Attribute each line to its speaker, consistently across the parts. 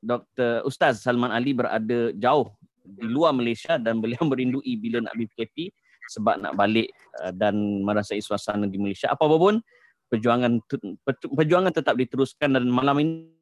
Speaker 1: Dr. Ustaz Salman Ali berada jauh di luar Malaysia dan beliau merindui bila nak BPKP sebab nak balik uh, dan merasai suasana di Malaysia. Apa pun perjuangan perjuangan tetap diteruskan dan malam ini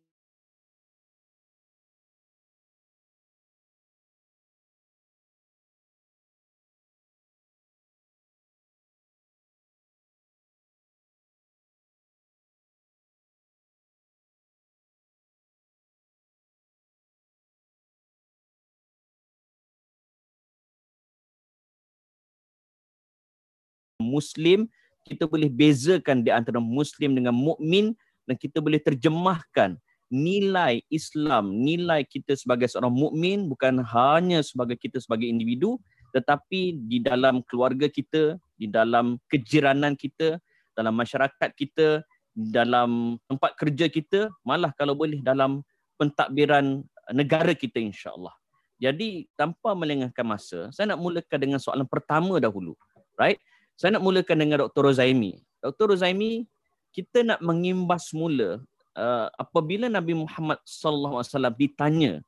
Speaker 1: muslim kita boleh bezakan di antara muslim dengan mukmin dan kita boleh terjemahkan nilai Islam, nilai kita sebagai seorang mukmin bukan hanya sebagai kita sebagai individu tetapi di dalam keluarga kita, di dalam kejiranan kita, dalam masyarakat kita, dalam tempat kerja kita, malah kalau boleh dalam pentadbiran negara kita insya-Allah. Jadi tanpa melengahkan masa, saya nak mulakan dengan soalan pertama dahulu. Right? Saya nak mulakan dengan Dr. Rozaimi. Dr. Rozaimi, kita nak mengimbas mula uh, apabila Nabi Muhammad wasallam ditanya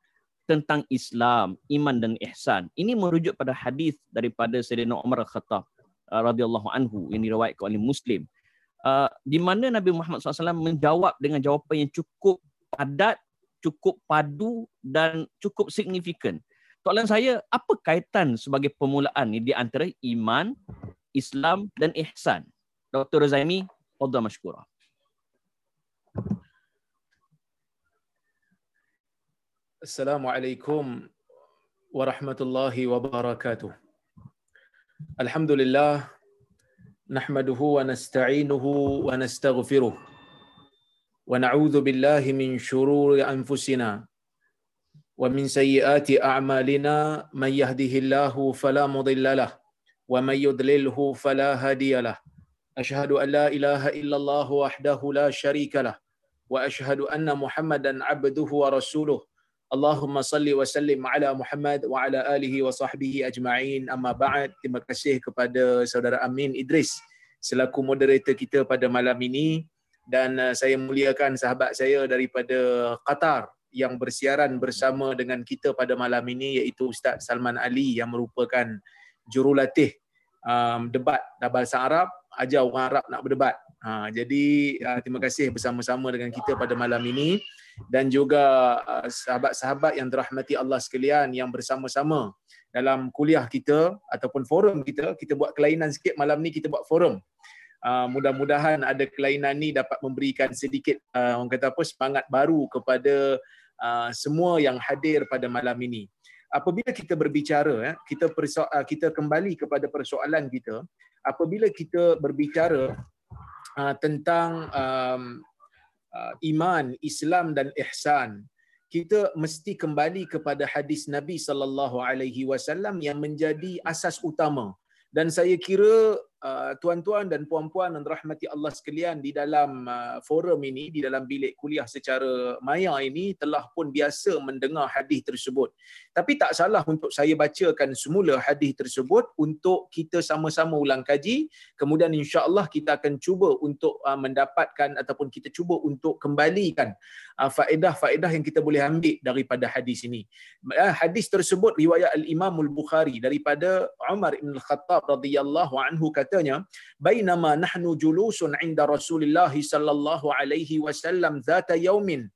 Speaker 1: tentang Islam, iman dan ihsan. Ini merujuk pada hadis daripada Sayyidina Umar Al-Khattab uh, radhiyallahu anhu yang diriwayatkan oleh Muslim. Uh, di mana Nabi Muhammad SAW menjawab dengan jawapan yang cukup padat, cukup padu dan cukup signifikan. Soalan saya, apa kaitan sebagai permulaan ini di antara iman, Islam dan ihsan. Dr. Zaimi, fadhal mashkura.
Speaker 2: Assalamualaikum warahmatullahi wabarakatuh. Alhamdulillah nahmaduhu wa nasta'inuhu wa nastaghfiruh wa na'udzu billahi min shururi anfusina wa min sayyiati a'malina man yahdihillahu fala mudilla lahu ومن يضلله فلا هادي له أشهد أن لا إله إلا الله وحده لا شريك له وأشهد أن محمدا عبده ورسوله اللهم ala muhammad wa ala alihi wa sahbihi ajma'in. Amma ba'd terima kasih kepada saudara Amin Idris selaku moderator kita pada malam ini. Dan uh, saya muliakan sahabat saya daripada Qatar yang bersiaran bersama dengan kita pada malam ini iaitu Ustaz Salman Ali yang merupakan jurulatih um, debat dalam bahasa Arab, ajar orang Arab nak berdebat. Ha, jadi uh, terima kasih bersama-sama dengan kita pada malam ini dan juga uh, sahabat-sahabat yang dirahmati Allah sekalian yang bersama-sama dalam kuliah kita ataupun forum kita, kita buat kelainan sikit malam ni kita buat forum. Uh, mudah-mudahan ada kelainan ni dapat memberikan sedikit uh, orang kata apa semangat baru kepada uh, semua yang hadir pada malam ini apabila kita berbicara ya kita perso- ah, kita kembali kepada persoalan kita apabila kita berbicara uh, tentang um, uh, iman Islam dan ihsan kita mesti kembali kepada hadis Nabi sallallahu alaihi wasallam yang menjadi asas utama. Dan saya kira Uh, tuan-tuan dan puan-puan dan rahmati Allah sekalian di dalam uh, forum ini di dalam bilik kuliah secara maya ini telah pun biasa mendengar hadis tersebut. Tapi tak salah untuk saya bacakan semula hadis tersebut untuk kita sama-sama ulang kaji. Kemudian insya-Allah kita akan cuba untuk uh, mendapatkan ataupun kita cuba untuk kembalikan faedah-faedah yang kita boleh ambil daripada hadis ini. Hadis tersebut riwayat al-Imam al-Bukhari daripada Umar bin Al-Khattab radhiyallahu anhu kata katanya bainama nahnu julusun inda Rasulillah sallallahu alaihi wasallam zata yaumin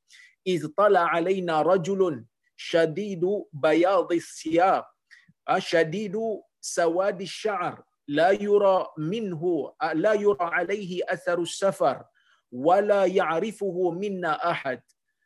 Speaker 2: iz tala alaina rajulun shadidu bayadhi siyab shadidu sawadi sya'r la yura minhu la yura alaihi atharu safar ولا يعرفه منا أحد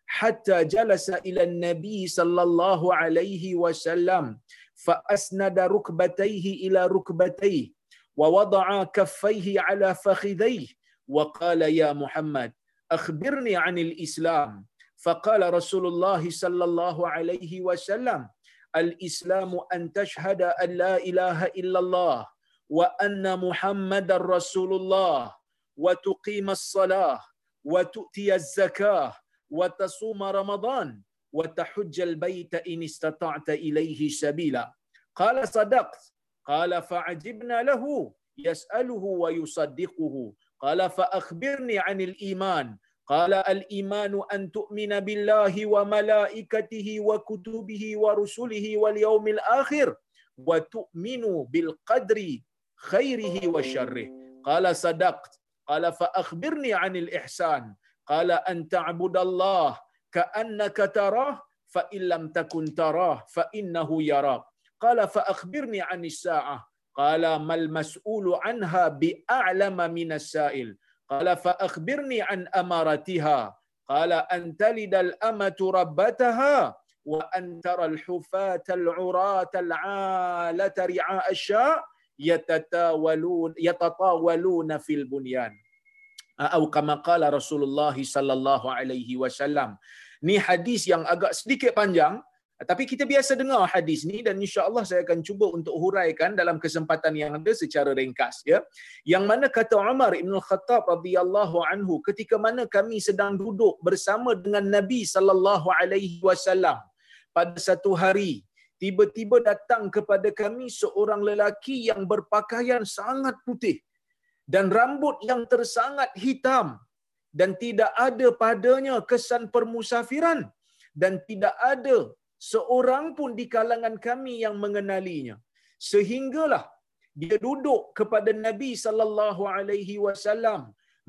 Speaker 2: حتى جلس إلى النبي صلى الله عليه وسلم فأسند ركبتيه إلى ركبتيه ووضع كفيه على فخذيه وقال يا محمد أخبرني عن الإسلام. فقال رسول الله صلى الله عليه وسلم الإسلام أن تشهد أن لا إله إلا الله وأن محمد رسول الله وتقيم الصلاة وتؤتي الزكاة وتصوم رمضان وتحج البيت إن استطعت إليه سبيلا. قال صدقت. قال فعجبنا له يسأله ويصدقه. قال فأخبرني عن الإيمان. قال الإيمان أن تؤمن بالله وملائكته وكتبه ورسله واليوم الآخر وتؤمن بالقدر خيره وشره. قال صدقت. قال فأخبرني عن الإحسان. Syarrih. Qala sadaqt. Qala fa akhbirni 'anil ihsan. Qala an ta'budallah ka'annaka tarah fa illam takun tarah fa innahu yarak. Qala fa akhbirni 'anis sa'ah. Qala mal mas'ulu 'anha bi a'lama minas sa'il. Qala fa akhbirni 'an amaratiha. Qala an talidal amatu rabbataha atau kama qala Rasulullah sallallahu alaihi wasallam ni hadis yang agak sedikit panjang tapi kita biasa dengar hadis ni dan insya-Allah saya akan cuba untuk huraikan dalam kesempatan yang ada secara ringkas ya. Yang mana kata Umar Ibn Khattab radhiyallahu anhu ketika mana kami sedang duduk bersama dengan Nabi sallallahu alaihi wasallam pada satu hari tiba-tiba datang kepada kami seorang lelaki yang berpakaian sangat putih dan rambut yang tersangat hitam. Dan tidak ada padanya kesan permusafiran. Dan tidak ada seorang pun di kalangan kami yang mengenalinya. Sehinggalah dia duduk kepada Nabi sallallahu alaihi wasallam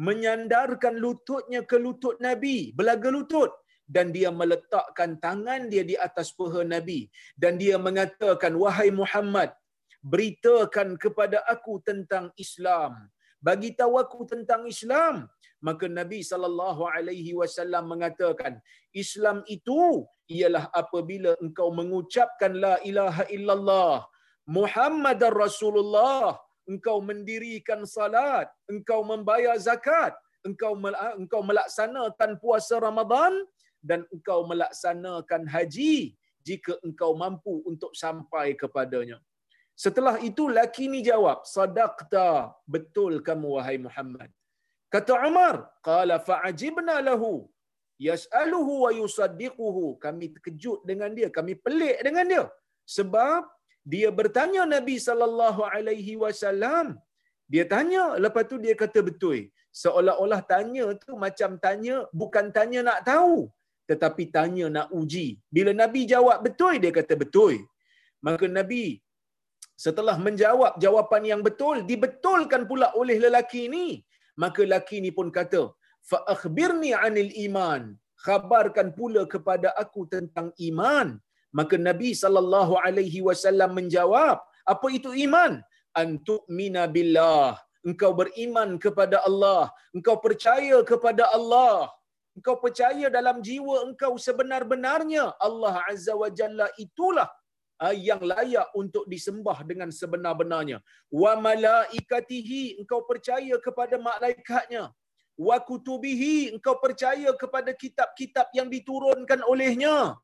Speaker 2: menyandarkan lututnya ke lutut Nabi belaga lutut. Dan dia meletakkan tangan dia di atas paha Nabi. Dan dia mengatakan wahai Muhammad beritakan kepada aku tentang Islam bagi tahu aku tentang Islam maka Nabi sallallahu alaihi wasallam mengatakan Islam itu ialah apabila engkau mengucapkan la ilaha illallah Muhammadar Rasulullah engkau mendirikan salat engkau membayar zakat engkau engkau melaksanakan puasa Ramadan dan engkau melaksanakan haji jika engkau mampu untuk sampai kepadanya. Setelah itu laki ni jawab, sadaqta, betul kamu wahai Muhammad. Kata Umar, qala fa'ajibna lahu yas'aluhu wa yusaddiquhu. Kami terkejut dengan dia, kami pelik dengan dia. Sebab dia bertanya Nabi sallallahu alaihi wasallam. Dia tanya, lepas tu dia kata betul. Seolah-olah tanya tu macam tanya bukan tanya nak tahu, tetapi tanya nak uji. Bila Nabi jawab betul, dia kata betul. Maka Nabi setelah menjawab jawapan yang betul dibetulkan pula oleh lelaki ini maka lelaki ini pun kata fa akhbirni anil iman. Khabarkan pula kepada aku tentang iman. Maka nabi sallallahu alaihi wasallam menjawab apa itu iman? Antuk mina billah. Engkau beriman kepada Allah. Engkau percaya kepada Allah. Engkau percaya dalam jiwa engkau sebenar-benarnya. Allah azza wa jalla itulah yang layak untuk disembah dengan sebenar-benarnya. Wa malaikatihi engkau percaya kepada malaikatnya. Wa kutubihi engkau percaya kepada kitab-kitab yang diturunkan olehnya.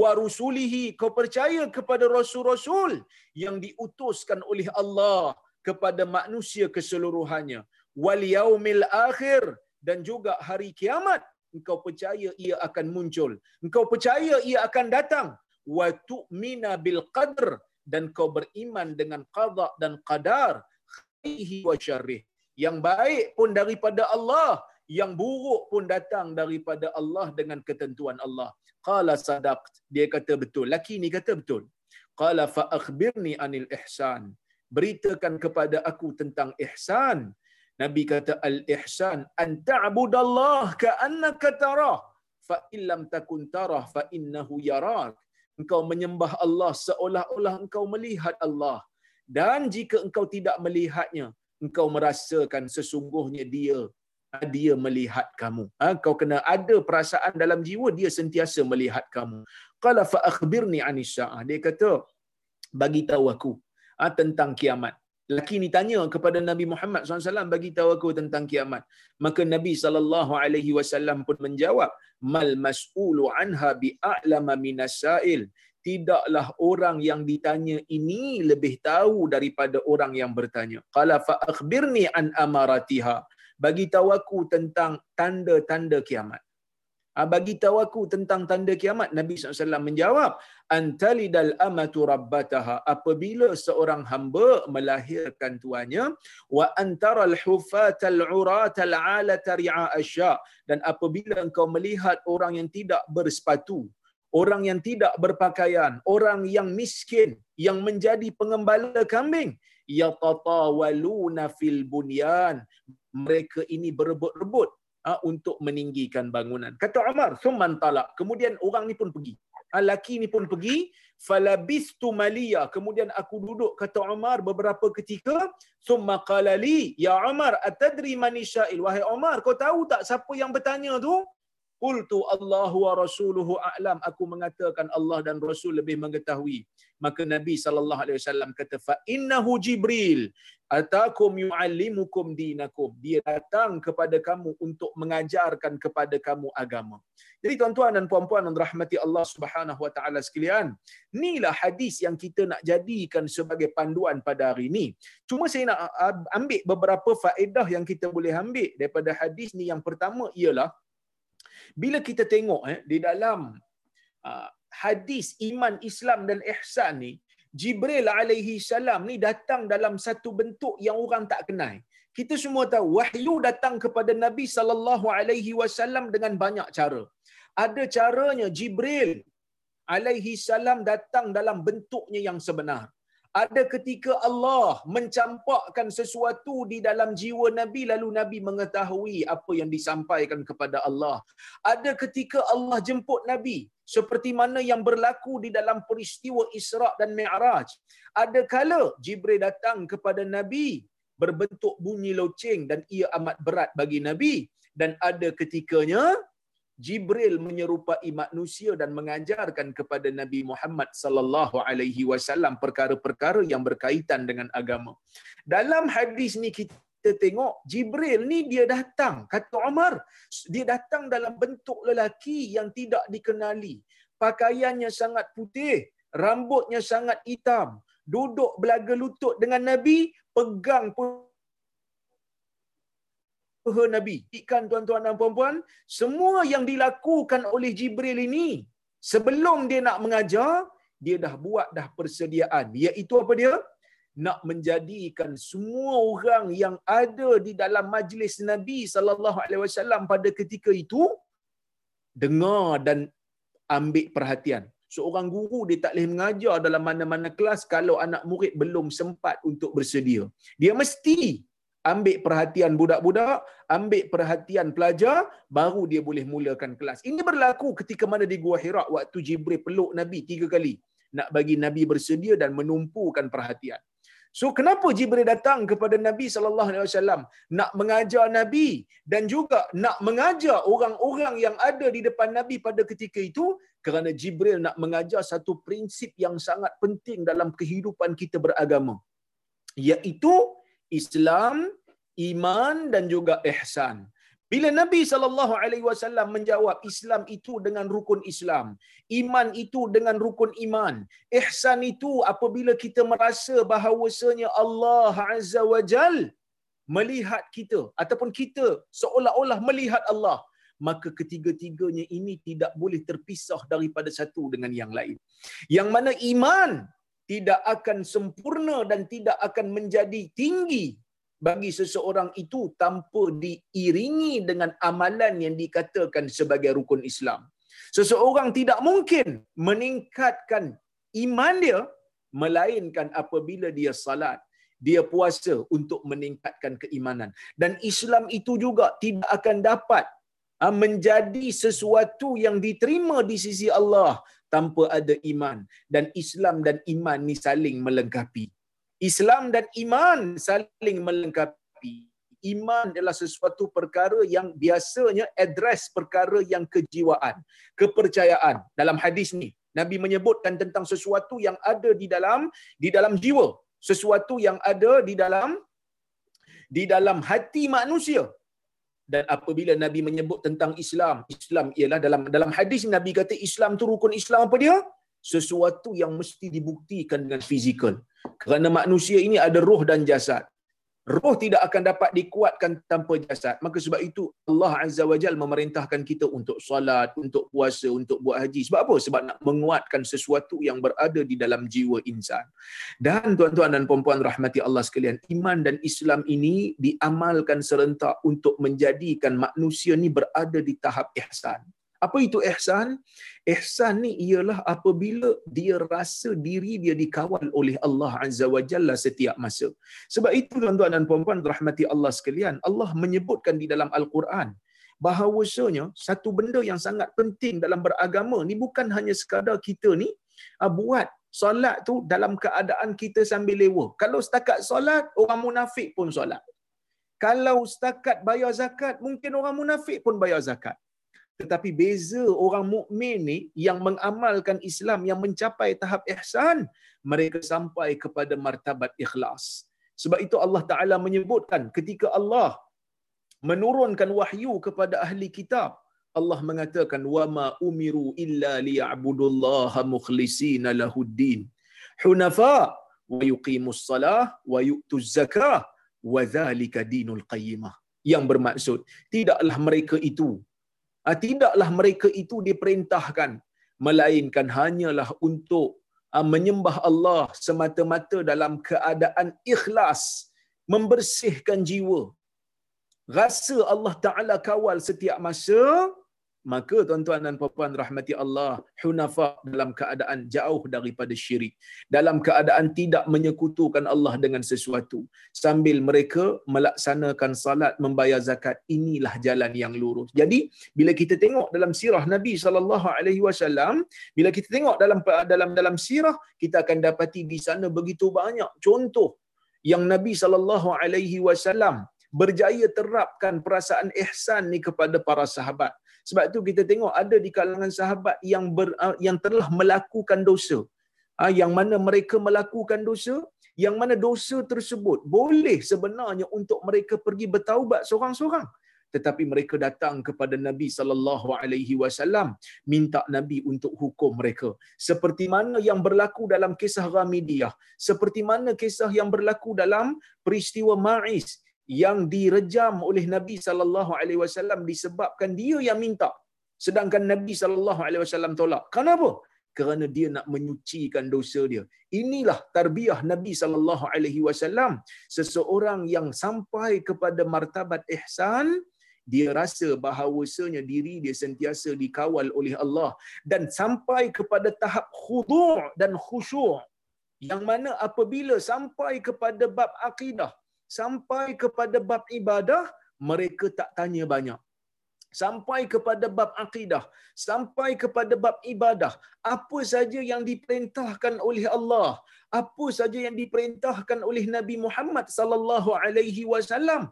Speaker 2: Wa rusulihi kau percaya kepada rasul-rasul yang diutuskan oleh Allah kepada manusia keseluruhannya. Wal yaumil akhir dan juga hari kiamat engkau percaya ia akan muncul engkau percaya ia akan datang wa tu'mina bil qadr dan kau beriman dengan qada dan qadar khairihi wa syarrih. Yang baik pun daripada Allah yang buruk pun datang daripada Allah dengan ketentuan Allah. Qala sadaqt. Dia kata betul. Laki ni kata betul. Qala fa akhbirni anil ihsan. Beritakan kepada aku tentang ihsan. Nabi kata al-ihsan an ta'budallah ka'annaka tarah. Fa illam takun tarah fa innahu yarak. Engkau menyembah Allah seolah-olah engkau melihat Allah. Dan jika engkau tidak melihatnya, engkau merasakan sesungguhnya dia dia melihat kamu. Ha, kau kena ada perasaan dalam jiwa dia sentiasa melihat kamu. Qala fa akhbirni anis Dia kata bagi tahu aku ha, tentang kiamat. Laki ni tanya kepada Nabi Muhammad SAW bagi tahu aku tentang kiamat. Maka Nabi SAW pun menjawab, Mal mas'ulu anha bi'a'lama minasail. Tidaklah orang yang ditanya ini lebih tahu daripada orang yang bertanya. Qala fa'akhbirni an amaratiha. Bagi tahu aku tentang tanda-tanda kiamat. Ha, bagi tahu aku tentang tanda kiamat. Nabi SAW menjawab, Antalidal amatu rabbataha. Apabila seorang hamba melahirkan tuannya, wa antaral hufatal uratal alata ri'a asya. Dan apabila engkau melihat orang yang tidak bersepatu, orang yang tidak berpakaian, orang yang miskin, yang menjadi pengembala kambing, yatatawaluna fil bunyan. Mereka ini berebut-rebut untuk meninggikan bangunan. Kata Umar, "Summan talak." Kemudian orang ni pun pergi. Uh, laki ni pun pergi, falabistu maliya. Kemudian aku duduk kata Umar beberapa ketika, "Summa qala li, ya Umar, atadri man sya'il?" Wahai Umar, kau tahu tak siapa yang bertanya tu? Qultu Allahu wa rasuluhu a'lam. Aku mengatakan Allah dan Rasul lebih mengetahui. Maka Nabi sallallahu alaihi wasallam kata fa innahu Jibril atakum yuallimukum dinakum. Dia datang kepada kamu untuk mengajarkan kepada kamu agama. Jadi tuan-tuan dan puan-puan yang dirahmati Allah Subhanahu wa taala sekalian, inilah hadis yang kita nak jadikan sebagai panduan pada hari ini. Cuma saya nak ambil beberapa faedah yang kita boleh ambil daripada hadis ni. Yang pertama ialah bila kita tengok eh, di dalam uh, hadis iman Islam dan ihsan ni Jibril alaihi salam ni datang dalam satu bentuk yang orang tak kenal. Kita semua tahu wahyu datang kepada Nabi sallallahu alaihi wasallam dengan banyak cara. Ada caranya Jibril alaihi salam datang dalam bentuknya yang sebenar. Ada ketika Allah mencampakkan sesuatu di dalam jiwa Nabi lalu Nabi mengetahui apa yang disampaikan kepada Allah. Ada ketika Allah jemput Nabi seperti mana yang berlaku di dalam peristiwa Isra' dan Mi'raj. Ada kala Jibril datang kepada Nabi berbentuk bunyi loceng dan ia amat berat bagi Nabi. Dan ada ketikanya Jibril menyerupai manusia dan mengajarkan kepada Nabi Muhammad sallallahu alaihi wasallam perkara-perkara yang berkaitan dengan agama. Dalam hadis ni kita tengok Jibril ni dia datang kata Umar dia datang dalam bentuk lelaki yang tidak dikenali. Pakaiannya sangat putih, rambutnya sangat hitam, duduk belaga lutut dengan Nabi, pegang peha Nabi. Ikan tuan-tuan dan puan-puan, semua yang dilakukan oleh Jibril ini sebelum dia nak mengajar, dia dah buat dah persediaan. Iaitu apa dia? Nak menjadikan semua orang yang ada di dalam majlis Nabi wasallam pada ketika itu dengar dan ambil perhatian. Seorang guru dia tak boleh mengajar dalam mana-mana kelas kalau anak murid belum sempat untuk bersedia. Dia mesti ambil perhatian budak-budak, ambil perhatian pelajar, baru dia boleh mulakan kelas. Ini berlaku ketika mana di Gua Hira waktu Jibril peluk Nabi tiga kali. Nak bagi Nabi bersedia dan menumpukan perhatian. So kenapa Jibril datang kepada Nabi sallallahu alaihi wasallam nak mengajar Nabi dan juga nak mengajar orang-orang yang ada di depan Nabi pada ketika itu kerana Jibril nak mengajar satu prinsip yang sangat penting dalam kehidupan kita beragama iaitu Islam, iman dan juga ihsan. Bila Nabi sallallahu alaihi wasallam menjawab Islam itu dengan rukun Islam, iman itu dengan rukun iman, ihsan itu apabila kita merasa bahawasanya Allah azza wajal melihat kita ataupun kita seolah-olah melihat Allah, maka ketiga-tiganya ini tidak boleh terpisah daripada satu dengan yang lain. Yang mana iman tidak akan sempurna dan tidak akan menjadi tinggi bagi seseorang itu tanpa diiringi dengan amalan yang dikatakan sebagai rukun Islam. Seseorang tidak mungkin meningkatkan iman dia melainkan apabila dia salat, dia puasa untuk meningkatkan keimanan. Dan Islam itu juga tidak akan dapat ah, menjadi sesuatu yang diterima di sisi Allah tanpa ada iman dan Islam dan iman ni saling melengkapi. Islam dan iman saling melengkapi. Iman adalah sesuatu perkara yang biasanya address perkara yang kejiwaan, kepercayaan. Dalam hadis ni, Nabi menyebutkan tentang sesuatu yang ada di dalam di dalam jiwa, sesuatu yang ada di dalam di dalam hati manusia dan apabila Nabi menyebut tentang Islam, Islam ialah dalam dalam hadis Nabi kata Islam tu rukun Islam apa dia? Sesuatu yang mesti dibuktikan dengan fizikal. Kerana manusia ini ada roh dan jasad. Roh tidak akan dapat dikuatkan tanpa jasad. Maka sebab itu Allah Azza wa Jal memerintahkan kita untuk solat untuk puasa untuk buat haji. Sebab apa? Sebab nak menguatkan sesuatu yang berada di dalam jiwa insan. Dan tuan-tuan dan puan-puan rahmati Allah sekalian iman dan Islam ini diamalkan serentak untuk menjadikan manusia ni berada di tahap ihsan apa itu ihsan? Ihsan ni ialah apabila dia rasa diri dia dikawal oleh Allah Azza wa Jalla setiap masa. Sebab itu tuan-tuan dan puan-puan rahmati Allah sekalian, Allah menyebutkan di dalam Al-Quran bahawasanya satu benda yang sangat penting dalam beragama ni bukan hanya sekadar kita ni ah, buat solat tu dalam keadaan kita sambil lewa. Kalau setakat solat, orang munafik pun solat. Kalau setakat bayar zakat, mungkin orang munafik pun bayar zakat. Tetapi beza orang mukmin ni yang mengamalkan Islam yang mencapai tahap ihsan, mereka sampai kepada martabat ikhlas. Sebab itu Allah Taala menyebutkan ketika Allah menurunkan wahyu kepada ahli kitab, Allah mengatakan wa ma umiru illa liya'budullaha mukhlishina lahuddin hunafa wa yuqimus salah wa yu'tuz zakah wa dhalika dinul qayyimah yang bermaksud tidaklah mereka itu tidaklah mereka itu diperintahkan melainkan hanyalah untuk ah, menyembah Allah semata-mata dalam keadaan ikhlas membersihkan jiwa. Rasa Allah Taala kawal setiap masa maka tuan-tuan dan puan-puan rahmati Allah hunafa dalam keadaan jauh daripada syirik. Dalam keadaan tidak menyekutukan Allah dengan sesuatu. Sambil mereka melaksanakan salat membayar zakat inilah jalan yang lurus. Jadi bila kita tengok dalam sirah Nabi sallallahu alaihi wasallam bila kita tengok dalam dalam dalam sirah kita akan dapati di sana begitu banyak contoh yang Nabi sallallahu alaihi wasallam berjaya terapkan perasaan ihsan ni kepada para sahabat sebab tu kita tengok ada di kalangan sahabat yang ber, uh, yang telah melakukan dosa. Uh, yang mana mereka melakukan dosa, yang mana dosa tersebut boleh sebenarnya untuk mereka pergi bertaubat seorang-seorang. Tetapi mereka datang kepada Nabi sallallahu alaihi wasallam minta Nabi untuk hukum mereka. Seperti mana yang berlaku dalam kisah Ghamidiyah, seperti mana kisah yang berlaku dalam peristiwa Ma'is yang direjam oleh Nabi sallallahu alaihi wasallam disebabkan dia yang minta sedangkan Nabi sallallahu alaihi wasallam tolak. Kenapa? Kerana dia nak menyucikan dosa dia. Inilah tarbiyah Nabi sallallahu alaihi wasallam. Seseorang yang sampai kepada martabat ihsan, dia rasa bahawasanya diri dia sentiasa dikawal oleh Allah dan sampai kepada tahap khudu' dan khusyuk yang mana apabila sampai kepada bab akidah sampai kepada bab ibadah mereka tak tanya banyak. Sampai kepada bab akidah sampai kepada bab ibadah apa saja yang diperintahkan oleh Allah apa saja yang diperintahkan oleh Nabi Muhammad sallallahu alaihi wasallam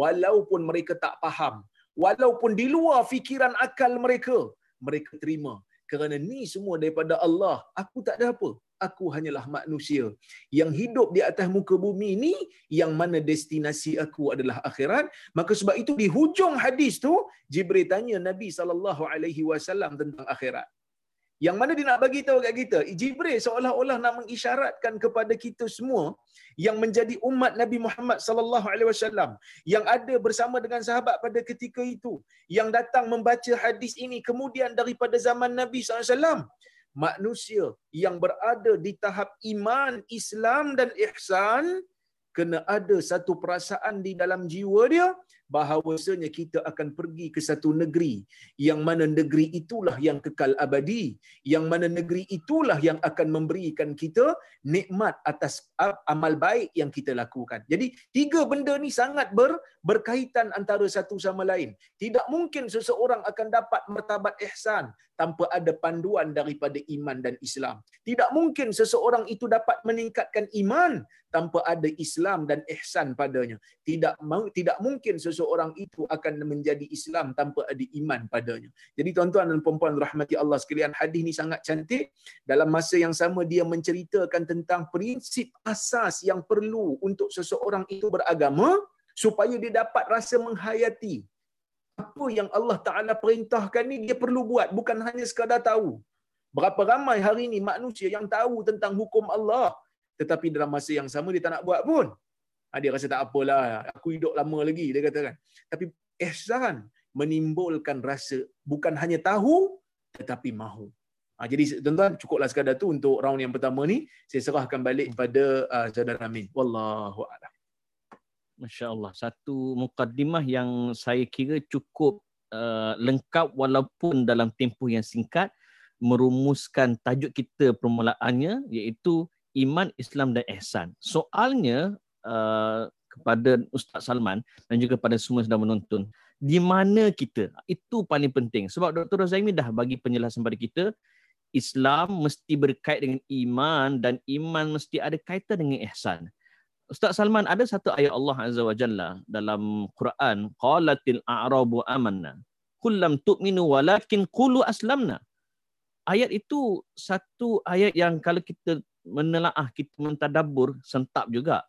Speaker 2: walaupun mereka tak faham walaupun di luar fikiran akal mereka mereka terima. Kerana ni semua daripada Allah. Aku tak ada apa aku hanyalah manusia. Yang hidup di atas muka bumi ini yang mana destinasi aku adalah akhirat. Maka sebab itu di hujung hadis tu Jibril tanya Nabi sallallahu alaihi wasallam tentang akhirat. Yang mana dia nak bagi tahu kat kita Jibril seolah-olah nak mengisyaratkan kepada kita semua yang menjadi umat Nabi Muhammad sallallahu alaihi wasallam yang ada bersama dengan sahabat pada ketika itu yang datang membaca hadis ini kemudian daripada zaman Nabi sallallahu alaihi wasallam manusia yang berada di tahap iman, Islam dan ihsan kena ada satu perasaan di dalam jiwa dia bahawasanya kita akan pergi ke satu negeri. Yang mana negeri itulah yang kekal abadi. Yang mana negeri itulah yang akan memberikan kita nikmat atas amal baik yang kita lakukan. Jadi tiga benda ni sangat ber, berkaitan antara satu sama lain. Tidak mungkin seseorang akan dapat martabat ihsan tanpa ada panduan daripada iman dan Islam. Tidak mungkin seseorang itu dapat meningkatkan iman tanpa ada Islam dan ihsan padanya. Tidak tidak mungkin seseorang itu akan menjadi Islam tanpa ada iman padanya. Jadi tuan-tuan dan puan-puan rahmati Allah sekalian, hadis ni sangat cantik. Dalam masa yang sama dia menceritakan tentang prinsip asas yang perlu untuk seseorang itu beragama supaya dia dapat rasa menghayati apa yang Allah Taala perintahkan ni dia perlu buat bukan hanya sekadar tahu. Berapa ramai hari ini manusia yang tahu tentang hukum Allah tetapi dalam masa yang sama dia tak nak buat pun. Ha, dia rasa tak apalah, aku hidup lama lagi dia kata kan. Tapi ihsan menimbulkan rasa bukan hanya tahu tetapi mahu. Ha, jadi tuan-tuan cukuplah sekadar tu untuk round yang pertama ni saya serahkan balik kepada uh, saudara Amin. Wallahu a'lam.
Speaker 1: Masya-Allah. Satu mukaddimah yang saya kira cukup uh, lengkap walaupun dalam tempoh yang singkat merumuskan tajuk kita permulaannya iaitu iman, Islam dan ihsan. Soalnya uh, kepada Ustaz Salman dan juga kepada semua yang sedang menonton, di mana kita? Itu paling penting. Sebab Dr. Razaimi dah bagi penjelasan pada kita, Islam mesti berkait dengan iman dan iman mesti ada kaitan dengan ihsan. Ustaz Salman ada satu ayat Allah Azza wa Jalla dalam Quran qalatil a'rabu amanna kullam tu'minu walakin qulu aslamna ayat itu satu ayat yang kalau kita menelaah kita mentadabbur sentap juga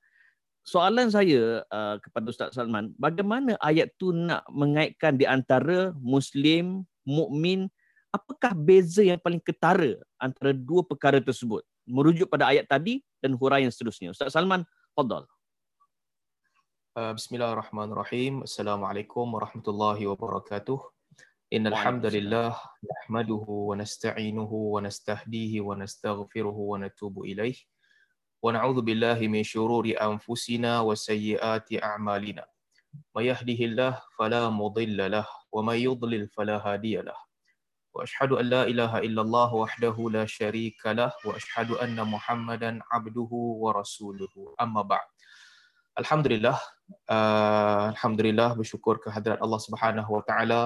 Speaker 1: soalan saya uh, kepada Ustaz Salman bagaimana ayat tu nak mengaitkan di antara muslim mukmin apakah beza yang paling ketara antara dua perkara tersebut merujuk pada ayat tadi dan huraian seterusnya Ustaz Salman تفضل
Speaker 3: بسم الله الرحمن الرحيم السلام عليكم ورحمة الله وبركاته إن الحمد لله نحمده ونستعينه ونستهديه ونستغفره ونتوب إليه ونعوذ بالله من شرور أنفسنا وسيئات أعمالنا ما يهده الله فلا مضل له وما يضلل فلا هادي له واشهد ان لا اله الا الله وحده لا شريك له واشهد ان محمدا عبده ورسوله اما بعد Alhamdulillah, uh, Alhamdulillah bersyukur kehadrat Allah Subhanahu Wa Taala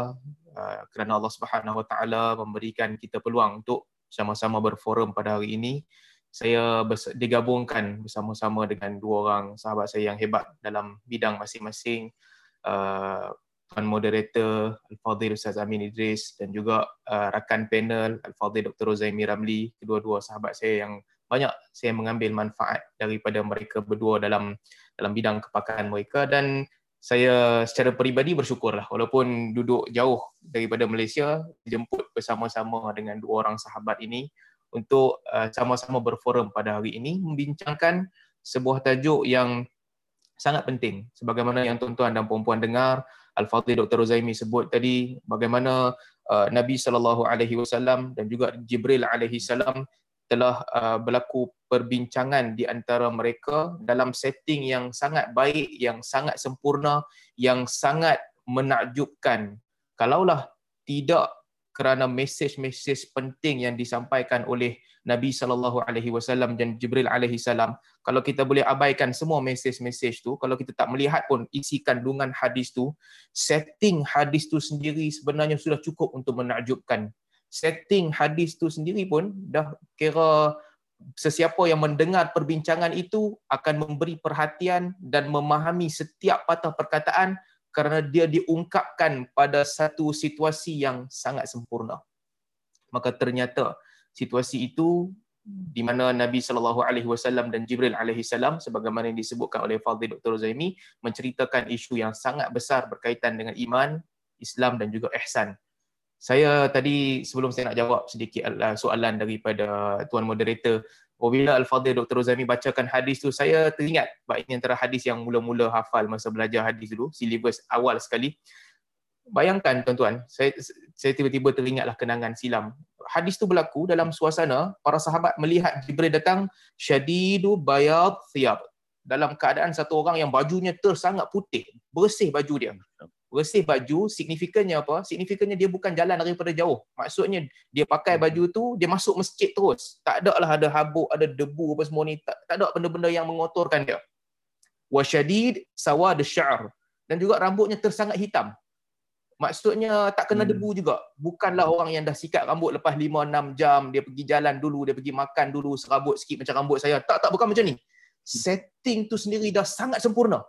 Speaker 3: uh, kerana Allah Subhanahu Wa Taala memberikan kita peluang untuk sama-sama berforum pada hari ini. saya digabungkan bersama-sama dengan dua orang sahabat saya yang hebat dalam bidang masing-masing. Uh, Tuan Moderator Al-Fadhil Ustaz Amin Idris dan juga uh, rakan panel Al-Fadhil Dr. Rozaimi Ramli, kedua-dua sahabat saya yang banyak saya mengambil manfaat daripada mereka berdua dalam dalam bidang kepakaran mereka dan saya secara peribadi bersyukurlah walaupun duduk jauh daripada Malaysia jemput bersama-sama dengan dua orang sahabat ini untuk uh, sama-sama berforum pada hari ini membincangkan sebuah tajuk yang sangat penting sebagaimana yang tuan-tuan dan puan-puan dengar Al-Fadhil Dr. Rozaimi sebut tadi bagaimana uh, Nabi sallallahu alaihi wasallam dan juga Jibril alaihi salam telah uh, berlaku perbincangan di antara mereka dalam setting yang sangat baik, yang sangat sempurna, yang sangat menakjubkan. Kalaulah tidak kerana mesej-mesej penting yang disampaikan oleh Nabi sallallahu alaihi wasallam dan Jibril alaihi salam. Kalau kita boleh abaikan semua mesej-mesej tu kalau kita tak melihat pun isi kandungan hadis tu setting hadis tu sendiri sebenarnya sudah cukup untuk menakjubkan. Setting hadis tu sendiri pun dah kira sesiapa yang mendengar perbincangan itu akan memberi perhatian dan memahami setiap patah perkataan kerana dia diungkapkan pada satu situasi yang sangat sempurna. Maka ternyata situasi itu di mana Nabi sallallahu alaihi wasallam dan Jibril alaihi salam sebagaimana yang disebutkan oleh Fadhil Dr. Zaimi menceritakan isu yang sangat besar berkaitan dengan iman, Islam dan juga ihsan. Saya tadi sebelum saya nak jawab sedikit uh, soalan daripada tuan moderator Apabila Al-Fadhil Dr. Rozami bacakan hadis tu, saya teringat baik ini antara hadis yang mula-mula hafal masa belajar hadis dulu, silibus awal sekali. Bayangkan tuan-tuan, saya, saya tiba-tiba teringatlah kenangan silam. Hadis tu berlaku dalam suasana para sahabat melihat Jibril datang syadidu bayad thiyab. Dalam keadaan satu orang yang bajunya tersangat putih, bersih baju dia bersih baju signifikannya apa? Signifikannya dia bukan jalan daripada jauh. Maksudnya dia pakai hmm. baju tu dia masuk masjid terus. Tak ada lah ada habuk ada debu apa semua ni. Tak, tak ada benda-benda yang mengotorkan dia. Wasyadid sawad sya'r. Dan juga rambutnya tersangat hitam. Maksudnya tak kena hmm. debu juga. Bukanlah orang yang dah sikat rambut lepas 5 6 jam dia pergi jalan dulu dia pergi makan dulu serabut sikit macam rambut saya. Tak tak bukan macam ni. Hmm. setting tu sendiri dah sangat sempurna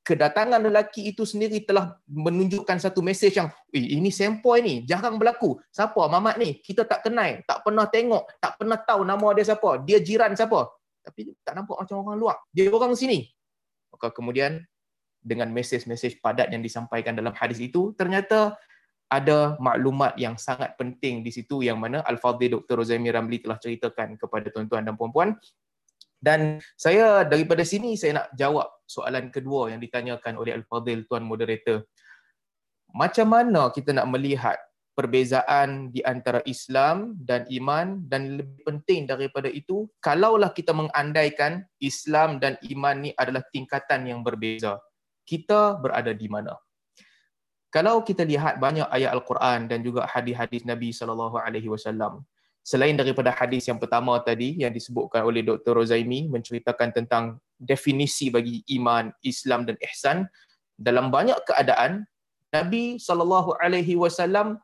Speaker 3: kedatangan lelaki itu sendiri telah menunjukkan satu mesej yang eh, ini sempoi ni jarang berlaku. Siapa? Mamat ni? Kita tak kenal tak pernah tengok tak pernah tahu nama dia siapa. Dia jiran siapa. Tapi tak nampak macam orang luar. Dia orang sini. Maka kemudian dengan mesej-mesej padat yang disampaikan dalam hadis itu ternyata ada maklumat yang sangat penting di situ yang mana Al-Fadhil Dr. Rozaimi Ramli telah ceritakan kepada tuan-tuan dan puan-puan Dan saya daripada sini saya nak jawab soalan kedua yang ditanyakan oleh Al-Fadhil Tuan Moderator. Macam mana kita nak melihat perbezaan di antara Islam dan iman dan lebih penting daripada itu kalaulah kita mengandaikan Islam dan iman ni adalah tingkatan yang berbeza kita berada di mana kalau kita lihat banyak ayat al-Quran dan juga hadis-hadis Nabi sallallahu alaihi wasallam selain daripada hadis yang pertama tadi yang disebutkan oleh Dr. Rozaimi menceritakan tentang definisi bagi iman, Islam dan ihsan dalam banyak keadaan Nabi sallallahu alaihi wasallam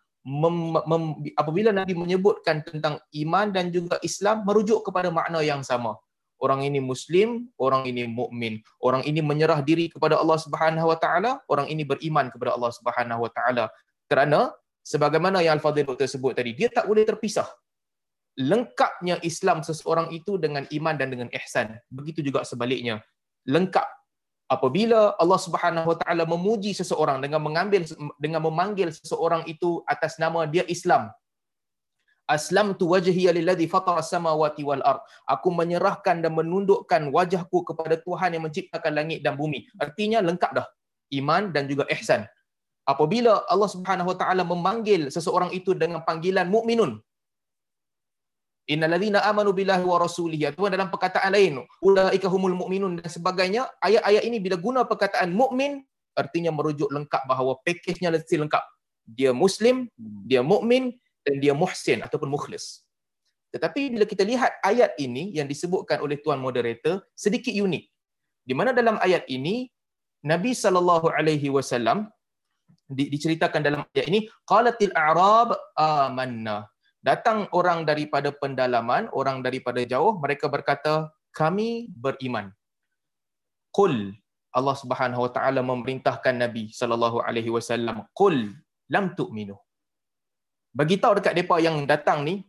Speaker 3: apabila Nabi menyebutkan tentang iman dan juga Islam merujuk kepada makna yang sama. Orang ini muslim, orang ini mukmin. Orang ini menyerah diri kepada Allah Subhanahu wa taala, orang ini beriman kepada Allah Subhanahu wa taala. Kerana sebagaimana yang Al-Fadhil Doktor sebut tadi, dia tak boleh terpisah. Lengkapnya Islam seseorang itu dengan iman dan dengan ihsan. Begitu juga sebaliknya. Lengkap apabila Allah Subhanahu Wa Taala memuji seseorang dengan mengambil dengan memanggil seseorang itu atas nama dia Islam Aslam tu wajhi lilladhi fatara samawati wal ard. Aku menyerahkan dan menundukkan wajahku kepada Tuhan yang menciptakan langit dan bumi. Artinya lengkap dah iman dan juga ihsan. Apabila Allah Subhanahu wa taala memanggil seseorang itu dengan panggilan mukminun, innalladzina amanu billahi wa rasulihi. Ataupun dalam perkataan lain. Ulaika humul mu'minun dan sebagainya. Ayat-ayat ini bila guna perkataan mukmin artinya merujuk lengkap bahawa pakejnya mesti lengkap. Dia muslim dia mukmin dan dia muhsin ataupun mukhlis. Tetapi bila kita lihat ayat ini yang disebutkan oleh tuan moderator sedikit unik. Di mana dalam ayat ini Nabi sallallahu alaihi wasallam diceritakan dalam ayat ini qalatil a'rab amanna datang orang daripada pendalaman, orang daripada jauh, mereka berkata, kami beriman. Qul Allah Subhanahu wa taala memerintahkan Nabi sallallahu alaihi wasallam, qul lam tu'minu. Bagi tahu dekat depa yang datang ni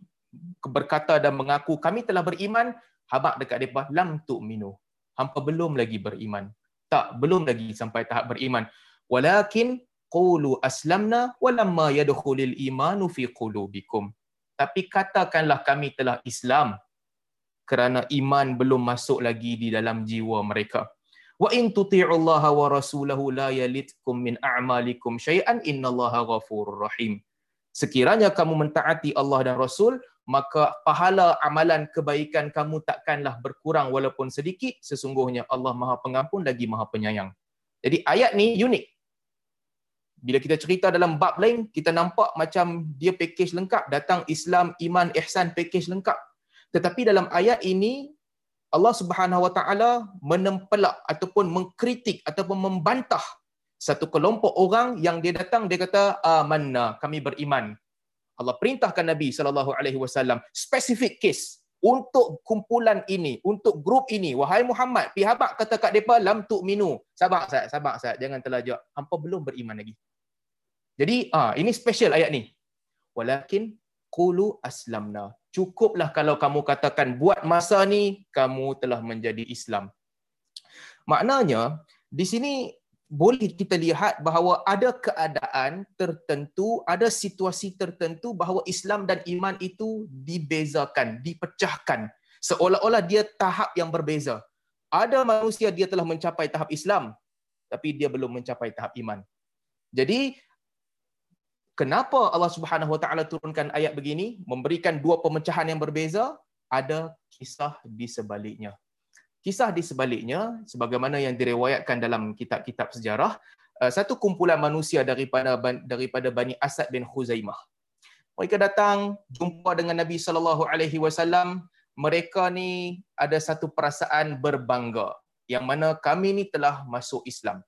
Speaker 3: berkata dan mengaku kami telah beriman, habaq dekat depa lam tu'minu. Hampa belum lagi beriman. Tak, belum lagi sampai tahap beriman. Walakin qulu aslamna walamma yadkhulul imanu fi qulubikum tapi katakanlah kami telah Islam kerana iman belum masuk lagi di dalam jiwa mereka. Wa in tuti'ullaha wa rasulahu la yalitkum min a'malikum syai'an innallaha ghafurur rahim. Sekiranya kamu mentaati Allah dan Rasul, maka pahala amalan kebaikan kamu takkanlah berkurang walaupun sedikit. Sesungguhnya Allah Maha Pengampun lagi Maha Penyayang. Jadi ayat ni unik bila kita cerita dalam bab lain kita nampak macam dia package lengkap datang Islam iman ihsan package lengkap. Tetapi dalam ayat ini Allah Subhanahu Wa Taala menempelak ataupun mengkritik ataupun membantah satu kelompok orang yang dia datang dia kata amanna kami beriman. Allah perintahkan Nabi sallallahu alaihi wasallam specific case untuk kumpulan ini untuk grup ini wahai Muhammad pihak kata kat depa lam tu minu sabar saya sabar saya jangan terlajak hampa belum beriman lagi jadi ah ini special ayat ni. Walakin qulu aslamna. Cukuplah kalau kamu katakan buat masa ni kamu telah menjadi Islam. Maknanya di sini boleh kita lihat bahawa ada keadaan tertentu, ada situasi tertentu bahawa Islam dan iman itu dibezakan, dipecahkan. Seolah-olah dia tahap yang berbeza. Ada manusia dia telah mencapai tahap Islam tapi dia belum mencapai tahap iman. Jadi kenapa Allah Subhanahu Wa Taala turunkan ayat begini memberikan dua pemecahan yang berbeza ada kisah di sebaliknya kisah di sebaliknya sebagaimana yang diriwayatkan dalam kitab-kitab sejarah uh, satu kumpulan manusia daripada daripada Bani Asad bin Khuzaimah. Mereka datang jumpa dengan Nabi sallallahu alaihi wasallam. Mereka ni ada satu perasaan berbangga yang mana kami ni telah masuk Islam.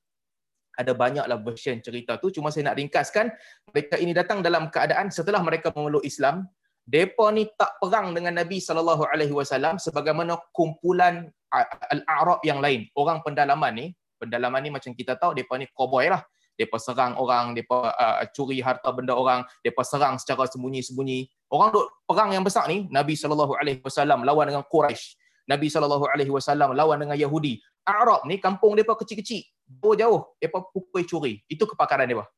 Speaker 3: Ada banyaklah version cerita tu cuma saya nak ringkaskan mereka ini datang dalam keadaan setelah mereka memeluk Islam. Depa ni tak perang dengan Nabi sallallahu alaihi wasallam sebagaimana kumpulan al-a'rab yang lain. Orang pendalaman ni pendalaman ni macam kita tahu depa ni cowboy lah. Depa serang orang depa uh, curi harta benda orang depa serang secara sembunyi-sembunyi. Orang duk perang yang besar ni Nabi sallallahu alaihi wasallam lawan dengan Quraisy Nabi sallallahu alaihi wasallam lawan dengan Yahudi. Arab ni kampung depa kecil-kecil jauh-jauh. Depa pukul curi. Itu kepakaran depa.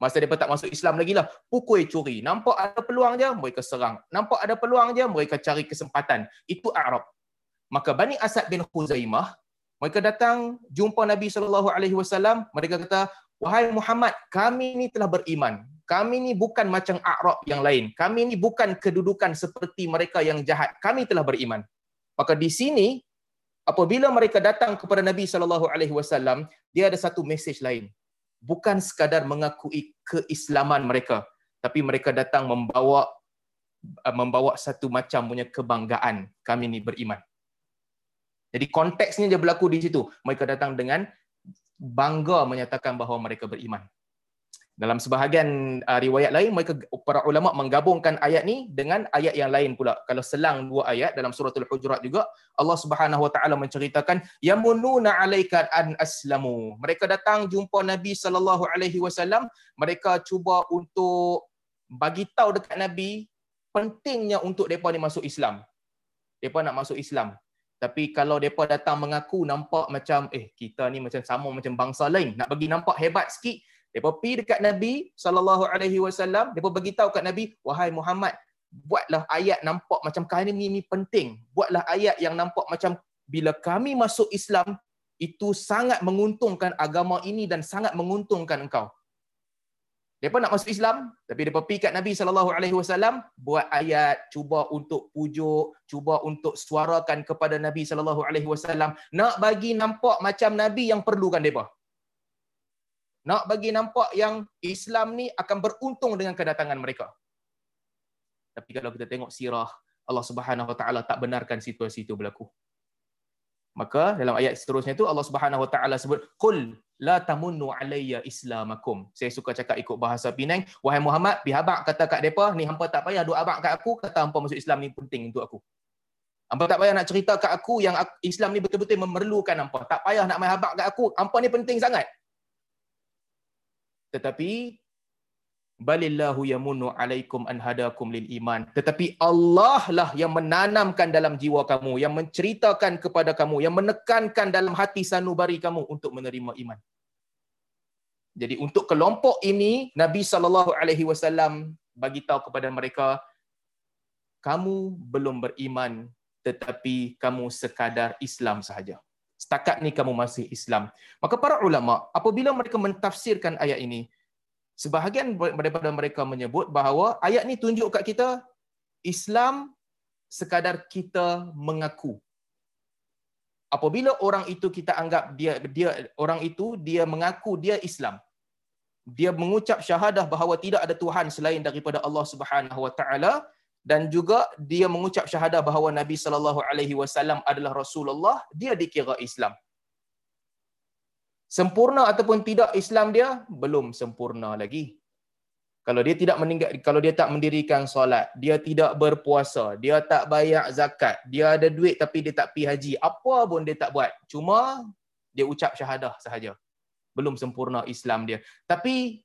Speaker 3: Masa depa tak masuk Islam lagi lah pukul curi. Nampak ada peluang je mereka serang. Nampak ada peluang je mereka cari kesempatan. Itu Arab Maka Bani Asad bin Khuzaimah mereka datang jumpa Nabi sallallahu alaihi wasallam, mereka kata, "Wahai Muhammad, kami ni telah beriman. Kami ni bukan macam Arab yang lain. Kami ni bukan kedudukan seperti mereka yang jahat. Kami telah beriman." Maka di sini apabila mereka datang kepada Nabi sallallahu alaihi wasallam, dia ada satu mesej lain. Bukan sekadar mengakui keislaman mereka, tapi mereka datang membawa membawa satu macam punya kebanggaan kami ni beriman. Jadi konteksnya dia berlaku di situ. Mereka datang dengan bangga menyatakan bahawa mereka beriman. Dalam sebahagian uh, riwayat lain, mereka para ulama menggabungkan ayat ni dengan ayat yang lain pula. Kalau selang dua ayat dalam surah Al-Hujurat juga, Allah Subhanahu Wa Taala menceritakan yamununa alaika an aslamu. Mereka datang jumpa Nabi sallallahu alaihi wasallam, mereka cuba untuk bagi tahu dekat Nabi pentingnya untuk depa ni masuk Islam. Depa nak masuk Islam. Tapi kalau mereka datang mengaku nampak macam eh kita ni macam sama macam bangsa lain. Nak bagi nampak hebat sikit, mereka pergi dekat Nabi sallallahu alaihi wasallam, mereka bagi tahu kat Nabi, "Wahai Muhammad, buatlah ayat nampak macam kami ni, ni penting. Buatlah ayat yang nampak macam bila kami masuk Islam itu sangat menguntungkan agama ini dan sangat menguntungkan engkau." Depa nak masuk Islam, tapi depa pergi kat Nabi sallallahu alaihi wasallam buat ayat cuba untuk pujuk, cuba untuk suarakan kepada Nabi sallallahu alaihi wasallam nak bagi nampak macam Nabi yang perlukan depa. Nak bagi nampak yang Islam ni akan beruntung dengan kedatangan mereka. Tapi kalau kita tengok sirah Allah Subhanahu Wa Taala tak benarkan situasi itu berlaku. Maka dalam ayat seterusnya itu Allah Subhanahu Wa Taala sebut qul la tamunnu alayya islamakum. Saya suka cakap ikut bahasa Penang, wahai Muhammad, pi habaq kata kat depa, ni hampa tak payah doa abang kat aku, kata hampa masuk Islam ni penting untuk aku. Hampa tak payah nak cerita kat aku yang Islam ni betul-betul memerlukan hampa. Tak payah nak mai habaq kat aku, hampa ni penting sangat. Tetapi balillahu yamunnu alaikum an hadakum lil iman. Tetapi Allah lah yang menanamkan dalam jiwa kamu yang menceritakan kepada kamu yang menekankan dalam hati sanubari kamu untuk menerima iman. Jadi untuk kelompok ini Nabi sallallahu alaihi wasallam bagi tahu kepada mereka kamu belum beriman tetapi kamu sekadar Islam sahaja. Setakat ni kamu masih Islam. Maka para ulama apabila mereka mentafsirkan ayat ini sebahagian daripada mereka menyebut bahawa ayat ni tunjuk kat kita Islam sekadar kita mengaku. Apabila orang itu kita anggap dia dia orang itu dia mengaku dia Islam. Dia mengucap syahadah bahawa tidak ada tuhan selain daripada Allah Subhanahu Wa Taala dan juga dia mengucap syahadah bahawa Nabi sallallahu alaihi wasallam adalah Rasulullah, dia dikira Islam sempurna ataupun tidak Islam dia belum sempurna lagi. Kalau dia tidak meninggal kalau dia tak mendirikan solat, dia tidak berpuasa, dia tak bayar zakat, dia ada duit tapi dia tak pi haji, apa pun dia tak buat. Cuma dia ucap syahadah sahaja. Belum sempurna Islam dia. Tapi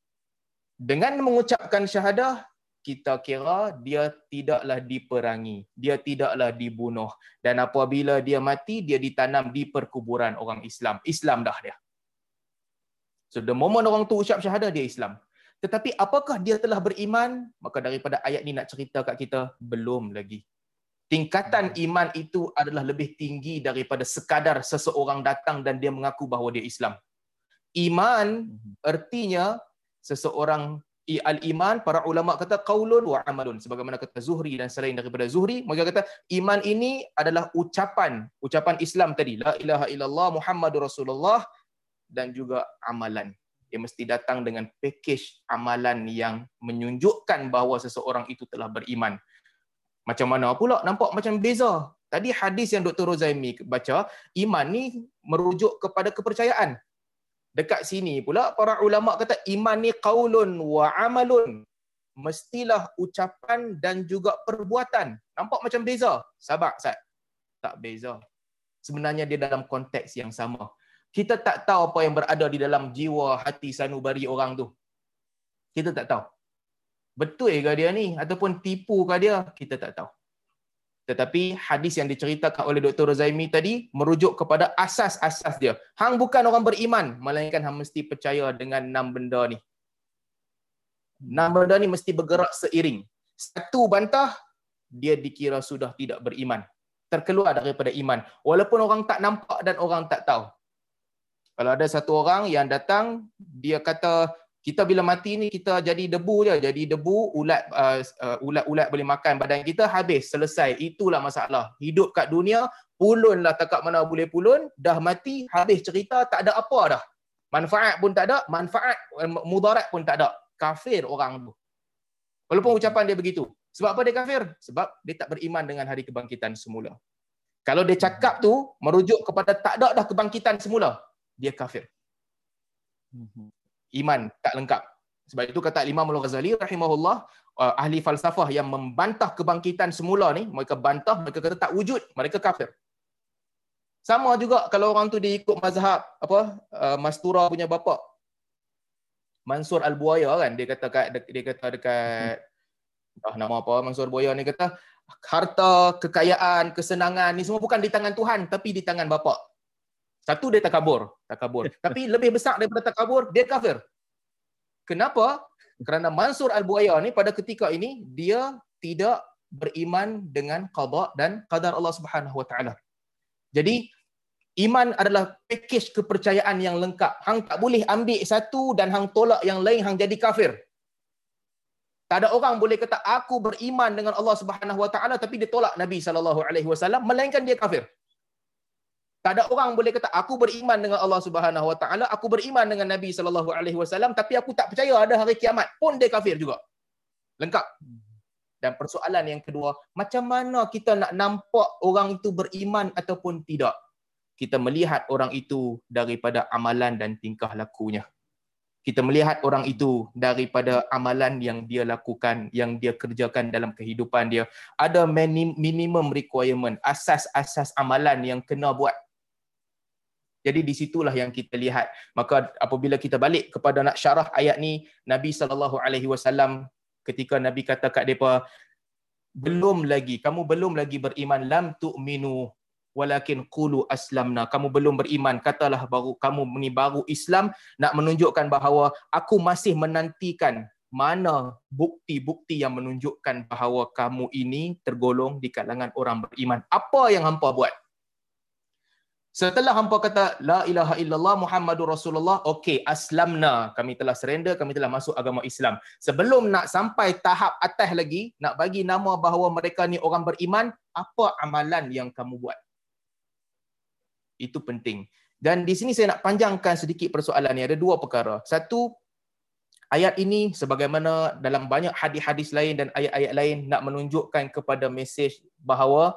Speaker 3: dengan mengucapkan syahadah kita kira dia tidaklah diperangi, dia tidaklah dibunuh dan apabila dia mati dia ditanam di perkuburan orang Islam. Islam dah dia. So the moment orang tu ucap syahadah dia Islam. Tetapi apakah dia telah beriman? Maka daripada ayat ni nak cerita kat kita belum lagi. Tingkatan iman itu adalah lebih tinggi daripada sekadar seseorang datang dan dia mengaku bahawa dia Islam. Iman artinya seseorang al-iman para ulama kata qaulun wa amalun sebagaimana kata Zuhri dan selain daripada Zuhri mereka kata iman ini adalah ucapan ucapan Islam tadi la ilaha illallah muhammadur rasulullah dan juga amalan. Dia mesti datang dengan package amalan yang menunjukkan bahawa seseorang itu telah beriman. Macam mana pula nampak macam beza. Tadi hadis yang Dr. Rozaimi baca, iman ni merujuk kepada kepercayaan. Dekat sini pula para ulama kata iman ni qaulun wa amalun. Mestilah ucapan dan juga perbuatan. Nampak macam beza. Sabar, Ustaz. Tak beza. Sebenarnya dia dalam konteks yang sama kita tak tahu apa yang berada di dalam jiwa hati sanubari orang tu. Kita tak tahu. Betul ke dia ni ataupun tipu ke dia? Kita tak tahu. Tetapi hadis yang diceritakan oleh Dr. Rozaimi tadi merujuk kepada asas-asas dia. Hang bukan orang beriman, melainkan hang mesti percaya dengan enam benda ni. Enam benda ni mesti bergerak seiring. Satu bantah, dia dikira sudah tidak beriman. terkeluar daripada iman walaupun orang tak nampak dan orang tak tahu kalau ada satu orang yang datang dia kata kita bila mati ni kita jadi debu je. Jadi debu ulat uh, uh, ulat-ulat boleh makan. Badan kita habis selesai. Itulah masalah. Hidup kat dunia pulun lah takak mana boleh pulun. Dah mati habis cerita tak ada apa dah. Manfaat pun tak ada manfaat eh, mudarat pun tak ada. Kafir orang tu. Walaupun ucapan dia begitu. Sebab apa dia kafir? Sebab dia tak beriman dengan hari kebangkitan semula. Kalau dia cakap tu merujuk kepada tak ada dah kebangkitan semula dia kafir mhm iman tak lengkap. Sebab itu kata Imam Al-Ghazali rahimahullah uh, ahli falsafah yang membantah kebangkitan semula ni, mereka bantah, mereka kata tak wujud, mereka kafir. Sama juga kalau orang tu dia ikut mazhab apa uh, Mastura punya bapa Mansur Al-Buaya kan dia kata kat dia kata dekat hmm. ah nama apa Mansur Al-Buaya ni kata harta, kekayaan, kesenangan ni semua bukan di tangan Tuhan tapi di tangan bapa. Satu dia takabur, takabur. Tapi lebih besar daripada takabur, dia kafir. Kenapa? Kerana Mansur Al-Buaya ni pada ketika ini dia tidak beriman dengan qada dan qadar Allah Subhanahu Wa Taala. Jadi iman adalah pakej kepercayaan yang lengkap. Hang tak boleh ambil satu dan hang tolak yang lain hang jadi kafir. Tak ada orang boleh kata aku beriman dengan Allah Subhanahu Wa Taala tapi dia tolak Nabi sallallahu alaihi wasallam melainkan dia kafir. Tak ada orang boleh kata aku beriman dengan Allah Subhanahu Wa Taala, aku beriman dengan Nabi sallallahu alaihi wasallam tapi aku tak percaya ada hari kiamat. Pun dia kafir juga. Lengkap. Dan persoalan yang kedua, macam mana kita nak nampak orang itu beriman ataupun tidak? Kita melihat orang itu daripada amalan dan tingkah lakunya. Kita melihat orang itu daripada amalan yang dia lakukan, yang dia kerjakan dalam kehidupan dia. Ada minimum requirement, asas-asas amalan yang kena buat jadi di situlah yang kita lihat. Maka apabila kita balik kepada nak syarah ayat ni, Nabi sallallahu alaihi wasallam ketika Nabi kata kat depa belum lagi kamu belum lagi beriman lam tu'minu walakin qulu aslamna. Kamu belum beriman katalah baru kamu ni baru Islam nak menunjukkan bahawa aku masih menantikan mana bukti-bukti yang menunjukkan bahawa kamu ini tergolong di kalangan orang beriman. Apa yang hampa buat Setelah hampa kata la ilaha illallah Muhammadur Rasulullah, okey, aslamna. Kami telah surrender, kami telah masuk agama Islam. Sebelum nak sampai tahap atas lagi, nak bagi nama bahawa mereka ni orang beriman, apa amalan yang kamu buat? Itu penting. Dan di sini saya nak panjangkan sedikit persoalan ni. Ada dua perkara. Satu, ayat ini sebagaimana dalam banyak hadis-hadis lain dan ayat-ayat lain nak menunjukkan kepada mesej bahawa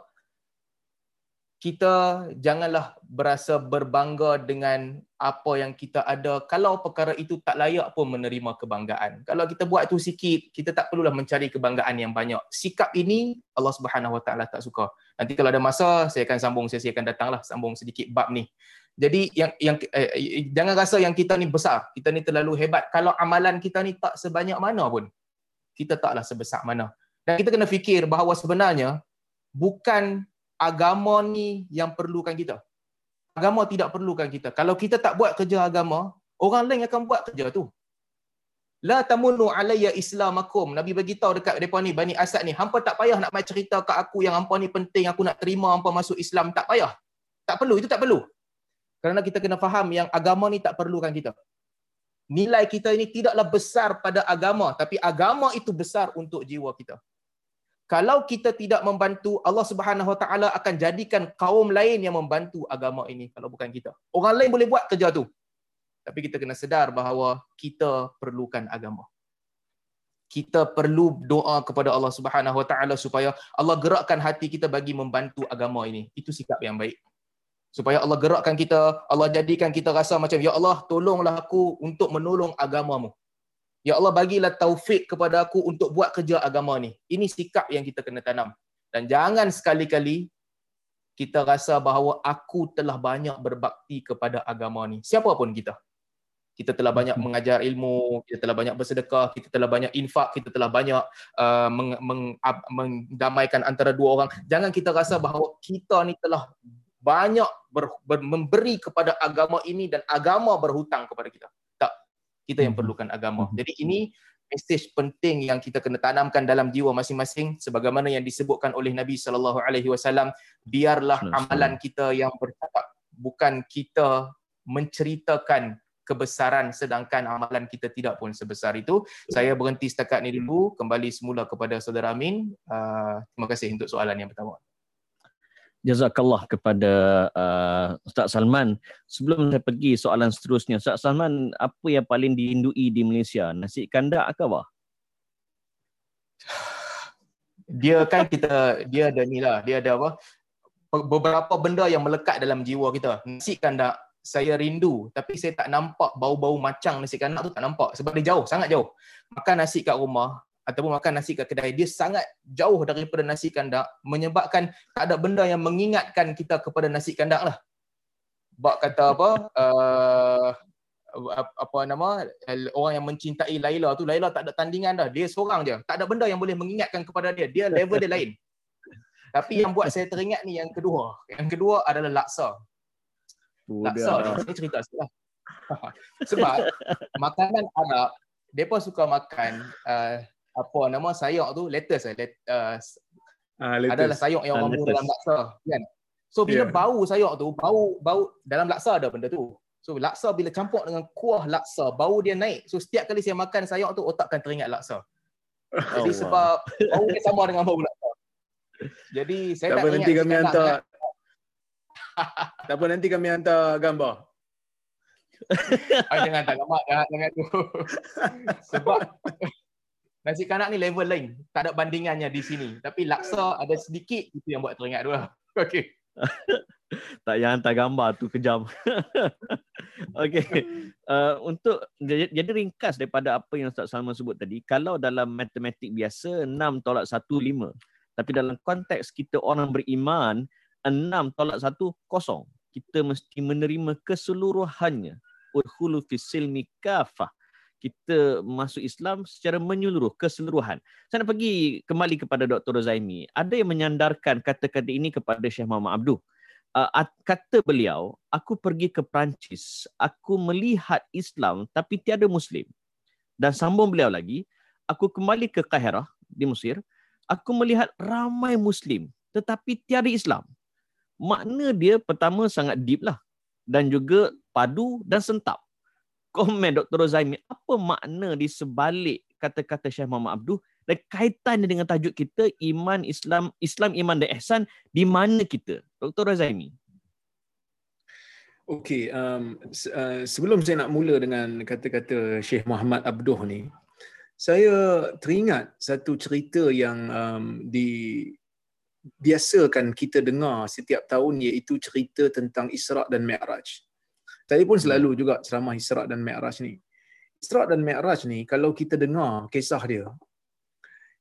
Speaker 3: kita janganlah berasa berbangga dengan apa yang kita ada kalau perkara itu tak layak pun menerima kebanggaan. Kalau kita buat tu sikit, kita tak perlulah mencari kebanggaan yang banyak. Sikap ini Allah Subhanahu Wa Taala tak suka. Nanti kalau ada masa saya akan sambung sesi akan datanglah sambung sedikit bab ni. Jadi yang yang eh, eh, jangan rasa yang kita ni besar, kita ni terlalu hebat kalau amalan kita ni tak sebanyak mana pun. Kita taklah sebesar mana. Dan kita kena fikir bahawa sebenarnya bukan agama ni yang perlukan kita. Agama tidak perlukan kita. Kalau kita tak buat kerja agama, orang lain akan buat kerja tu. La tamunu alayya islamakum. Nabi bagi tahu dekat depa ni Bani Asad ni, hampa tak payah nak mai cerita kat aku yang hampa ni penting aku nak terima hampa masuk Islam, tak payah. Tak perlu, itu tak perlu. Kerana kita kena faham yang agama ni tak perlukan kita. Nilai kita ini tidaklah besar pada agama, tapi agama itu besar untuk jiwa kita kalau kita tidak membantu Allah Subhanahu Wa Taala akan jadikan kaum lain yang membantu agama ini kalau bukan kita. Orang lain boleh buat kerja tu. Tapi kita kena sedar bahawa kita perlukan agama. Kita perlu doa kepada Allah Subhanahu Wa Taala supaya Allah gerakkan hati kita bagi membantu agama ini. Itu sikap yang baik. Supaya Allah gerakkan kita, Allah jadikan kita rasa macam ya Allah tolonglah aku untuk menolong agamamu. Ya Allah bagilah taufik kepada aku untuk buat kerja agama ni. Ini sikap yang kita kena tanam. Dan jangan sekali-kali kita rasa bahawa aku telah banyak berbakti kepada agama ni. Siapa pun kita. Kita telah banyak mengajar ilmu, kita telah banyak bersedekah, kita telah banyak infak, kita telah banyak uh, meng, meng, uh, mendamaikan antara dua orang. Jangan kita rasa bahawa kita ni telah banyak ber, ber, memberi kepada agama ini dan agama berhutang kepada kita kita yang hmm. perlukan agama. Hmm. Jadi ini mesej penting yang kita kena tanamkan dalam jiwa masing-masing sebagaimana yang disebutkan oleh Nabi sallallahu alaihi wasallam biarlah amalan kita yang bercakap bukan kita menceritakan kebesaran sedangkan amalan kita tidak pun sebesar itu. Saya berhenti setakat ini dulu, kembali semula kepada saudara Amin. Uh, terima kasih untuk soalan yang pertama.
Speaker 1: Jazakallah kepada uh, Ustaz Salman. Sebelum saya pergi soalan seterusnya, Ustaz Salman, apa yang paling diindui di Malaysia? Nasi kandak ke apa?
Speaker 3: Dia kan kita, dia ada ni lah, dia ada apa? Beberapa benda yang melekat dalam jiwa kita. Nasi kandak, saya rindu tapi saya tak nampak bau-bau macang nasi kandak tu tak nampak sebab dia jauh, sangat jauh. Makan nasi kat rumah, ataupun makan nasi kat kedai dia sangat jauh daripada nasi kandak menyebabkan tak ada benda yang mengingatkan kita kepada nasi kandak lah. Bak kata apa uh, apa nama orang yang mencintai Laila tu Laila tak ada tandingan dah. Dia seorang je. Tak ada benda yang boleh mengingatkan kepada dia. Dia level dia lain. Tapi yang buat saya teringat ni yang kedua. Yang kedua adalah laksa. Laksa ni cerita sikit sebab makanan Arab depa suka makan uh, apa nama sayur tu lettuce eh let, uh, uh, adalah sayur yang orang uh, dalam laksa kan? So bila yeah. bau sayur tu bau bau dalam laksa ada benda tu. So laksa bila campur dengan kuah laksa bau dia naik. So setiap kali saya makan sayur tu otak akan teringat laksa. Jadi oh, sebab wow. bau dia sama dengan bau laksa. Jadi saya tak, tak
Speaker 2: nanti kami hantar tak apa nanti kami hantar gambar.
Speaker 3: Ay, jangan tak gambar jangan, jangan tu. Sebab Nasi kanak ni level lain. Tak ada bandingannya di sini. Tapi laksa ada sedikit itu yang buat teringat tu lah. Okey.
Speaker 1: tak yang hantar gambar tu kejam. Okey. Uh, untuk jadi, ringkas daripada apa yang Ustaz Salman sebut tadi, kalau dalam matematik biasa 6 tolak 1 5. Tapi dalam konteks kita orang beriman 6 tolak 1 kosong. Kita mesti menerima keseluruhannya. Udkhulu fi silmi kafah kita masuk Islam secara menyeluruh, keseluruhan. Saya nak pergi kembali kepada Dr. Zaimi. Ada yang menyandarkan kata-kata ini kepada Syekh Muhammad Abduh. Uh, kata beliau, aku pergi ke Perancis, aku melihat Islam tapi tiada Muslim. Dan sambung beliau lagi, aku kembali ke Kahirah di Mesir, aku melihat ramai Muslim tetapi tiada Islam. Makna dia pertama sangat deep lah. Dan juga padu dan sentap komen Dr. Zaimi, apa makna di sebalik kata-kata Syekh Muhammad Abdul dan kaitannya dengan tajuk kita iman Islam Islam iman dan ihsan di mana kita Dr. Zaimi
Speaker 2: Okey, um, uh, sebelum saya nak mula dengan kata-kata Syekh Muhammad Abduh ni, saya teringat satu cerita yang um, di biasakan kita dengar setiap tahun iaitu cerita tentang Isra' dan Mi'raj. Saya pun selalu juga ceramah Isra' dan Mi'raj ni. Isra' dan Mi'raj ni, kalau kita dengar kisah dia,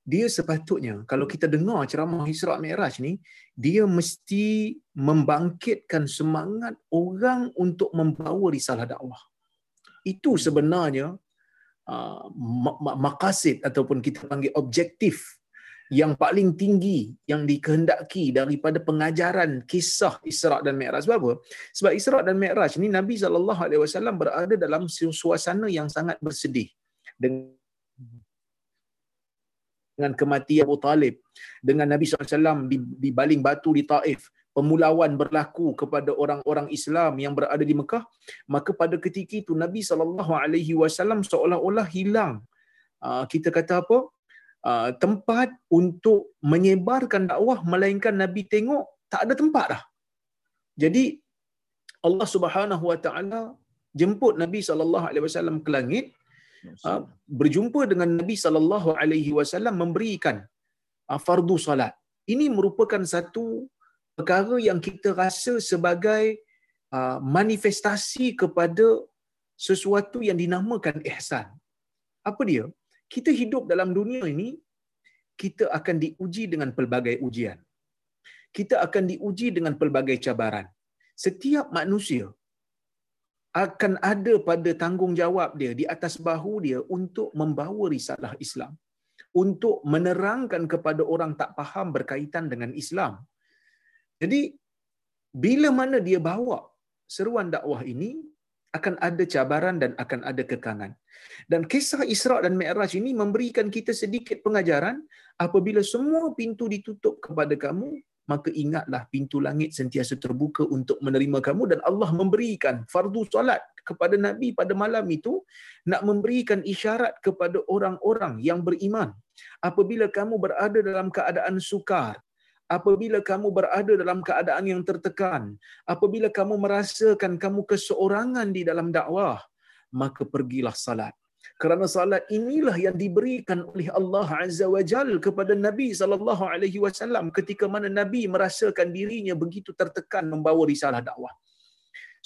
Speaker 2: dia sepatutnya, kalau kita dengar ceramah Isra' Mi'raj ni, dia mesti membangkitkan semangat orang untuk membawa risalah dakwah. Itu sebenarnya uh, makasid ataupun kita panggil objektif yang paling tinggi yang dikehendaki daripada pengajaran kisah Isra' dan Mi'raj. Sebab apa? Sebab Isra' dan Mi'raj ni Nabi SAW berada dalam suasana yang sangat bersedih dengan kematian Abu Talib. Dengan Nabi SAW di, di baling batu di Taif. Pemulauan berlaku kepada orang-orang Islam yang berada di Mekah. Maka pada ketika itu Nabi SAW seolah-olah hilang. Uh, kita kata apa? Uh, tempat untuk menyebarkan dakwah melainkan Nabi tengok tak ada tempat dah. Jadi Allah Subhanahu Wa Taala jemput Nabi sallallahu alaihi wasallam ke langit uh, berjumpa dengan Nabi sallallahu alaihi wasallam memberikan uh, fardu salat. Ini merupakan satu perkara yang kita rasa sebagai uh, manifestasi kepada sesuatu yang dinamakan ihsan. Apa dia? Kita hidup dalam dunia ini kita akan diuji dengan pelbagai ujian. Kita akan diuji dengan pelbagai cabaran. Setiap manusia akan ada pada tanggungjawab dia di atas bahu dia untuk membawa risalah Islam. Untuk menerangkan kepada orang tak faham berkaitan dengan Islam. Jadi, bila mana dia bawa seruan dakwah ini, akan ada cabaran dan akan ada kekangan. Dan kisah Isra' dan Mi'raj ini memberikan kita sedikit pengajaran apabila semua pintu ditutup kepada kamu, maka ingatlah pintu langit sentiasa terbuka untuk menerima kamu dan Allah memberikan fardu solat kepada Nabi pada malam itu nak memberikan isyarat kepada orang-orang yang beriman. Apabila kamu berada dalam keadaan sukar, apabila kamu berada dalam keadaan yang tertekan, apabila kamu merasakan kamu keseorangan di dalam dakwah, maka pergilah salat. Kerana salat inilah yang diberikan oleh Allah Azza wa Jal kepada Nabi sallallahu alaihi wasallam ketika mana Nabi merasakan dirinya begitu tertekan membawa risalah dakwah.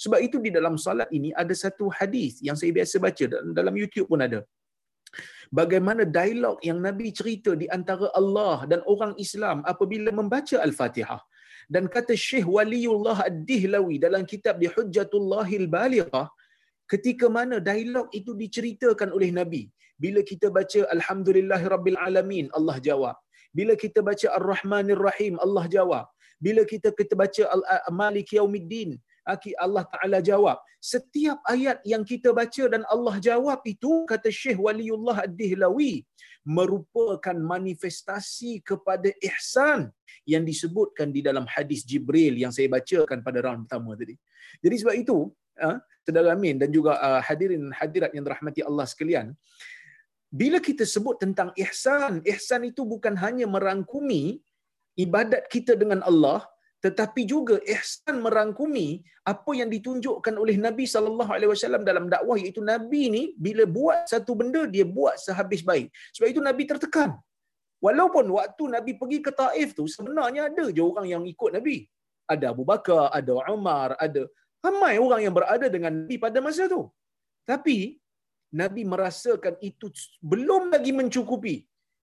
Speaker 2: Sebab itu di dalam salat ini ada satu hadis yang saya biasa baca dalam YouTube pun ada. Bagaimana dialog yang Nabi cerita di antara Allah dan orang Islam apabila membaca Al-Fatihah. Dan kata Syekh Waliullah Ad-Dihlawi dalam kitab di Hujjatullahil Balighah, ketika mana dialog itu diceritakan oleh Nabi. Bila kita baca Alhamdulillahirabbil alamin, Allah jawab. Bila kita baca Ar-Rahmanir Rahim, Allah jawab. Bila kita kita baca Al-Malik Yaumiddin, Allah Taala jawab. Setiap ayat yang kita baca dan Allah jawab itu kata Syekh Waliullah Ad-Dihlawi merupakan manifestasi kepada ihsan yang disebutkan di dalam hadis Jibril yang saya bacakan pada round pertama tadi. Jadi sebab itu, ha, saudara Amin dan juga uh, hadirin hadirat yang dirahmati Allah sekalian, bila kita sebut tentang ihsan, ihsan itu bukan hanya merangkumi ibadat kita dengan Allah, tetapi juga ihsan merangkumi apa yang ditunjukkan oleh Nabi sallallahu alaihi wasallam dalam dakwah iaitu Nabi ni bila buat satu benda dia buat sehabis baik. Sebab itu Nabi tertekan. Walaupun waktu Nabi pergi ke Taif tu sebenarnya ada je orang yang ikut Nabi. Ada Abu Bakar, ada Umar, ada ramai orang yang berada dengan Nabi pada masa tu. Tapi Nabi merasakan itu belum lagi mencukupi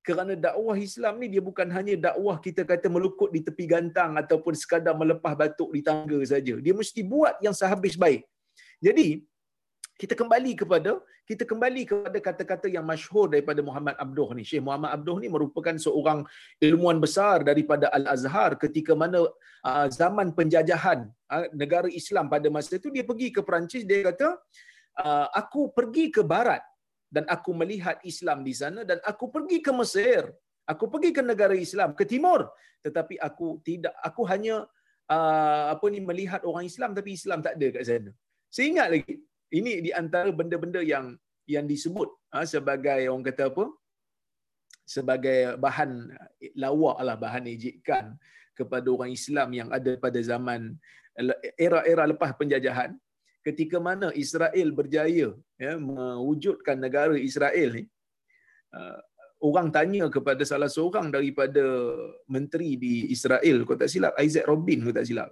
Speaker 2: kerana dakwah Islam ni dia bukan hanya dakwah kita kata melukut di tepi gantang ataupun sekadar melepah batuk di tangga saja. Dia mesti buat yang sehabis baik. Jadi kita kembali kepada kita kembali kepada kata-kata yang masyhur daripada Muhammad Abduh ni. Syekh Muhammad Abduh ni merupakan seorang ilmuwan besar daripada Al-Azhar ketika mana zaman penjajahan negara Islam pada masa itu dia pergi ke Perancis dia kata aku pergi ke barat dan aku melihat Islam di sana dan aku pergi ke Mesir. Aku pergi ke negara Islam ke timur. Tetapi aku tidak aku hanya uh, apa ni melihat orang Islam tapi Islam tak ada kat sana. Saya ingat lagi ini di antara benda-benda yang yang disebut uh, sebagai orang kata apa? Sebagai bahan lawak lah bahan ejekan kepada orang Islam yang ada pada zaman era-era lepas penjajahan. Ketika mana Israel berjaya ya, mewujudkan negara Israel ni, uh, orang tanya kepada salah seorang daripada menteri di Israel, kau tak silap, Isaac Robin, kau tak silap.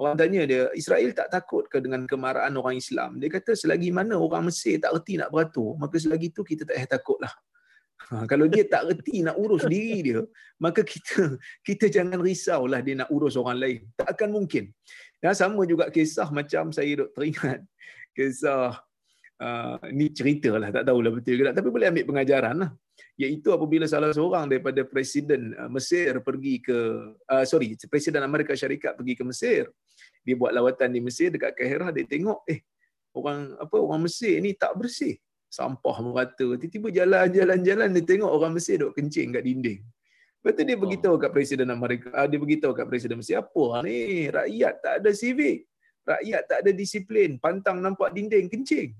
Speaker 2: Orang tanya dia, Israel tak takut ke dengan kemarahan orang Islam? Dia kata, selagi mana orang Mesir tak reti nak beratur, maka selagi tu kita tak payah takutlah. Ha, kalau dia tak reti nak urus diri dia, maka kita kita jangan risaulah dia nak urus orang lain. Tak akan mungkin. Dan sama juga kisah macam saya dok teringat kisah uh, ni cerita lah tak tahulah betul ke tak tapi boleh ambil pengajaran lah iaitu apabila salah seorang daripada presiden uh, Mesir pergi ke uh, sorry presiden Amerika Syarikat pergi ke Mesir dia buat lawatan di Mesir dekat Kairah dia tengok eh orang apa orang Mesir ni tak bersih sampah merata tiba-tiba jalan-jalan-jalan dia tengok orang Mesir duk kencing kat dinding Lepas tu dia beritahu kat Presiden Amerika, ah, dia beritahu kat Presiden Mesir, apa ni? Rakyat tak ada civic. Rakyat tak ada disiplin. Pantang nampak dinding kencing.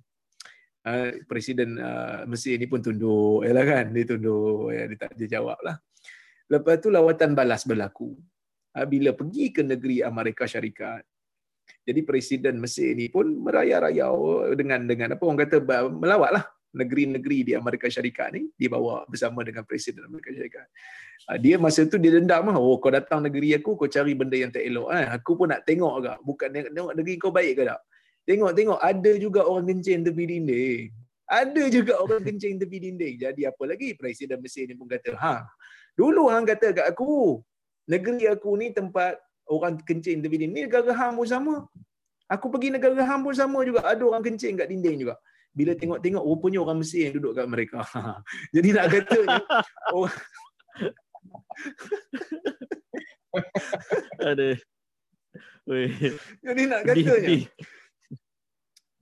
Speaker 2: Uh, Presiden uh, Mesir ni pun tunduk. Yalah kan? Dia tunduk. Ya, dia tak dia jawab lah. Lepas tu lawatan balas berlaku. Uh, bila pergi ke negeri Amerika Syarikat, jadi Presiden Mesir ni pun meraya-raya dengan dengan apa orang kata melawat lah negeri-negeri di Amerika Syarikat ni dia bawa bersama dengan Presiden Amerika Syarikat. Dia masa tu dia dendam lah. Oh kau datang negeri aku kau cari benda yang tak elok. Eh. Aku pun nak tengok agak. Bukan tengok negeri kau baik ke tak? Tengok-tengok ada juga orang kencing tepi dinding. Ada juga orang kencing tepi dinding. Jadi apa lagi? Presiden Mesir ni pun kata, ha, dulu hang kata kat aku, negeri aku ni tempat orang kencing tepi dinding. Ni negara hang pun sama. Aku pergi negara hang pun sama juga. Ada orang kencing kat dinding juga bila tengok-tengok rupanya orang Mesir yang duduk kat mereka. Jadi nak kata orang
Speaker 1: ada.
Speaker 2: Jadi nak katanya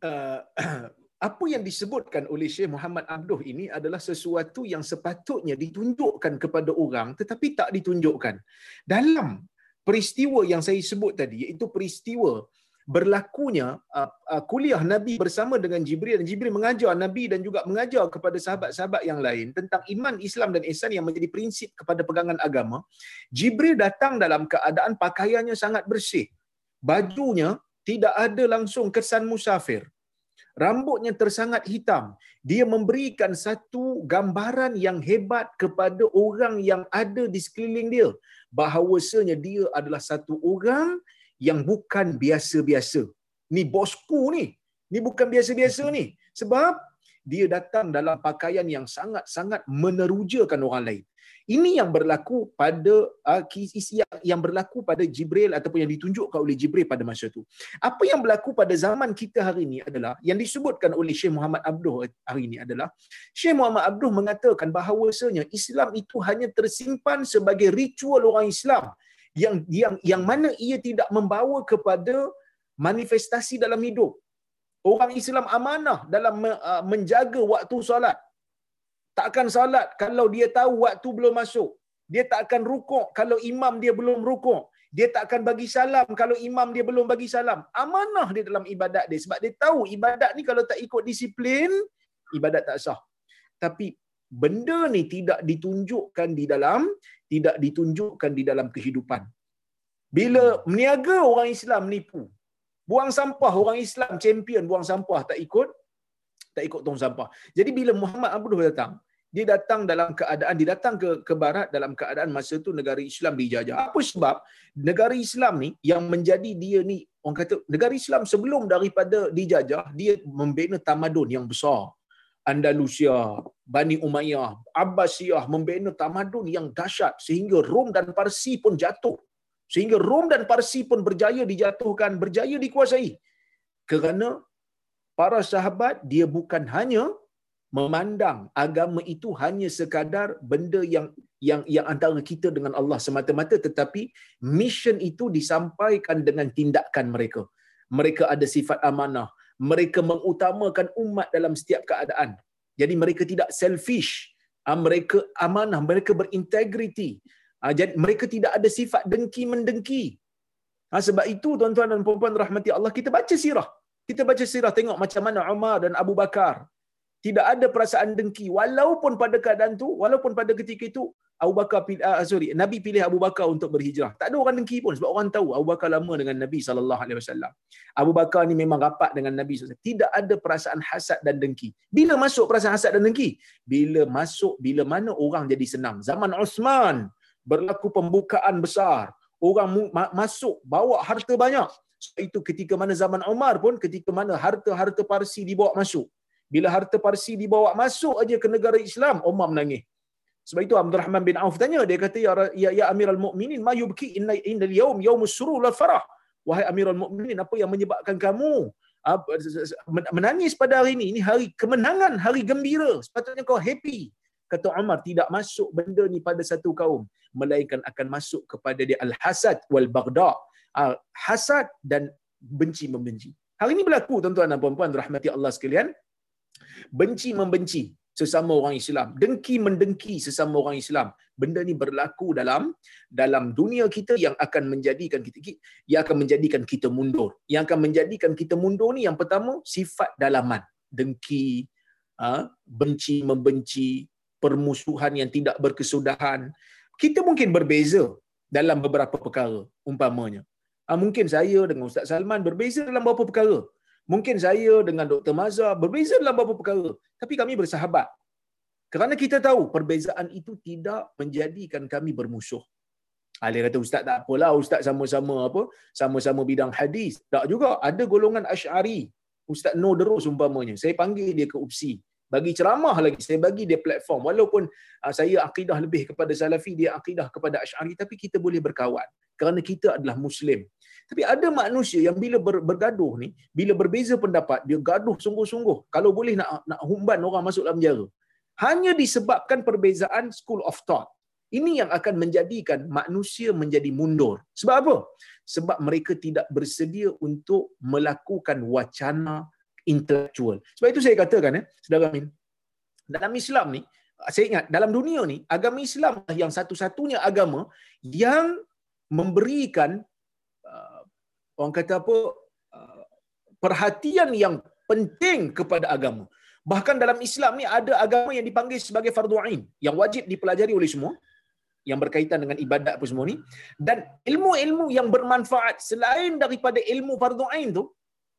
Speaker 2: uh, apa yang disebutkan oleh Syekh Muhammad Abduh ini adalah sesuatu yang sepatutnya ditunjukkan kepada orang tetapi tak ditunjukkan. Dalam peristiwa yang saya sebut tadi iaitu peristiwa berlakunya uh, uh, kuliah Nabi bersama dengan Jibril dan Jibril mengajar Nabi dan juga mengajar kepada sahabat-sahabat yang lain tentang iman Islam dan ihsan yang menjadi prinsip kepada pegangan agama. Jibril datang dalam keadaan pakaiannya sangat bersih. Bajunya tidak ada langsung kesan musafir. Rambutnya tersangat hitam. Dia memberikan satu gambaran yang hebat kepada orang yang ada di sekeliling dia. Bahawasanya dia adalah satu orang yang bukan biasa-biasa. Ni bosku ni. Ni bukan biasa-biasa ni. Sebab dia datang dalam pakaian yang sangat-sangat menerujakan orang lain. Ini yang berlaku pada uh, yang berlaku pada Jibril ataupun yang ditunjukkan oleh Jibril pada masa itu. Apa yang berlaku pada zaman kita hari ini adalah yang disebutkan oleh Syekh Muhammad Abduh hari ini adalah Syekh Muhammad Abduh mengatakan bahawasanya Islam itu hanya tersimpan sebagai ritual orang Islam yang yang yang mana ia tidak membawa kepada manifestasi dalam hidup. Orang Islam amanah dalam uh, menjaga waktu solat. Tak akan salat kalau dia tahu waktu belum masuk. Dia tak akan rukuk kalau imam dia belum rukuk. Dia tak akan bagi salam kalau imam dia belum bagi salam. Amanah dia dalam ibadat dia. Sebab dia tahu ibadat ni kalau tak ikut disiplin, ibadat tak sah. Tapi benda ni tidak ditunjukkan di dalam tidak ditunjukkan di dalam kehidupan. Bila meniaga orang Islam nipu. Buang sampah orang Islam champion buang sampah tak ikut tak ikut tong sampah. Jadi bila Muhammad Abdul datang, dia datang dalam keadaan dia datang ke ke barat dalam keadaan masa tu negara Islam dijajah. Apa sebab negara Islam ni yang menjadi dia ni orang kata negara Islam sebelum daripada dijajah dia membina tamadun yang besar. Andalusia, Bani Umayyah, Abbasiyah membina tamadun yang dahsyat sehingga Rom dan Parsi pun jatuh. Sehingga Rom dan Parsi pun berjaya dijatuhkan, berjaya dikuasai. Kerana para sahabat dia bukan hanya memandang agama itu hanya sekadar benda yang yang yang antara kita dengan Allah semata-mata tetapi mission itu disampaikan dengan tindakan mereka. Mereka ada sifat amanah, mereka mengutamakan umat dalam setiap keadaan. Jadi mereka tidak selfish, ah, mereka amanah, mereka berintegriti. Ah, jadi mereka tidak ada sifat dengki mendengki. Ah, sebab itu tuan-tuan dan puan-puan rahmati Allah kita baca sirah. Kita baca sirah tengok macam mana Umar dan Abu Bakar. Tidak ada perasaan dengki. Walaupun pada keadaan tu walaupun pada ketika itu Abu Bakar pilih, uh, sorry Nabi pilih Abu Bakar untuk berhijrah. Tak ada orang dengki pun sebab orang tahu Abu Bakar lama dengan Nabi sallallahu alaihi wasallam. Abu Bakar ni memang rapat dengan Nabi SAW. tidak ada perasaan hasad dan dengki. Bila masuk perasaan hasad dan dengki? Bila masuk bila mana orang jadi senang? Zaman Osman berlaku pembukaan besar orang masuk bawa harta banyak itu ketika mana zaman Umar pun ketika mana harta-harta Parsi dibawa masuk bila harta Parsi dibawa masuk aja ke negara Islam, Umar menangis. Sebab itu Abdul Rahman bin Auf tanya, dia kata ya ya, ya Amirul Mukminin, ma yubki inna inna al-yawm yawmus surur wal farah. Wahai Amirul Mukminin, apa yang menyebabkan kamu menangis pada hari ini? Ini hari kemenangan, hari gembira. Sepatutnya kau happy. Kata Umar, tidak masuk benda ni pada satu kaum. Melainkan akan masuk kepada dia al-hasad wal-baghda. Hasad dan benci-membenci. Hari ini berlaku tuan-tuan dan puan-puan rahmati Allah sekalian benci membenci sesama orang Islam, dengki mendengki sesama orang Islam. Benda ni berlaku dalam dalam dunia kita yang akan menjadikan kita yang akan menjadikan kita mundur. Yang akan menjadikan kita mundur ni yang pertama sifat dalaman, dengki, ha, benci membenci, permusuhan yang tidak berkesudahan. Kita mungkin berbeza dalam beberapa perkara umpamanya. Ha, mungkin saya dengan Ustaz Salman berbeza dalam beberapa perkara. Mungkin saya dengan Dr. Mazhar berbeza dalam beberapa perkara. Tapi kami bersahabat. Kerana kita tahu perbezaan itu tidak menjadikan kami bermusuh. Ali kata ustaz tak apalah ustaz sama-sama apa sama-sama bidang hadis. Tak juga ada golongan Asy'ari. Ustaz No Derus umpamanya. Saya panggil dia ke UPSI. Bagi ceramah lagi saya bagi dia platform walaupun uh, saya akidah lebih kepada Salafi dia akidah kepada Asy'ari tapi kita boleh berkawan kerana kita adalah muslim. Tapi ada manusia yang bila ber, bergaduh ni, bila berbeza pendapat, dia gaduh sungguh-sungguh. Kalau boleh nak nak humban orang masuk dalam penjara. Hanya disebabkan perbezaan school of thought. Ini yang akan menjadikan manusia menjadi mundur. Sebab apa? Sebab mereka tidak bersedia untuk melakukan wacana intellectual. Sebab itu saya katakan ya, saudara Amin. Dalam Islam ni, saya ingat dalam dunia ni agama Islam yang satu-satunya agama yang memberikan uh, orang kata apa uh, perhatian yang penting kepada agama. Bahkan dalam Islam ni ada agama yang dipanggil sebagai fardu ain yang wajib dipelajari oleh semua yang berkaitan dengan ibadat apa semua ni dan ilmu-ilmu yang bermanfaat selain daripada ilmu fardu ain tu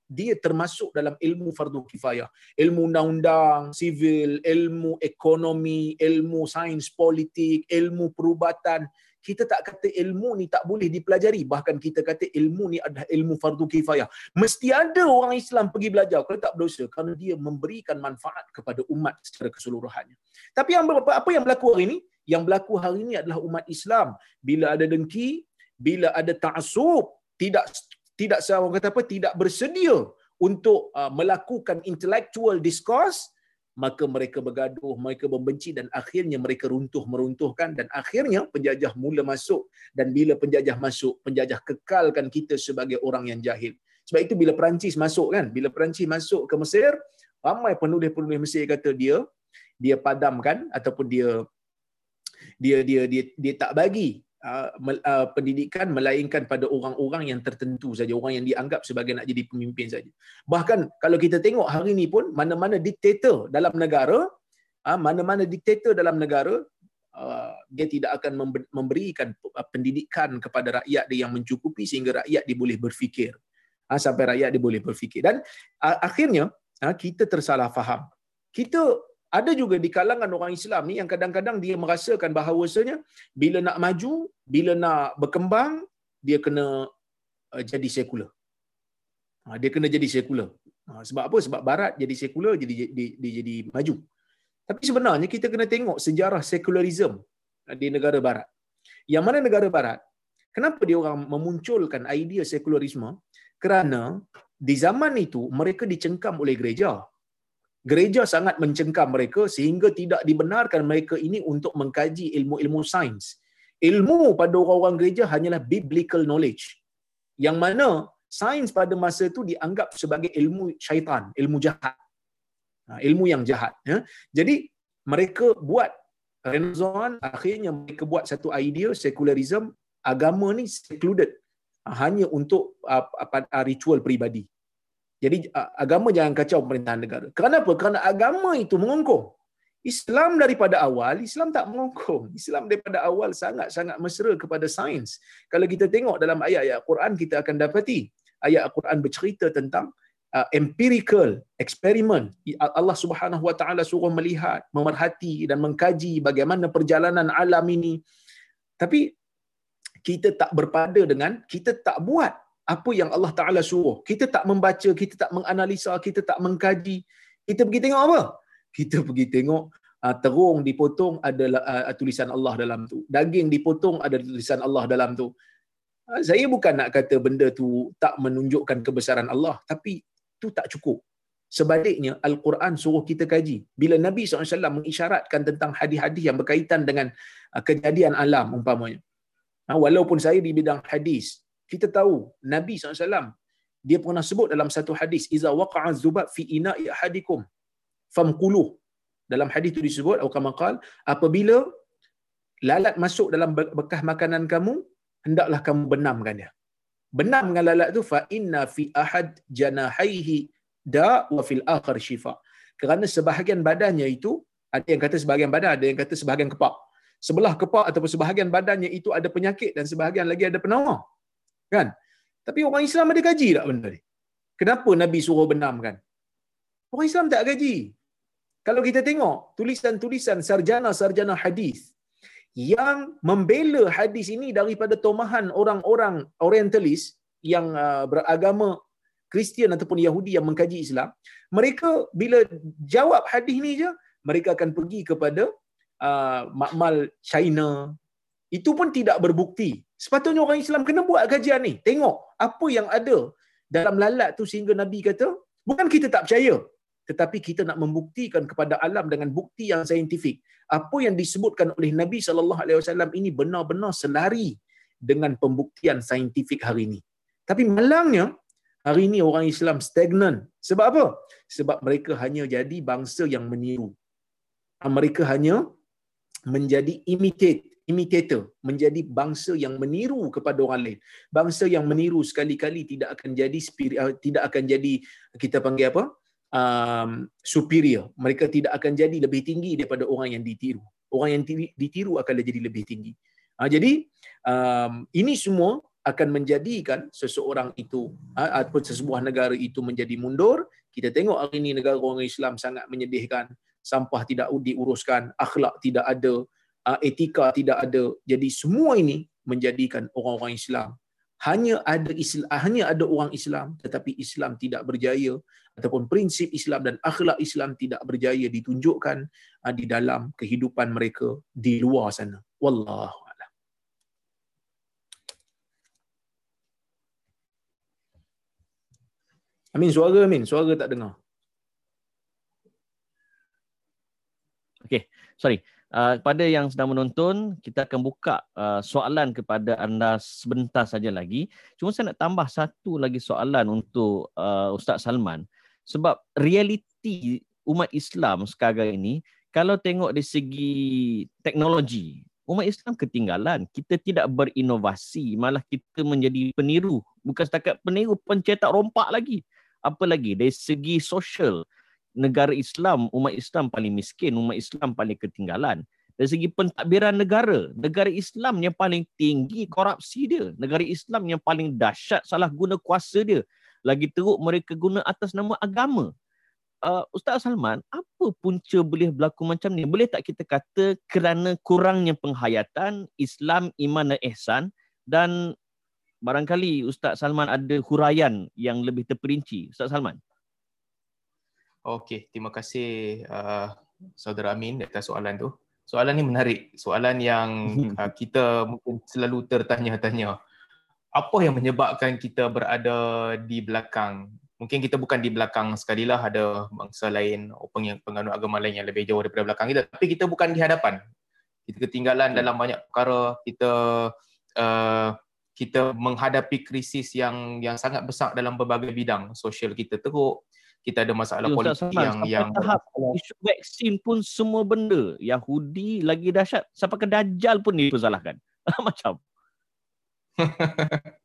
Speaker 2: dia termasuk dalam ilmu fardu kifayah. Ilmu undang-undang, sivil, ilmu ekonomi, ilmu sains politik, ilmu perubatan. Kita tak kata ilmu ni tak boleh dipelajari. Bahkan kita kata ilmu ni adalah ilmu fardu kifayah. Mesti ada orang Islam pergi belajar kalau tak berdosa. Kerana dia memberikan manfaat kepada umat secara keseluruhannya. Tapi yang apa yang berlaku hari ini? Yang berlaku hari ini adalah umat Islam. Bila ada dengki, bila ada ta'asub, tidak tidak orang kata apa tidak bersedia untuk uh, melakukan intellectual discourse maka mereka bergaduh mereka membenci dan akhirnya mereka runtuh meruntuhkan dan akhirnya penjajah mula masuk. Dan bila penjajah masuk penjajah kekalkan kita sebagai orang yang jahil. Sebab itu bila Perancis masuk kan bila Perancis masuk ke Mesir ramai penulis-penulis Mesir kata dia dia padamkan ataupun dia dia dia dia, dia tak bagi Uh, pendidikan melainkan pada orang-orang yang tertentu saja orang yang dianggap sebagai nak jadi pemimpin saja. Bahkan kalau kita tengok hari ini pun mana-mana diktator dalam negara uh, mana-mana diktator dalam negara dia tidak akan memberikan pendidikan kepada rakyat dia yang mencukupi sehingga rakyat dia boleh berfikir. Sampai rakyat dia boleh berfikir. Dan akhirnya kita tersalah faham. Kita ada juga di kalangan orang Islam ni yang kadang-kadang dia merasakan bahawasanya bila nak maju, bila nak berkembang, dia kena uh, jadi sekular. Ha, dia kena jadi sekular. Ha, sebab apa? Sebab barat jadi sekular, jadi dia, dia jadi maju. Tapi sebenarnya kita kena tengok sejarah sekularisme di negara barat. Yang mana negara barat, kenapa dia orang memunculkan idea sekularisme? Kerana di zaman itu mereka dicengkam oleh gereja gereja sangat mencengkam mereka sehingga tidak dibenarkan mereka ini untuk mengkaji ilmu-ilmu sains. Ilmu pada orang-orang gereja hanyalah biblical knowledge. Yang mana sains pada masa itu dianggap sebagai ilmu syaitan, ilmu jahat. Ha, ilmu yang jahat. Ya. Jadi mereka buat Renaissance, akhirnya mereka buat satu idea sekularisme, agama ni secluded. Ha, hanya untuk uh, ritual peribadi. Jadi agama jangan kacau pemerintahan negara. Kenapa? Kerana agama itu mengongkong. Islam daripada awal, Islam tak mengongkong. Islam daripada awal sangat-sangat mesra kepada sains. Kalau kita tengok dalam ayat-ayat Quran, kita akan dapati ayat Quran bercerita tentang uh, empirical eksperimen. Allah Subhanahu Wa Taala suruh melihat, memerhati dan mengkaji bagaimana perjalanan alam ini. Tapi kita tak berpada dengan, kita tak buat apa yang Allah Ta'ala suruh. Kita tak membaca, kita tak menganalisa, kita tak mengkaji. Kita pergi tengok apa? Kita pergi tengok uh, terung dipotong ada uh, tulisan Allah dalam tu. Daging dipotong ada tulisan Allah dalam tu. Uh, saya bukan nak kata benda tu tak menunjukkan kebesaran Allah. Tapi tu tak cukup. Sebaliknya, Al-Quran suruh kita kaji. Bila Nabi SAW mengisyaratkan tentang hadis-hadis yang berkaitan dengan kejadian alam umpamanya. Walaupun saya di bidang hadis, kita tahu Nabi SAW dia pernah sebut dalam satu hadis iza waqa'a zubab fi ina'i ahadikum famqulu dalam hadis itu disebut atau kama apabila lalat masuk dalam bekas makanan kamu hendaklah kamu benamkan dia. Benam dengan lalat tu fa inna fi ahad janahaihi da wa fil akhir shifa. Kerana sebahagian badannya itu ada yang kata sebahagian badan ada yang kata sebahagian kepak. Sebelah kepak ataupun sebahagian badannya itu ada penyakit dan sebahagian lagi ada penawar Kan? Tapi orang Islam ada gaji tak benda ni? Kenapa Nabi suruh benamkan? Orang Islam tak gaji. Kalau kita tengok tulisan-tulisan sarjana-sarjana hadis yang membela hadis ini daripada tomahan orang-orang orientalis yang uh, beragama Kristian ataupun Yahudi yang mengkaji Islam, mereka bila jawab hadis ni je, mereka akan pergi kepada uh, makmal China. Itu pun tidak berbukti Sepatutnya orang Islam kena buat kajian ni. Tengok apa yang ada dalam lalat tu sehingga Nabi kata, bukan kita tak percaya, tetapi kita nak membuktikan kepada alam dengan bukti yang saintifik. Apa yang disebutkan oleh Nabi wasallam ini benar-benar selari dengan pembuktian saintifik hari ini. Tapi malangnya Hari ini orang Islam stagnan. Sebab apa? Sebab mereka hanya jadi bangsa yang meniru. Mereka hanya menjadi imitate, imitator, menjadi bangsa yang meniru kepada orang lain. Bangsa yang meniru sekali-kali tidak akan jadi ah, tidak akan jadi kita panggil apa? Um, superior. Mereka tidak akan jadi lebih tinggi daripada orang yang ditiru. Orang yang ditiru akan jadi lebih tinggi. Ha, jadi um, ini semua akan menjadikan seseorang itu ha, ataupun sesebuah negara itu menjadi mundur. Kita tengok hari ini negara orang Islam sangat menyedihkan. Sampah tidak diuruskan, akhlak tidak ada, etika tidak ada. Jadi semua ini menjadikan orang-orang Islam hanya ada Islam, hanya ada orang Islam tetapi Islam tidak berjaya ataupun prinsip Islam dan akhlak Islam tidak berjaya ditunjukkan di dalam kehidupan mereka di luar sana. Wallahu Amin, suara Amin. Suara tak dengar.
Speaker 1: Okay, sorry. Uh, kepada yang sedang menonton, kita akan buka uh, soalan kepada anda sebentar saja lagi. Cuma saya nak tambah satu lagi soalan untuk uh, Ustaz Salman. Sebab realiti umat Islam sekarang ini, kalau tengok dari segi teknologi, umat Islam ketinggalan. Kita tidak berinovasi, malah kita menjadi peniru. Bukan setakat peniru, pencetak rompak lagi apa lagi dari segi sosial negara Islam umat Islam paling miskin umat Islam paling ketinggalan. Dari segi pentadbiran negara negara Islam yang paling tinggi korupsi dia. Negara Islam yang paling dahsyat salah guna kuasa dia. Lagi teruk mereka guna atas nama agama. Uh, Ustaz Salman apa punca boleh berlaku macam ni? Boleh tak kita kata kerana kurangnya penghayatan Islam iman dan ihsan? Dan barangkali Ustaz Salman ada huraian yang lebih terperinci. Ustaz Salman.
Speaker 3: Okey, terima kasih uh, Saudara Amin atas soalan tu. Soalan ni menarik. Soalan yang uh, kita mungkin selalu tertanya-tanya. Apa yang menyebabkan kita berada di belakang? Mungkin kita bukan di belakang sekali lah ada bangsa lain, penganut agama lain yang lebih jauh daripada belakang kita. Tapi kita bukan di hadapan. Kita ketinggalan dalam banyak perkara. Kita uh, kita menghadapi krisis yang yang sangat besar dalam berbagai bidang sosial kita teruk kita ada masalah politik Ustaz yang yang
Speaker 1: tahap isu vaksin pun semua benda Yahudi lagi dahsyat sampai ke dajjal pun dipersalahkan. Macam.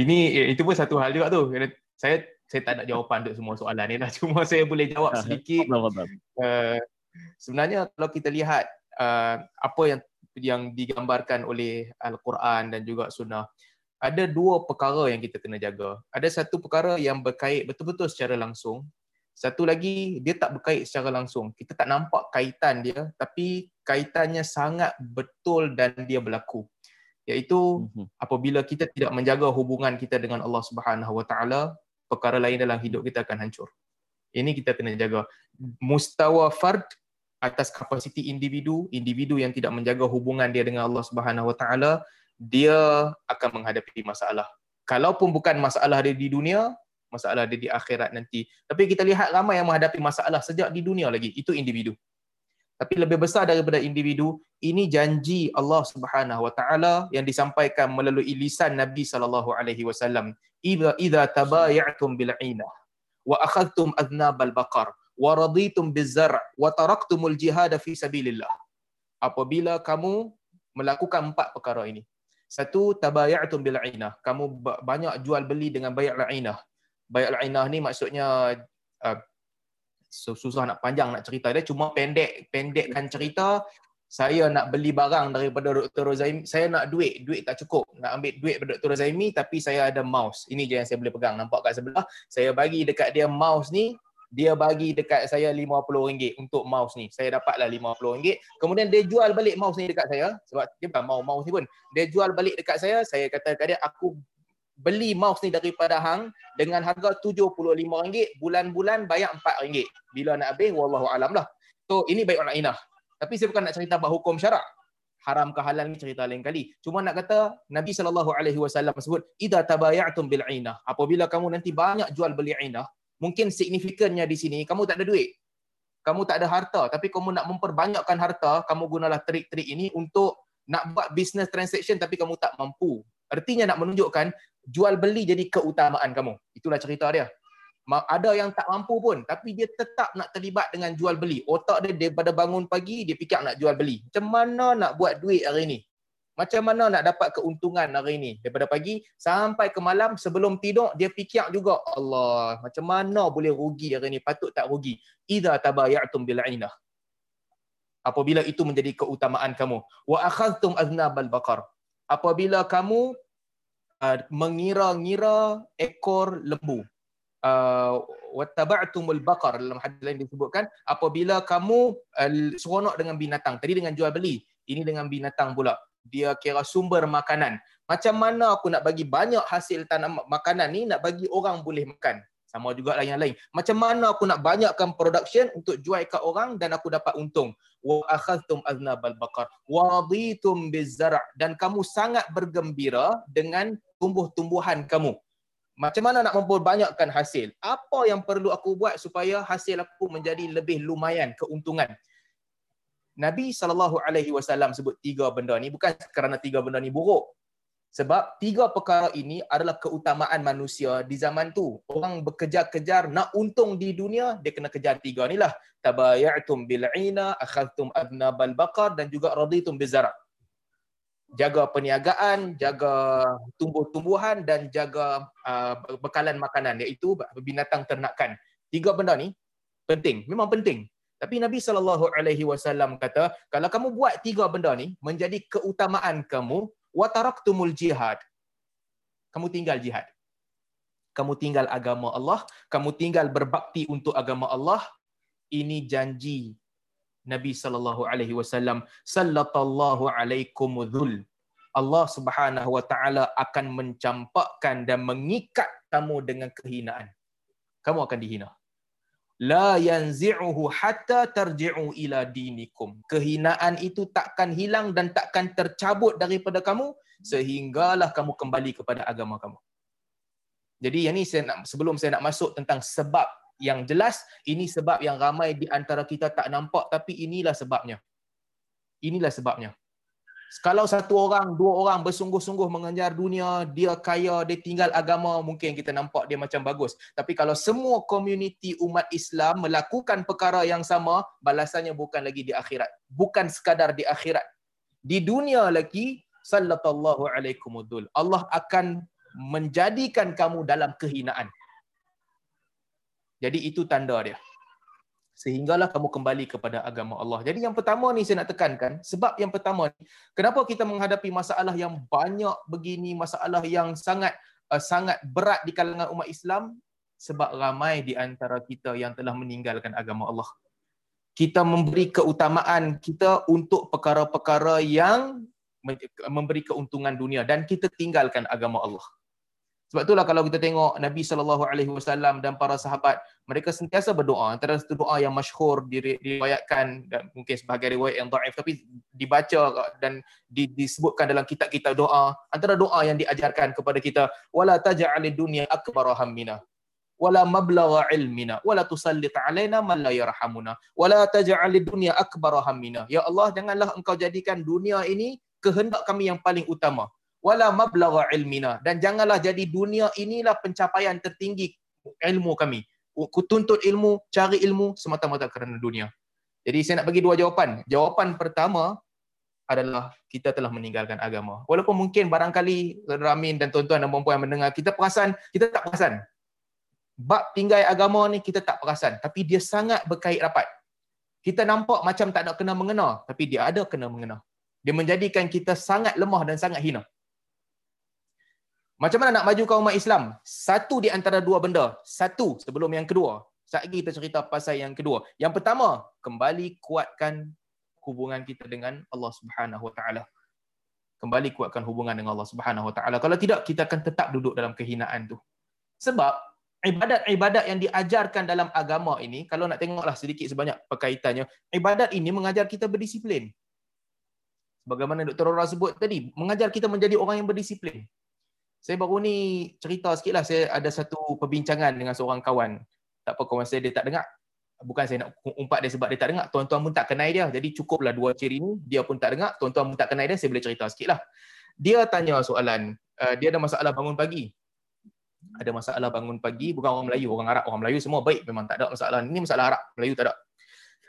Speaker 3: Ini itu pun satu hal juga tu. Saya saya tak nak jawapan untuk semua soalan ni lah. Cuma saya boleh jawab sedikit. Uh, sebenarnya kalau kita lihat uh, apa yang yang digambarkan oleh Al-Quran dan juga Sunnah. Ada dua perkara yang kita kena jaga. Ada satu perkara yang berkait betul-betul secara langsung. Satu lagi, dia tak berkait secara langsung. Kita tak nampak kaitan dia, tapi kaitannya sangat betul dan dia berlaku. Iaitu mhm. apabila kita tidak menjaga hubungan kita dengan Allah Subhanahu Wa Taala, perkara lain dalam hidup kita akan hancur. Ini kita kena jaga. Mustawa fard atas kapasiti individu, individu yang tidak menjaga hubungan dia dengan Allah Subhanahu Wa Taala, dia akan menghadapi masalah. Kalaupun bukan masalah dia di dunia, masalah dia di akhirat nanti. Tapi kita lihat ramai yang menghadapi masalah sejak di dunia lagi. Itu individu. Tapi lebih besar daripada individu, ini janji Allah Subhanahu Wa Taala yang disampaikan melalui lisan Nabi sallallahu alaihi wasallam. Idza idza tabaya'tum bil 'inah wa akhadhtum adnab al-baqar wa raditum bizar' wa taraktumul jihad fi sabilillah. Apabila kamu melakukan empat perkara ini. Satu tabaya'tum bil ainah. Kamu banyak jual beli dengan bay'ul ainah. Bay'ul ainah ni maksudnya uh, susah nak panjang nak cerita dia cuma pendek pendekkan cerita saya nak beli barang daripada Dr. Rozaimi, saya nak duit, duit tak cukup. Nak ambil duit daripada Dr. Rozaimi tapi saya ada mouse. Ini je yang saya boleh pegang. Nampak kat sebelah. Saya bagi dekat dia mouse ni, dia bagi dekat saya RM50 untuk mouse ni. Saya dapatlah RM50. Kemudian dia jual balik mouse ni dekat saya sebab dia bukan mau mouse ni pun. Dia jual balik dekat saya, saya kata dekat dia aku beli mouse ni daripada hang dengan harga RM75, bulan-bulan bayar RM4. Bila nak habis wallahu alam lah. So ini baik orang inah. Tapi saya bukan nak cerita bahawa hukum syarak. Haram ke halal ni cerita lain kali. Cuma nak kata Nabi sallallahu alaihi wasallam sebut idza tabaya'tum bil 'inah. Apabila kamu nanti banyak jual beli 'inah, mungkin signifikannya di sini kamu tak ada duit. Kamu tak ada harta tapi kamu nak memperbanyakkan harta, kamu gunalah trik-trik ini untuk nak buat business transaction tapi kamu tak mampu. Artinya nak menunjukkan jual beli jadi keutamaan kamu. Itu Itulah cerita dia. Ada yang tak mampu pun tapi dia tetap nak terlibat dengan jual beli. Otak dia daripada bangun pagi dia fikir nak jual beli. Macam mana nak buat duit hari ni? Macam mana nak dapat keuntungan hari ni? Daripada pagi sampai ke malam sebelum tidur dia fikir juga Allah, macam mana boleh rugi hari ni? Patut tak rugi? Idza tabayatum bil ainah. Apabila itu menjadi keutamaan kamu. Wa akhadhtum aznabal baqar. Apabila kamu uh, mengira-ngira ekor lembu uh, wattaba'tumul baqar dalam hadis lain disebutkan apabila kamu uh, seronok dengan binatang tadi dengan jual beli ini dengan binatang pula dia kira sumber makanan. Macam mana aku nak bagi banyak hasil tanam makanan ni nak bagi orang boleh makan? Sama juga lah yang lain. Macam mana aku nak banyakkan production untuk jual ke orang dan aku dapat untung? Wa akhadhtum aznabal baqar. Wa raditum bizar' dan kamu sangat bergembira dengan tumbuh-tumbuhan kamu. Macam mana nak memperbanyakkan hasil? Apa yang perlu aku buat supaya hasil aku menjadi lebih lumayan keuntungan? Nabi saw sebut tiga benda ni bukan kerana tiga benda ni buruk. Sebab tiga perkara ini adalah keutamaan manusia di zaman tu. Orang bekejar-kejar nak untung di dunia, dia kena kejar tiga ni lah. Tabayatum bil'ina, akhadtum adnabal baqar dan juga raditum bizara' jaga perniagaan, jaga tumbuh-tumbuhan dan jaga uh, bekalan makanan iaitu binatang ternakan. Tiga benda ni penting, memang penting. Tapi Nabi sallallahu alaihi wasallam kata, kalau kamu buat tiga benda ni menjadi keutamaan kamu, wa taraktumul jihad. Kamu tinggal jihad. Kamu tinggal agama Allah, kamu tinggal berbakti untuk agama Allah. Ini janji Nabi sallallahu alaihi wasallam sallallahu alaikum dhul Allah Subhanahu wa taala akan mencampakkan dan mengikat kamu dengan kehinaan. Kamu akan dihina. La yanzi'uhu hatta tarji'u ila dinikum. Kehinaan itu takkan hilang dan takkan tercabut daripada kamu sehinggalah kamu kembali kepada agama kamu. Jadi yang ni saya nak sebelum saya nak masuk tentang sebab yang jelas ini sebab yang ramai di antara kita tak nampak tapi inilah sebabnya. Inilah sebabnya. Kalau satu orang, dua orang bersungguh-sungguh mengejar dunia, dia kaya, dia tinggal agama, mungkin kita nampak dia macam bagus. Tapi kalau semua komuniti umat Islam melakukan perkara yang sama, balasannya bukan lagi di akhirat. Bukan sekadar di akhirat. Di dunia lagi, sallallahu alaikumudul. Allah akan menjadikan kamu dalam kehinaan. Jadi itu tanda dia. Sehinggalah kamu kembali kepada agama Allah. Jadi yang pertama ni saya nak tekankan, sebab yang pertama ni, kenapa kita menghadapi masalah yang banyak begini, masalah yang sangat uh, sangat berat di kalangan umat Islam, sebab ramai di antara kita yang telah meninggalkan agama Allah. Kita memberi keutamaan kita untuk perkara-perkara yang memberi keuntungan dunia dan kita tinggalkan agama Allah. Sebab itulah kalau kita tengok Nabi sallallahu alaihi wasallam dan para sahabat, mereka sentiasa berdoa. Antara satu doa yang masyhur diriwayatkan dan mungkin sebahagian riwayat yang dhaif tapi dibaca dan disebutkan dalam kitab-kitab doa. Antara doa yang diajarkan kepada kita, wala taj'alid dunya akbar hammina wala mablagha ilmina wala tusallit alaina man la yarhamuna wala taj'alid dunya akbar hammina. Ya Allah, janganlah engkau jadikan dunia ini kehendak kami yang paling utama wala mablagha ilmina. Dan janganlah jadi dunia inilah pencapaian tertinggi ilmu kami. Ku tuntut ilmu cari ilmu semata-mata kerana dunia. Jadi saya nak bagi dua jawapan. Jawapan pertama adalah kita telah meninggalkan agama. Walaupun mungkin barangkali Ramin dan tuan-tuan dan puan-puan yang mendengar kita perasan kita tak perasan. Bab tinggal agama ni kita tak perasan. Tapi dia sangat berkait rapat. Kita nampak macam tak nak kena mengena tapi dia ada kena mengena dia menjadikan kita sangat lemah dan sangat hina macam mana nak majukan umat Islam? Satu di antara dua benda. Satu sebelum yang kedua. Sekejap kita cerita pasal yang kedua. Yang pertama, kembali kuatkan hubungan kita dengan Allah Subhanahu Wa Taala. Kembali kuatkan hubungan dengan Allah Subhanahu Wa Taala. Kalau tidak, kita akan tetap duduk dalam kehinaan tu. Sebab ibadat-ibadat yang diajarkan dalam agama ini, kalau nak tengoklah sedikit sebanyak perkaitannya, ibadat ini mengajar kita berdisiplin. Bagaimana Dr. Rora sebut tadi, mengajar kita menjadi orang yang berdisiplin. Saya baru ni cerita sikit lah, saya ada satu perbincangan dengan seorang kawan. Tak apa kawan saya, dia tak dengar. Bukan saya nak umpat dia sebab dia tak dengar. Tuan-tuan pun tak kenal dia. Jadi cukuplah dua ciri ni. Dia pun tak dengar. Tuan-tuan pun tak kenal dia. Saya boleh cerita sikit lah. Dia tanya soalan. Uh, dia ada masalah bangun pagi. ada masalah bangun pagi bukan orang Melayu orang Arab orang Melayu semua baik memang tak ada masalah ini masalah Arab Melayu tak ada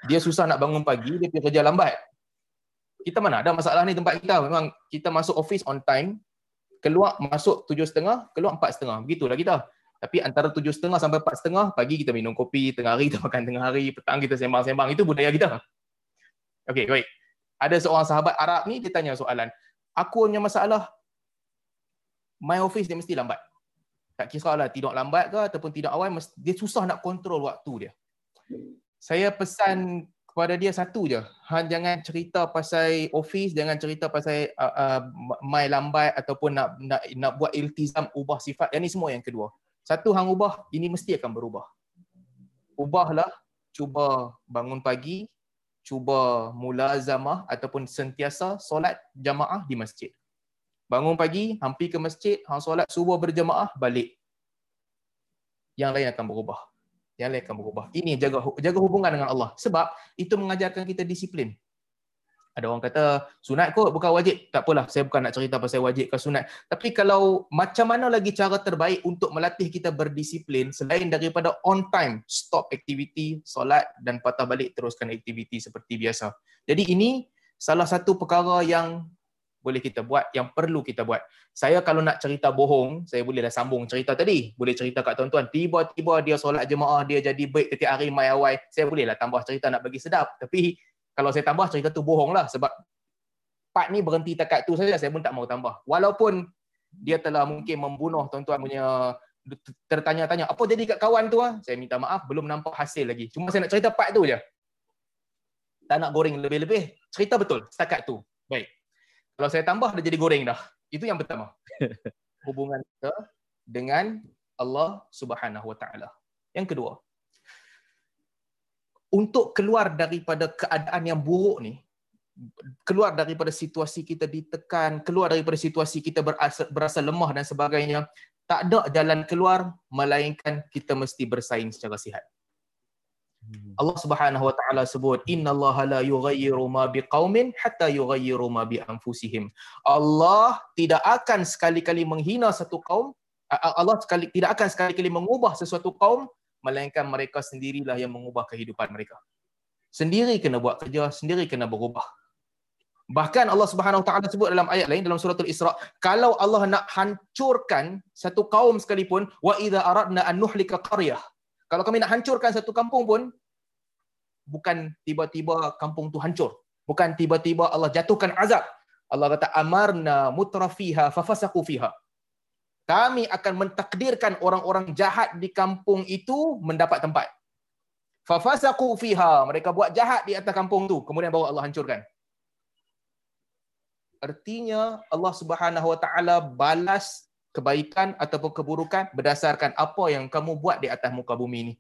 Speaker 3: dia susah nak bangun pagi dia pergi kerja lambat kita mana ada masalah ni tempat kita memang kita masuk office on time keluar masuk tujuh setengah keluar empat setengah. Begitulah kita. Tapi antara tujuh setengah sampai empat setengah pagi kita minum kopi tengah hari kita makan tengah hari petang kita sembang-sembang. Itu budaya kita. Okey baik. Ada seorang sahabat Arab ni dia tanya soalan. Aku punya masalah my office dia mesti lambat. Tak kira lah tidur lambat ke ataupun tidur awal dia susah nak kontrol waktu dia. Saya pesan kepada dia satu je. Ha, jangan cerita pasal office jangan cerita pasal uh, uh, my lambat ataupun nak nak nak buat iltizam ubah sifat. Yang ni semua yang kedua. Satu hang ubah ini mesti akan berubah. Ubahlah cuba bangun pagi cuba mulazamah ataupun sentiasa solat jamaah di masjid. Bangun pagi hampir ke masjid hang solat subuh berjamaah balik. Yang lain akan berubah yang lain akan berubah. Ini jaga jaga hubungan dengan Allah. Sebab itu mengajarkan kita disiplin. Ada orang kata sunat kot bukan wajib. Tak apalah saya bukan nak cerita pasal wajib ke sunat. Tapi kalau macam mana lagi cara terbaik untuk melatih kita berdisiplin selain daripada on time stop aktiviti solat dan patah balik teruskan aktiviti seperti biasa. Jadi ini salah satu perkara yang boleh kita buat yang perlu kita buat. Saya kalau nak cerita bohong, saya bolehlah sambung cerita tadi. Boleh cerita kat tuan-tuan, tiba-tiba dia solat jemaah, dia jadi baik setiap hari mai awal. Saya bolehlah tambah cerita nak bagi sedap. Tapi kalau saya tambah cerita tu bohong lah sebab part ni berhenti takat tu saja, saya pun tak mau tambah. Walaupun dia telah mungkin membunuh tuan-tuan punya tertanya-tanya, apa jadi kat kawan tu ah? Saya minta maaf, belum nampak hasil lagi. Cuma saya nak cerita part tu je. Tak nak goreng lebih-lebih. Cerita betul, setakat tu. Baik. Kalau saya tambah dah jadi goreng dah. Itu yang pertama. Hubungan kita dengan Allah Subhanahu Wa Taala. Yang kedua, untuk keluar daripada keadaan yang buruk ni, keluar daripada situasi kita ditekan, keluar daripada situasi kita berasa, berasa lemah dan sebagainya, tak ada jalan keluar melainkan kita mesti bersaing secara sihat. Hmm. Allah Subhanahu wa taala sebut innallaha la yughayyiru ma biqaumin hatta yughayyiru ma bi anfusihim. Allah tidak akan sekali-kali menghina satu kaum Allah sekali tidak akan sekali-kali mengubah sesuatu kaum melainkan mereka sendirilah yang mengubah kehidupan mereka. Sendiri kena buat kerja, sendiri kena berubah. Bahkan Allah Subhanahu Wa taala sebut dalam ayat lain dalam surah Al-Isra, kalau Allah nak hancurkan satu kaum sekalipun, wa idza aradna an nuhlika qaryah kalau kami nak hancurkan satu kampung pun, bukan tiba-tiba kampung tu hancur. Bukan tiba-tiba Allah jatuhkan azab. Allah kata, amarna mutrafiha fafasaku fiha. Kami akan mentakdirkan orang-orang jahat di kampung itu mendapat tempat. Fafasaku fiha. Mereka buat jahat di atas kampung tu. Kemudian bawa Allah hancurkan. Artinya Allah Subhanahu Wa Taala balas kebaikan ataupun keburukan berdasarkan apa yang kamu buat di atas muka bumi ini.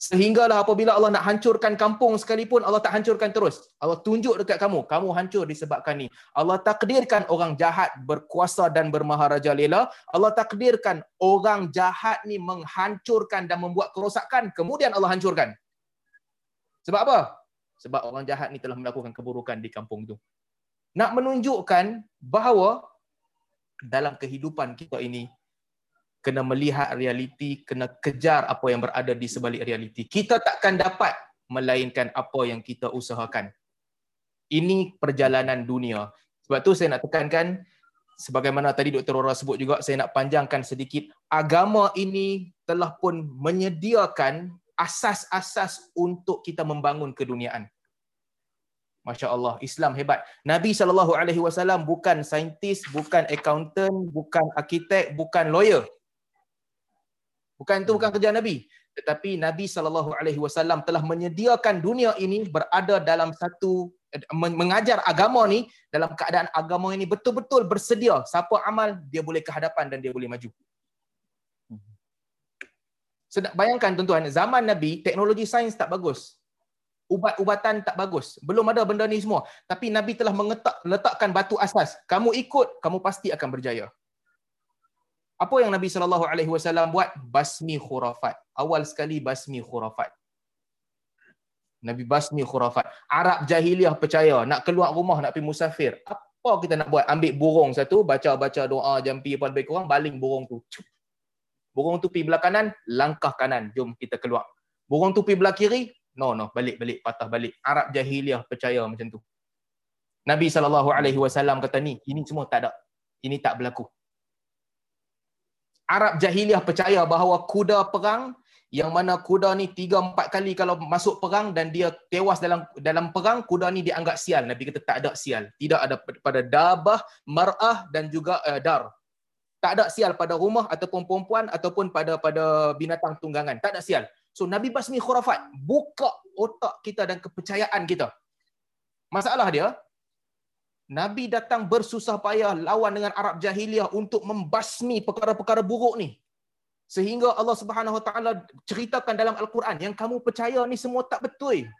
Speaker 3: Sehinggalah apabila Allah nak hancurkan kampung sekalipun, Allah tak hancurkan terus. Allah tunjuk dekat kamu, kamu hancur disebabkan ni. Allah takdirkan orang jahat berkuasa dan bermaharaja lela. Allah takdirkan orang jahat ni menghancurkan dan membuat kerosakan, kemudian Allah hancurkan. Sebab apa? Sebab orang jahat ni telah melakukan keburukan di kampung itu. Nak menunjukkan bahawa dalam kehidupan kita ini kena melihat realiti, kena kejar apa yang berada di sebalik realiti. Kita takkan dapat melainkan apa yang kita usahakan. Ini perjalanan dunia. Sebab tu saya nak tekankan sebagaimana tadi Dr. Rora sebut juga saya nak panjangkan sedikit agama ini telah pun menyediakan asas-asas untuk kita membangun keduniaan. Masya Allah, Islam hebat. Nabi sallallahu alaihi wasallam bukan saintis, bukan accountant, bukan arkitek, bukan lawyer. Bukan itu bukan kerja Nabi. Tetapi Nabi sallallahu alaihi wasallam telah menyediakan dunia ini berada dalam satu mengajar agama ni dalam keadaan agama ini betul-betul bersedia. Siapa amal dia boleh ke hadapan dan dia boleh maju. Sedap bayangkan tuan-tuan, zaman Nabi teknologi sains tak bagus ubat-ubatan tak bagus. Belum ada benda ni semua. Tapi Nabi telah mengetak, letakkan batu asas. Kamu ikut, kamu pasti akan berjaya. Apa yang Nabi SAW buat? Basmi khurafat. Awal sekali basmi khurafat. Nabi basmi khurafat. Arab jahiliah percaya. Nak keluar rumah, nak pergi musafir. Apa kita nak buat? Ambil burung satu, baca-baca doa jampi apa lebih kurang, baling burung tu. Burung tu pergi belah kanan, langkah kanan. Jom kita keluar. Burung tu pergi belah kiri, no no, balik balik patah balik. Arab jahiliah percaya macam tu. Nabi SAW kata ni, ini semua tak ada. Ini tak berlaku. Arab jahiliah percaya bahawa kuda perang yang mana kuda ni tiga empat kali kalau masuk perang dan dia tewas dalam dalam perang kuda ni dianggap sial nabi kata tak ada sial tidak ada pada dabah mar'ah dan juga uh, dar tak ada sial pada rumah ataupun perempuan ataupun pada pada binatang tunggangan tak ada sial so nabi basmi khurafat buka otak kita dan kepercayaan kita masalah dia nabi datang bersusah payah lawan dengan Arab jahiliah untuk membasmi perkara-perkara buruk ni sehingga Allah Subhanahu Wa Taala ceritakan dalam Al-Quran yang kamu percaya ni semua tak betul.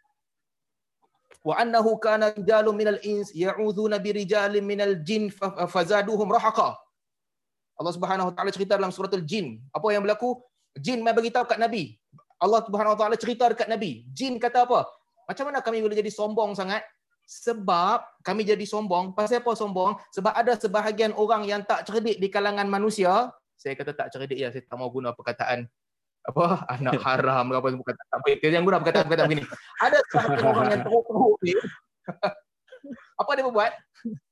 Speaker 3: Wa annahu kana rijalun minal ins ya'udzuuna bi rijalin minal jin fazaduhum rahaqa. Allah Subhanahu Wa Taala cerita dalam surah Al-Jin. Apa yang berlaku? Jin mai beritahu kat Nabi. Allah Subhanahu Wa Taala cerita dekat Nabi. Jin kata apa? Macam mana kami boleh jadi sombong sangat? Sebab kami jadi sombong. Pasal apa sombong? Sebab ada sebahagian orang yang tak cerdik di kalangan manusia saya kata tak cerdik ya saya tak mau guna perkataan apa anak haram apa semua kata tak baik yang guna perkataan-perkataan begini ada satu orang yang teruk-teruk ni apa dia buat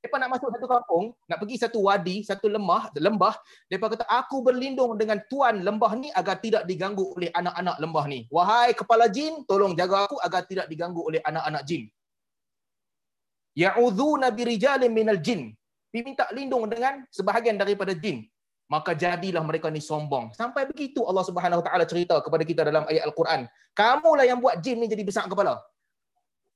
Speaker 3: depa nak masuk satu kampung nak pergi satu wadi satu lembah lembah depa kata aku berlindung dengan tuan lembah ni agar tidak diganggu oleh anak-anak lembah ni wahai kepala jin tolong jaga aku agar tidak diganggu oleh anak-anak jin ya'udzu nabi rijalin minal jin minta lindung dengan sebahagian daripada jin maka jadilah mereka ni sombong. Sampai begitu Allah Subhanahu taala cerita kepada kita dalam ayat Al-Quran. Kamulah yang buat jin ni jadi besar kepala.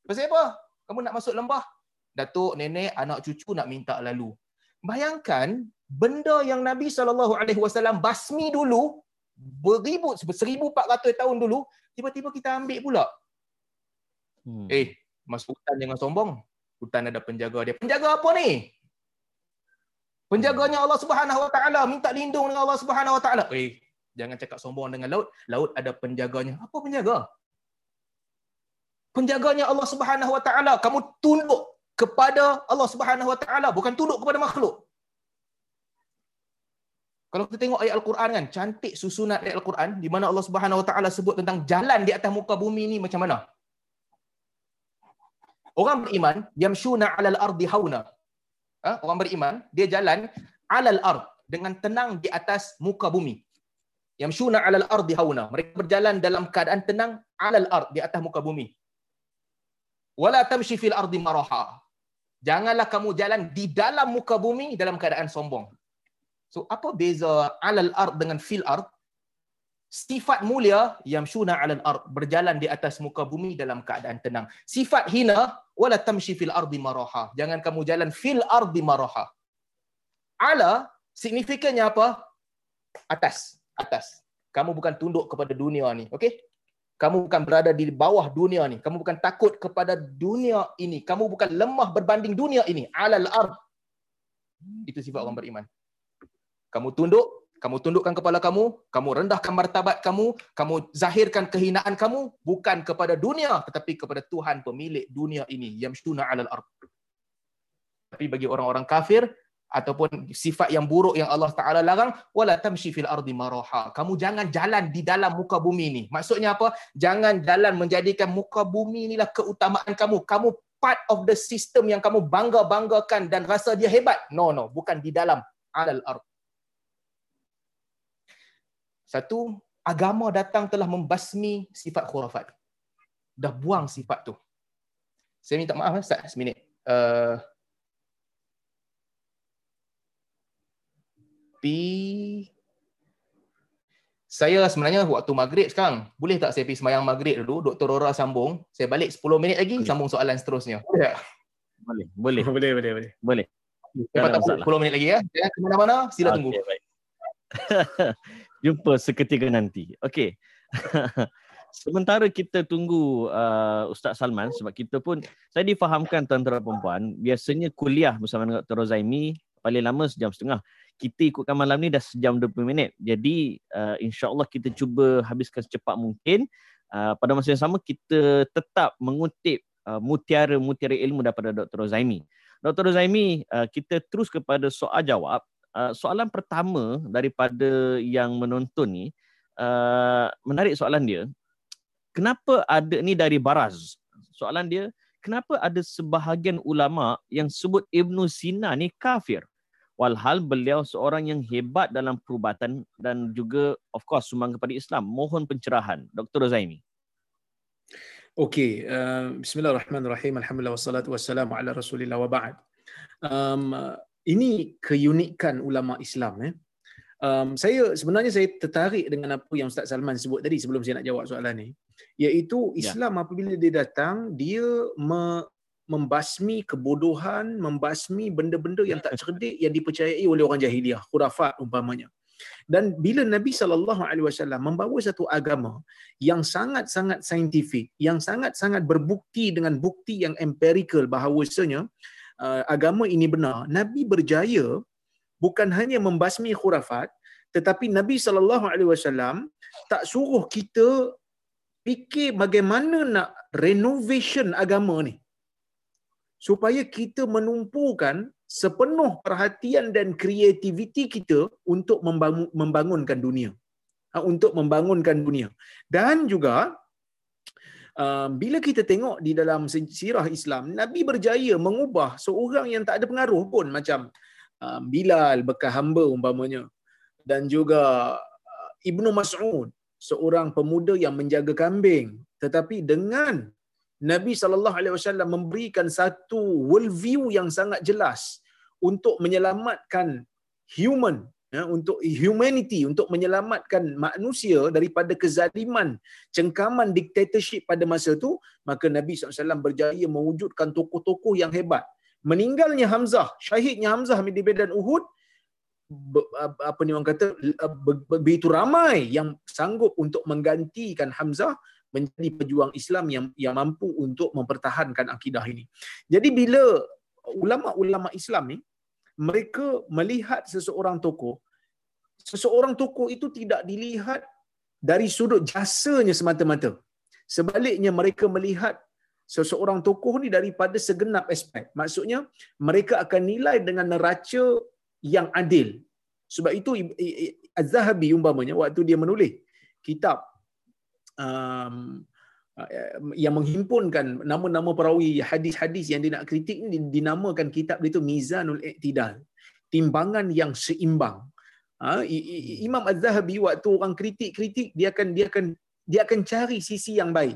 Speaker 3: Pasal apa? Kamu nak masuk lembah? Datuk, nenek, anak cucu nak minta lalu. Bayangkan benda yang Nabi SAW basmi dulu beribu 1400 tahun dulu tiba-tiba kita ambil pula. Hmm. Eh, masuk hutan jangan sombong. Hutan ada penjaga dia. Penjaga apa ni? Penjaganya Allah Subhanahu Wa Taala minta lindung dengan Allah Subhanahu Wa Taala. Eh, jangan cakap sombong dengan laut. Laut ada penjaganya. Apa penjaga? Penjaganya Allah Subhanahu Wa Taala. Kamu tunduk kepada Allah Subhanahu Wa Taala, bukan tunduk kepada makhluk. Kalau kita tengok ayat Al-Quran kan, cantik susunan ayat Al-Quran di mana Allah Subhanahu Wa Taala sebut tentang jalan di atas muka bumi ni macam mana? Orang beriman, yamshuna 'alal ardi hauna. Ha, orang beriman dia jalan alal ard dengan tenang di atas muka bumi. Yamshuna alal ardi hauna. Mereka berjalan dalam keadaan tenang alal ard di atas muka bumi. Wala tamshi fil ardi maraha janganlah kamu jalan di dalam muka bumi dalam keadaan sombong. So apa beza alal ard dengan fil ard? Sifat mulia yamshuna alal ard berjalan di atas muka bumi dalam keadaan tenang. Sifat hina wala tamshi fil ardi maraha. Jangan kamu jalan fil ardi maraha. Ala signifikannya apa? Atas. Atas. Kamu bukan tunduk kepada dunia ni okey kamu bukan berada di bawah dunia ni. Kamu bukan takut kepada dunia ini. Kamu bukan lemah berbanding dunia ini. Alal ard. Itu sifat orang beriman. Kamu tunduk kamu tundukkan kepala kamu, kamu rendahkan martabat kamu, kamu zahirkan kehinaan kamu bukan kepada dunia tetapi kepada Tuhan pemilik dunia ini. Yamshuna 'alal ard. Tapi bagi orang-orang kafir ataupun sifat yang buruk yang Allah Taala larang wala tamshi fil ardi maraha. Kamu jangan jalan di dalam muka bumi ini. Maksudnya apa? Jangan jalan menjadikan muka bumi inilah keutamaan kamu. Kamu part of the system yang kamu bangga-banggakan dan rasa dia hebat. No no, bukan di dalam alal ard. Satu, agama datang telah membasmi sifat khurafat. Dah buang sifat tu. Saya minta maaf, Ustaz, seminit. Uh, Pi... Saya sebenarnya waktu maghrib sekarang, boleh tak saya pergi semayang maghrib dulu, Dr. Rora sambung, saya balik 10 minit lagi, boleh. sambung soalan seterusnya.
Speaker 1: Boleh Boleh, boleh.
Speaker 2: boleh, boleh, boleh.
Speaker 1: Boleh.
Speaker 2: Kita 10 minit lagi ya. Jangan ke mana-mana, sila okay, tunggu. Baik.
Speaker 1: Jumpa seketika nanti. Okey. Sementara kita tunggu uh, Ustaz Salman sebab kita pun saya difahamkan tuan-tuan perempuan biasanya kuliah bersama dengan Dr. Rozaimi paling lama sejam setengah. Kita ikutkan malam ni dah sejam 20 minit. Jadi uh, insya-Allah kita cuba habiskan secepat mungkin. Uh, pada masa yang sama kita tetap mengutip uh, mutiara-mutiara ilmu daripada Dr. Rozaimi. Dr. Rozaimi, uh, kita terus kepada soal jawab Uh, soalan pertama daripada yang menonton ni, uh, menarik soalan dia. Kenapa ada ni dari Baraz? Soalan dia, kenapa ada sebahagian ulama yang sebut Ibnu Sina ni kafir? Walhal beliau seorang yang hebat dalam perubatan dan juga of course sumbang kepada Islam. Mohon pencerahan. Dr. Zaimi.
Speaker 2: Okey, uh, bismillahirrahmanirrahim. Alhamdulillah wassalatu wassalamu ala Rasulillah wa ba'd. Um, ini keunikan ulama Islam eh. Um, saya sebenarnya saya tertarik dengan apa yang Ustaz Salman sebut tadi sebelum saya nak jawab soalan ni iaitu ya. Islam ya. apabila dia datang dia me, membasmi kebodohan, membasmi benda-benda yang tak cerdik yang dipercayai oleh orang jahiliah, khurafat umpamanya. Dan bila Nabi sallallahu alaihi wasallam membawa satu agama yang sangat-sangat saintifik, yang sangat-sangat berbukti dengan bukti yang empirical bahawasanya uh, agama ini benar, Nabi berjaya bukan hanya membasmi khurafat, tetapi Nabi sallallahu alaihi wasallam tak suruh kita fikir bagaimana nak renovation agama ni supaya kita menumpukan sepenuh perhatian dan kreativiti kita untuk membangun, membangunkan dunia. Ha, untuk membangunkan dunia. Dan juga uh, bila kita tengok di dalam sirah Islam Nabi berjaya mengubah seorang yang tak ada pengaruh pun macam uh, Bilal bekas hamba umpamanya. Dan juga uh, Ibnu Mas'ud seorang pemuda yang menjaga kambing. Tetapi dengan Nabi sallallahu alaihi wasallam memberikan satu world view yang sangat jelas untuk menyelamatkan human ya untuk humanity untuk menyelamatkan manusia daripada kezaliman cengkaman dictatorship pada masa itu maka Nabi SAW berjaya mewujudkan tokoh-tokoh yang hebat. Meninggalnya Hamzah syahidnya Hamzah di medan Uhud apa ni orang kata begitu ramai yang sanggup untuk menggantikan Hamzah menjadi pejuang Islam yang yang mampu untuk mempertahankan akidah ini. Jadi bila ulama-ulama Islam ni mereka melihat seseorang tokoh seseorang tokoh itu tidak dilihat dari sudut jasanya semata-mata. Sebaliknya mereka melihat seseorang tokoh ni daripada segenap aspek. Maksudnya mereka akan nilai dengan neraca yang adil. Sebab itu Az-Zahabi umpamanya waktu dia menulis kitab um, yang menghimpunkan nama-nama perawi hadis-hadis yang dia nak kritik ni dinamakan kitab dia itu Mizanul Iqtidal. Timbangan yang seimbang. Ha, Imam Az-Zahabi waktu orang kritik-kritik dia akan dia akan dia akan cari sisi yang baik.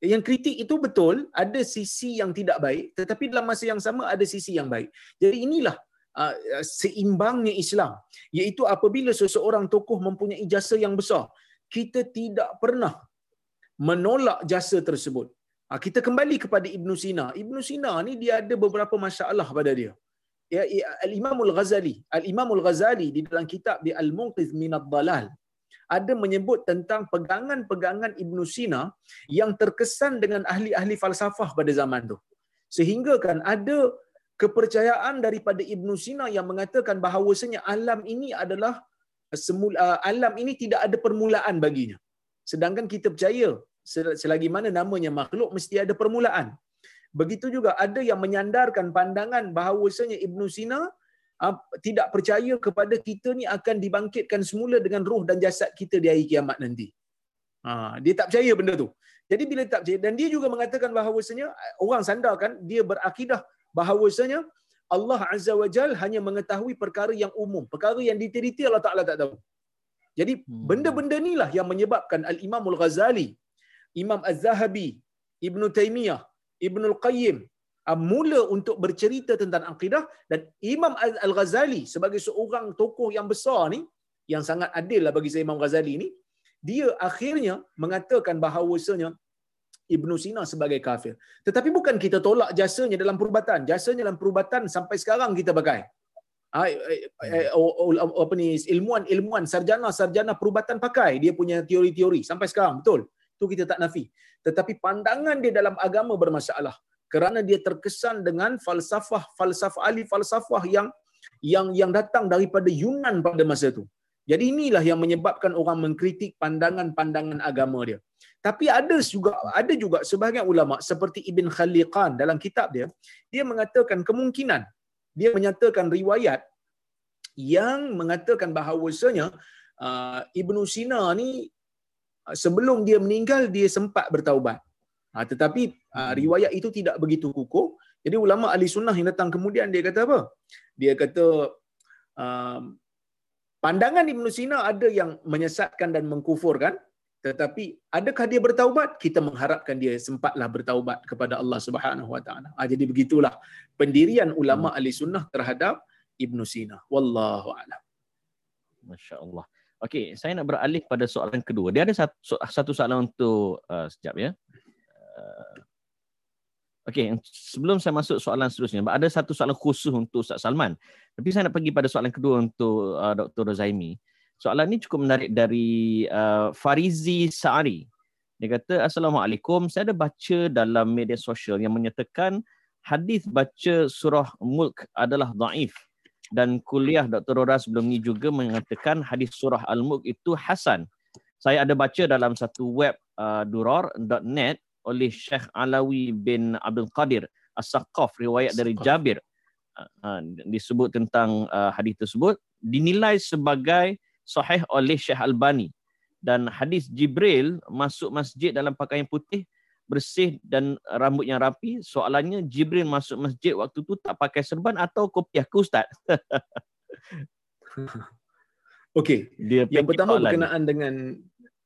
Speaker 2: Yang kritik itu betul, ada sisi yang tidak baik, tetapi dalam masa yang sama ada sisi yang baik. Jadi inilah Uh, uh, seimbangnya Islam iaitu apabila seseorang tokoh mempunyai jasa yang besar kita tidak pernah menolak jasa tersebut. Uh, kita kembali kepada Ibn Sina. Ibn Sina ni dia ada beberapa masalah pada dia. Ya, Al-Imam Al-Ghazali Al-Imam Al-Ghazali di dalam kitab di Al-Munqiz min Ad-Dalal ada menyebut tentang pegangan-pegangan Ibn Sina yang terkesan dengan ahli-ahli falsafah pada zaman tu. Sehingga kan ada kepercayaan daripada Ibn Sina yang mengatakan bahawasanya alam ini adalah semula uh, alam ini tidak ada permulaan baginya. Sedangkan kita percaya selagi mana namanya makhluk mesti ada permulaan. Begitu juga ada yang menyandarkan pandangan bahawasanya Ibn Sina uh, tidak percaya kepada kita ni akan dibangkitkan semula dengan roh dan jasad kita di hari kiamat nanti. Ha, dia tak percaya benda tu. Jadi bila tak percaya dan dia juga mengatakan bahawasanya orang sandarkan dia berakidah bahawasanya Allah Azza wa Jal hanya mengetahui perkara yang umum. Perkara yang detail-detail Allah Ta'ala tak tahu. Jadi hmm. benda-benda inilah yang menyebabkan Al-Imam Al-Ghazali, Imam Az-Zahabi, Ibn Taymiyah, Ibn Al-Qayyim uh, mula untuk bercerita tentang akidah dan Imam Al-Ghazali sebagai seorang tokoh yang besar ni, yang sangat adil lah bagi saya Imam Ghazali ni, dia akhirnya mengatakan bahawasanya Ibnu Sina sebagai kafir. Tetapi bukan kita tolak jasanya dalam perubatan. Jasanya dalam perubatan sampai sekarang kita pakai. Ha, apa ni ilmuan-ilmuan sarjana-sarjana perubatan pakai dia punya teori-teori sampai sekarang betul. Tu kita tak nafi. Tetapi pandangan dia dalam agama bermasalah kerana dia terkesan dengan falsafah falsafah ahli falsafah yang yang yang datang daripada Yunan pada masa itu. Jadi inilah yang menyebabkan orang mengkritik pandangan-pandangan agama dia. Tapi ada juga ada juga sebahagian ulama seperti Ibn Khaliqan dalam kitab dia, dia mengatakan kemungkinan dia menyatakan riwayat yang mengatakan bahawasanya uh, Ibnu Sina ni uh, sebelum dia meninggal dia sempat bertaubat. Ha, tetapi uh, riwayat itu tidak begitu kukuh. Jadi ulama ahli sunnah yang datang kemudian dia kata apa? Dia kata uh, pandangan Ibnu Sina ada yang menyesatkan dan mengkufurkan tetapi adakah dia bertaubat? Kita mengharapkan dia sempatlah bertaubat kepada Allah Subhanahu wa taala. Ah jadi begitulah pendirian ulama hmm. ahli sunnah terhadap Ibnu Sina. Wallahu alam.
Speaker 1: Masyaallah. Okey saya nak beralih pada soalan kedua. Dia ada satu, satu soalan untuk uh, sekejap ya. Uh, okey sebelum saya masuk soalan seterusnya ada satu soalan khusus untuk Ustaz Salman. Tapi saya nak pergi pada soalan kedua untuk uh, Dr. Rozaimi soalan ni cukup menarik dari uh, Farizi Sa'ari. Dia kata, Assalamualaikum, saya ada baca dalam media sosial yang menyatakan hadis baca surah Mulk adalah daif. Dan kuliah Dr. Rora sebelum ni juga mengatakan hadis surah Al-Mulk itu hasan. Saya ada baca dalam satu web uh, duror.net oleh Syekh Alawi bin Abdul Qadir As-Saqaf, riwayat dari Jabir. Uh, uh, disebut tentang uh, hadis tersebut. Dinilai sebagai sahih oleh Syekh Albani dan hadis Jibril masuk masjid dalam pakaian putih bersih dan rambut yang rapi soalannya Jibril masuk masjid waktu tu tak pakai serban atau kopiah ke ustaz
Speaker 2: Okey yang pertama soalan. berkenaan dengan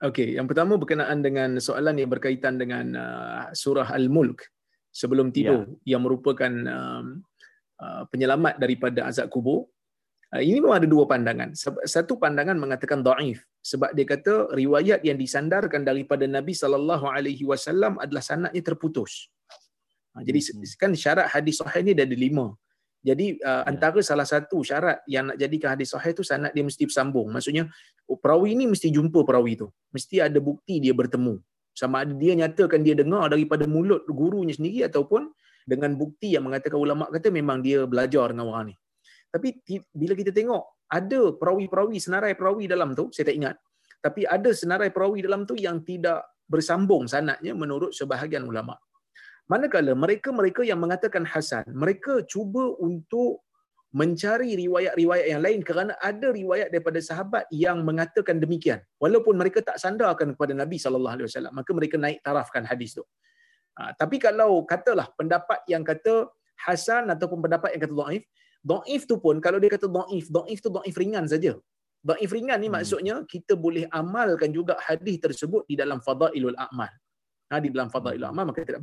Speaker 2: okey yang pertama berkenaan dengan soalan yang berkaitan dengan uh, surah al-mulk sebelum tidur ya. yang merupakan um, uh, penyelamat daripada azab kubur ini memang ada dua pandangan. Satu pandangan mengatakan daif sebab dia kata riwayat yang disandarkan daripada Nabi sallallahu alaihi wasallam adalah sanadnya terputus. Ha, jadi hmm. kan syarat hadis sahih ni ada lima. Jadi uh, antara salah satu syarat yang nak jadikan hadis sahih tu sanad dia mesti bersambung. Maksudnya oh, perawi ni mesti jumpa perawi tu. Mesti ada bukti dia bertemu. Sama ada dia nyatakan dia dengar daripada mulut gurunya sendiri ataupun dengan bukti yang mengatakan ulama kata memang dia belajar dengan orang ni. Tapi bila kita tengok ada perawi-perawi senarai perawi dalam tu, saya tak ingat. Tapi ada senarai perawi dalam tu yang tidak bersambung sanatnya menurut sebahagian ulama. Manakala mereka-mereka yang mengatakan hasan, mereka cuba untuk mencari riwayat-riwayat yang lain kerana ada riwayat daripada sahabat yang mengatakan demikian. Walaupun mereka tak sandarkan kepada Nabi sallallahu alaihi wasallam, maka mereka naik tarafkan hadis tu. Ha, tapi kalau katalah pendapat yang kata hasan ataupun pendapat yang kata dhaif, Daif tu pun kalau dia kata daif, daif tu daif ringan saja. Daif ringan ni hmm. maksudnya kita boleh amalkan juga hadis tersebut di dalam fadailul a'mal. Ha, di dalam fadailul a'mal maka tidak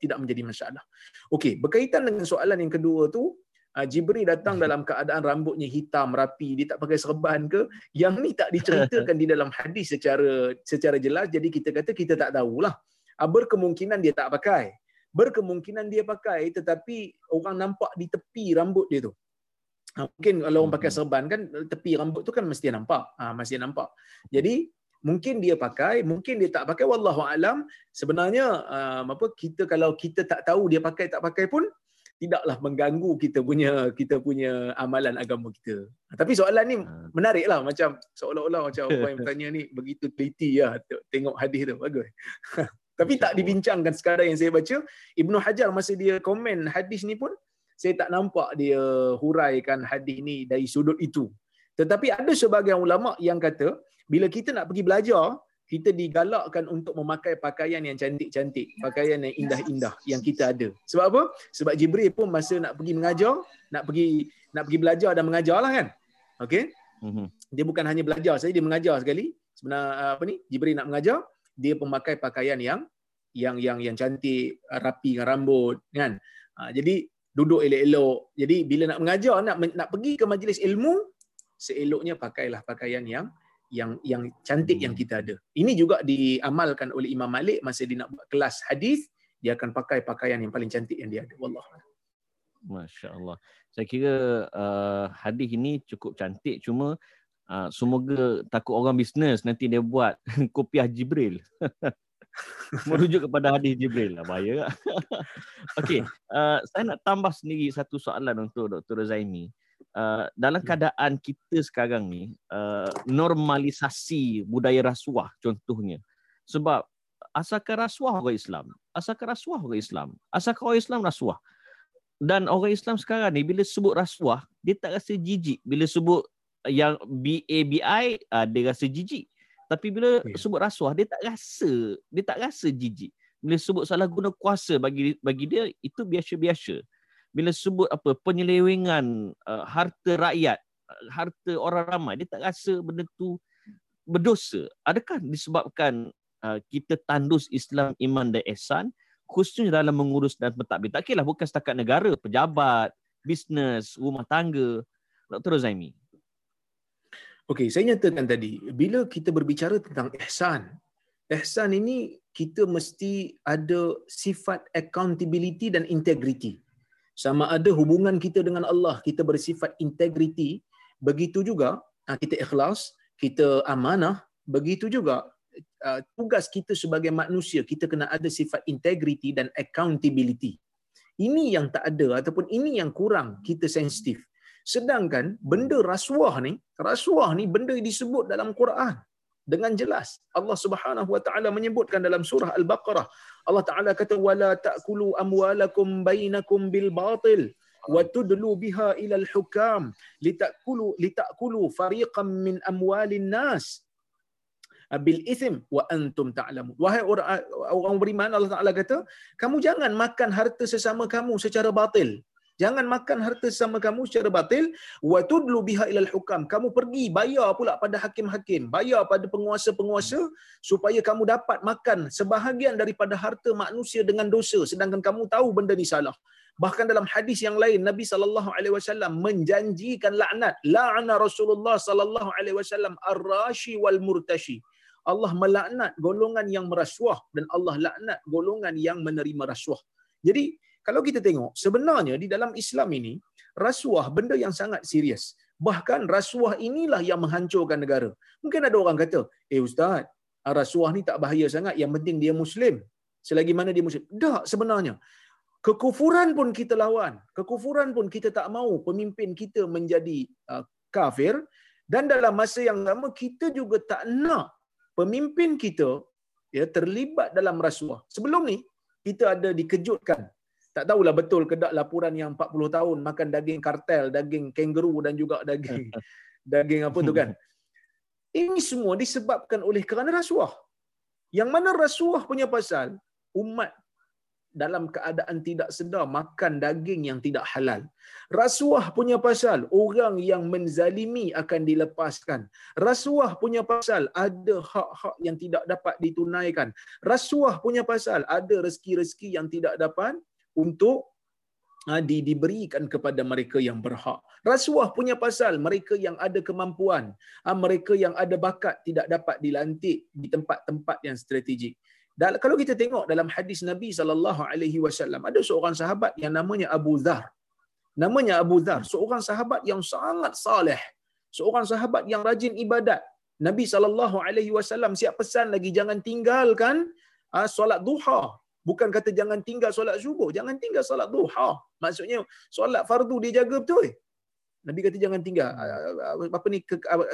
Speaker 2: tidak menjadi masalah. Okey, berkaitan dengan soalan yang kedua tu, uh, Jibril datang hmm. dalam keadaan rambutnya hitam rapi, dia tak pakai serban ke? Yang ni tak diceritakan di dalam hadis secara secara jelas jadi kita kata kita tak tahulah. Uh, berkemungkinan dia tak pakai berkemungkinan dia pakai tetapi orang nampak di tepi rambut dia tu. Ha, mungkin kalau orang pakai hmm. serban kan tepi rambut tu kan mesti nampak. Ha, mesti nampak. Jadi mungkin dia pakai, mungkin dia tak pakai wallahu alam. Sebenarnya um, apa kita kalau kita tak tahu dia pakai tak pakai pun tidaklah mengganggu kita punya kita punya amalan agama kita. Tapi soalan ni ha. menariklah macam seolah-olah macam apa yang bertanya ni begitu teliti ya tengok hadis tu bagus. Tapi tak dibincangkan sekadar yang saya baca. Ibnu Hajar masa dia komen hadis ni pun, saya tak nampak dia huraikan hadis ni dari sudut itu. Tetapi ada sebagian ulama yang kata, bila kita nak pergi belajar, kita digalakkan untuk memakai pakaian yang cantik-cantik, pakaian yang indah-indah yang kita ada. Sebab apa? Sebab Jibril pun masa nak pergi mengajar, nak pergi nak pergi belajar dan mengajar lah kan. Okey? Mhm. Dia bukan hanya belajar saja, dia mengajar sekali. Sebenarnya apa ni? Jibril nak mengajar, dia memakai pakaian yang yang yang yang cantik, rapi dengan rambut, kan? Ha, jadi duduk elok-elok. Jadi bila nak mengajar, nak nak pergi ke majlis ilmu, seeloknya pakailah pakaian yang yang yang cantik yang kita ada. Ini juga diamalkan oleh Imam Malik masa dia nak buat kelas hadis, dia akan pakai pakaian yang paling cantik yang dia ada. Wallah.
Speaker 1: Masya Allah. Saya kira uh, hadis ini cukup cantik cuma uh, semoga takut orang bisnes nanti dia buat kopiah Jibril. merujuk kepada hadis Jibril lah bahaya? Okey, uh, saya nak tambah sendiri satu soalan untuk Dr. Zaimi. Uh, dalam hmm. keadaan kita sekarang ni uh, normalisasi budaya rasuah contohnya. Sebab asalkan rasuah orang Islam, asalkan rasuah orang Islam, asalkan orang Islam rasuah. Dan orang Islam sekarang ni bila sebut rasuah, dia tak rasa jijik bila sebut yang BABI uh, dia rasa jijik. Tapi bila yeah. sebut rasuah dia tak rasa dia tak rasa jijik. Bila sebut salah guna kuasa bagi bagi dia itu biasa-biasa. Bila sebut apa penyelewengan uh, harta rakyat uh, harta orang ramai dia tak rasa benda tu berdosa. Adakah disebabkan uh, kita tandus Islam iman dan ihsan khususnya dalam mengurus dan pentadbir tak kira bukan setakat negara pejabat bisnes rumah tangga. Dr. Zaimi
Speaker 2: Okey, saya nyatakan tadi, bila kita berbicara tentang ihsan, ihsan ini kita mesti ada sifat accountability dan integrity. Sama ada hubungan kita dengan Allah, kita bersifat integrity, begitu juga ah, kita ikhlas, kita amanah, begitu juga ah, tugas kita sebagai manusia, kita kena ada sifat integrity dan accountability. Ini yang tak ada ataupun ini yang kurang kita sensitif. Sedangkan benda rasuah ni, rasuah ni benda disebut dalam Quran dengan jelas. Allah Subhanahu wa taala menyebutkan dalam surah Al-Baqarah. Allah Taala kata wala ta'kulu amwalakum bainakum bil batil wa tudlu biha ila al-hukam litakulu litakulu fariqan min amwalin nas bil ithim wa antum ta'lamun. Wahai orang orang beriman Allah Taala kata, kamu jangan makan harta sesama kamu secara batil. Jangan makan harta sama kamu secara batil wa tudlu biha ilal hukam. Kamu pergi bayar pula pada hakim-hakim, bayar pada penguasa-penguasa supaya kamu dapat makan sebahagian daripada harta manusia dengan dosa sedangkan kamu tahu benda ni salah. Bahkan dalam hadis yang lain Nabi sallallahu alaihi wasallam menjanjikan laknat. La'ana Rasulullah sallallahu alaihi wasallam ar-rashi wal murtashi. Allah melaknat golongan yang merasuah dan Allah laknat golongan yang menerima rasuah. Jadi kalau kita tengok sebenarnya di dalam Islam ini rasuah benda yang sangat serius. Bahkan rasuah inilah yang menghancurkan negara. Mungkin ada orang kata, "Eh ustaz, rasuah ni tak bahaya sangat, yang penting dia muslim." Selagi mana dia muslim? Tak sebenarnya. Kekufuran pun kita lawan. Kekufuran pun kita tak mau pemimpin kita menjadi uh, kafir dan dalam masa yang sama kita juga tak nak pemimpin kita ya terlibat dalam rasuah. Sebelum ni kita ada dikejutkan tak tahulah betul ke tak laporan yang 40 tahun makan daging kartel, daging kangaroo dan juga daging daging apa tu kan. Ini semua disebabkan oleh kerana rasuah. Yang mana rasuah punya pasal umat dalam keadaan tidak sedar makan daging yang tidak halal. Rasuah punya pasal orang yang menzalimi akan dilepaskan. Rasuah punya pasal ada hak-hak yang tidak dapat ditunaikan. Rasuah punya pasal ada rezeki-rezeki yang tidak dapat untuk uh, di, diberikan kepada mereka yang berhak. Rasuah punya pasal mereka yang ada kemampuan, uh, mereka yang ada bakat tidak dapat dilantik di tempat-tempat yang strategik. Dan kalau kita tengok dalam hadis Nabi sallallahu alaihi wasallam ada seorang sahabat yang namanya Abu Dhar. Namanya Abu Dhar, seorang sahabat yang sangat saleh, seorang sahabat yang rajin ibadat. Nabi sallallahu alaihi wasallam siap pesan lagi jangan tinggalkan uh, solat duha Bukan kata jangan tinggal solat subuh, jangan tinggal solat duha. Maksudnya solat fardu dia jaga betul. Nabi kata jangan tinggal. Apa ni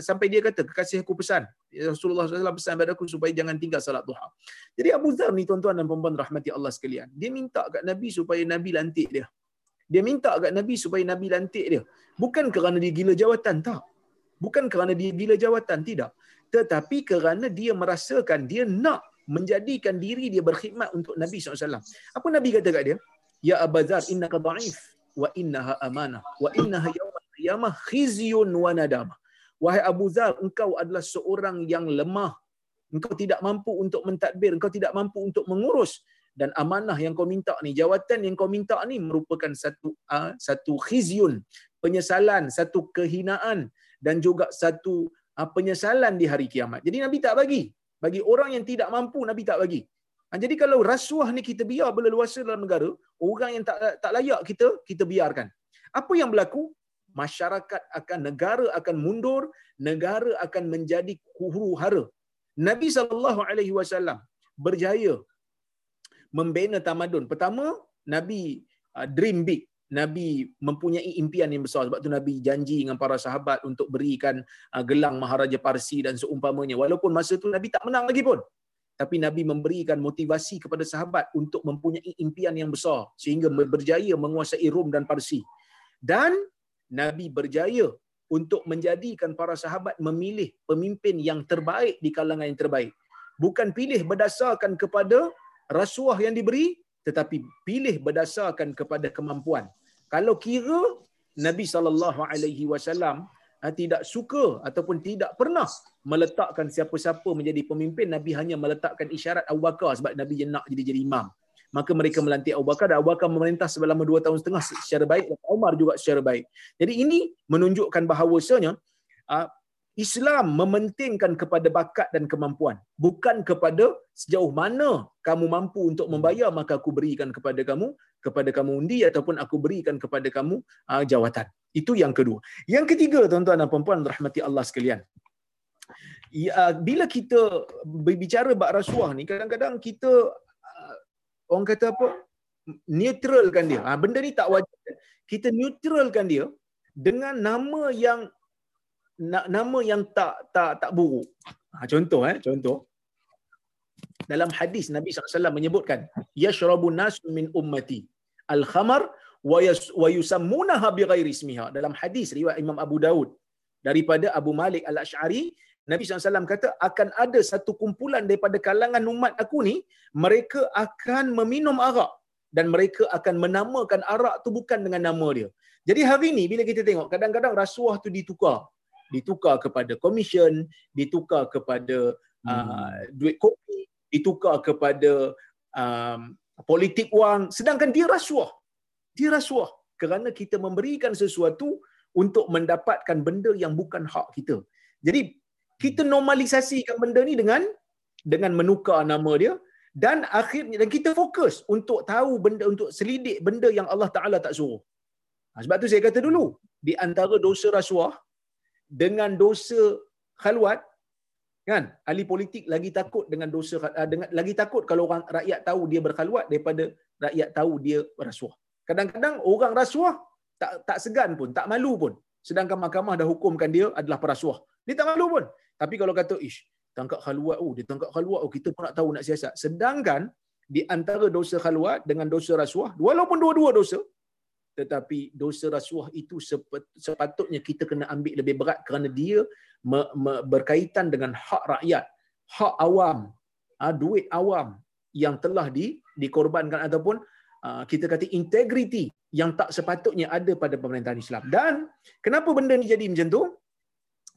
Speaker 2: sampai dia kata kekasih aku pesan. Rasulullah SAW pesan kepada aku supaya jangan tinggal solat duha. Jadi Abu Dhar ni tuan-tuan dan puan-puan rahmati Allah sekalian. Dia minta kat Nabi supaya Nabi lantik dia. Dia minta kat Nabi supaya Nabi lantik dia. Bukan kerana dia gila jawatan, tak. Bukan kerana dia gila jawatan, tidak. Tetapi kerana dia merasakan dia nak menjadikan diri dia berkhidmat untuk Nabi SAW. Apa Nabi kata kat dia? Ya Abazar, innaka da'if wa innaha amanah wa innaha yawma qiyamah khizyun wa nadamah. Wahai Abu Zar, engkau adalah seorang yang lemah. Engkau tidak mampu untuk mentadbir, engkau tidak mampu untuk mengurus dan amanah yang kau minta ni, jawatan yang kau minta ni merupakan satu uh, satu khizyun, penyesalan, satu kehinaan dan juga satu uh, penyesalan di hari kiamat. Jadi Nabi tak bagi. Bagi orang yang tidak mampu Nabi tak bagi. Ha, jadi kalau rasuah ni kita biar berleluasa dalam negara, orang yang tak tak layak kita kita biarkan. Apa yang berlaku? Masyarakat akan negara akan mundur, negara akan menjadi huru hara. Nabi wasallam berjaya membina tamadun. Pertama, Nabi uh, dream big. Nabi mempunyai impian yang besar. Sebab tu Nabi janji dengan para sahabat untuk berikan uh, gelang Maharaja Parsi dan seumpamanya. Walaupun masa tu Nabi tak menang lagi pun. Tapi Nabi memberikan motivasi kepada sahabat untuk mempunyai impian yang besar. Sehingga berjaya menguasai Rom dan Parsi. Dan Nabi berjaya untuk menjadikan para sahabat memilih pemimpin yang terbaik di kalangan yang terbaik. Bukan pilih berdasarkan kepada rasuah yang diberi, tetapi pilih berdasarkan kepada kemampuan. Kalau kira Nabi sallallahu alaihi wasallam ah, tidak suka ataupun tidak pernah meletakkan siapa-siapa menjadi pemimpin, Nabi hanya meletakkan isyarat Abu Bakar sebab Nabi je nak jadi jadi imam. Maka mereka melantik Abu Bakar dan Abu Bakar memerintah selama dua tahun setengah secara baik dan Umar juga secara baik. Jadi ini menunjukkan bahawasanya ah, Islam mementingkan kepada bakat dan kemampuan bukan kepada sejauh mana kamu mampu untuk membayar maka aku berikan kepada kamu kepada kamu undi ataupun aku berikan kepada kamu uh, jawatan. Itu yang kedua. Yang ketiga tuan-tuan dan puan-puan rahmati Allah sekalian. Ya, bila kita berbicara bab rasuah ni kadang-kadang kita uh, orang kata apa? Neutralkan dia. Ha, benda ni tak wajar kita neutralkan dia dengan nama yang nama yang tak tak tak buruk. Ha, contoh eh, contoh. Dalam hadis Nabi SAW menyebutkan, yashrabu nas min ummati al-khamar wa yusammunaha bighairi ismiha. Dalam hadis riwayat Imam Abu Daud daripada Abu Malik Al-Asy'ari, Nabi SAW kata akan ada satu kumpulan daripada kalangan umat aku ni, mereka akan meminum arak dan mereka akan menamakan arak tu bukan dengan nama dia. Jadi hari ni bila kita tengok kadang-kadang rasuah tu ditukar ditukar kepada komisen, ditukar kepada hmm. uh, duit kopi, ditukar kepada um, politik wang, sedangkan dia rasuah. Dia rasuah kerana kita memberikan sesuatu untuk mendapatkan benda yang bukan hak kita. Jadi kita normalisasikan benda ni dengan dengan menukar nama dia dan akhirnya dan kita fokus untuk tahu benda untuk selidik benda yang Allah Taala tak suruh. Ha, sebab tu saya kata dulu di antara dosa rasuah dengan dosa khalwat kan? Ahli politik lagi takut dengan dosa uh, dengan lagi takut kalau orang rakyat tahu dia berkhalwat daripada rakyat tahu dia rasuah. Kadang-kadang orang rasuah tak tak segan pun tak malu pun. Sedangkan mahkamah dah hukumkan dia adalah perasuah. Dia tak malu pun. Tapi kalau kata ish tangkap khalwat oh dia tangkap khalwat oh kita pun nak tahu nak siasat. Sedangkan di antara dosa khalwat dengan dosa rasuah walaupun dua-dua dosa tetapi dosa rasuah itu sepatutnya kita kena ambil lebih berat kerana dia berkaitan dengan hak rakyat, hak awam, ha, duit awam yang telah di dikorbankan ataupun uh, kita kata integriti yang tak sepatutnya ada pada pemerintahan Islam. Dan kenapa benda ni jadi macam tu?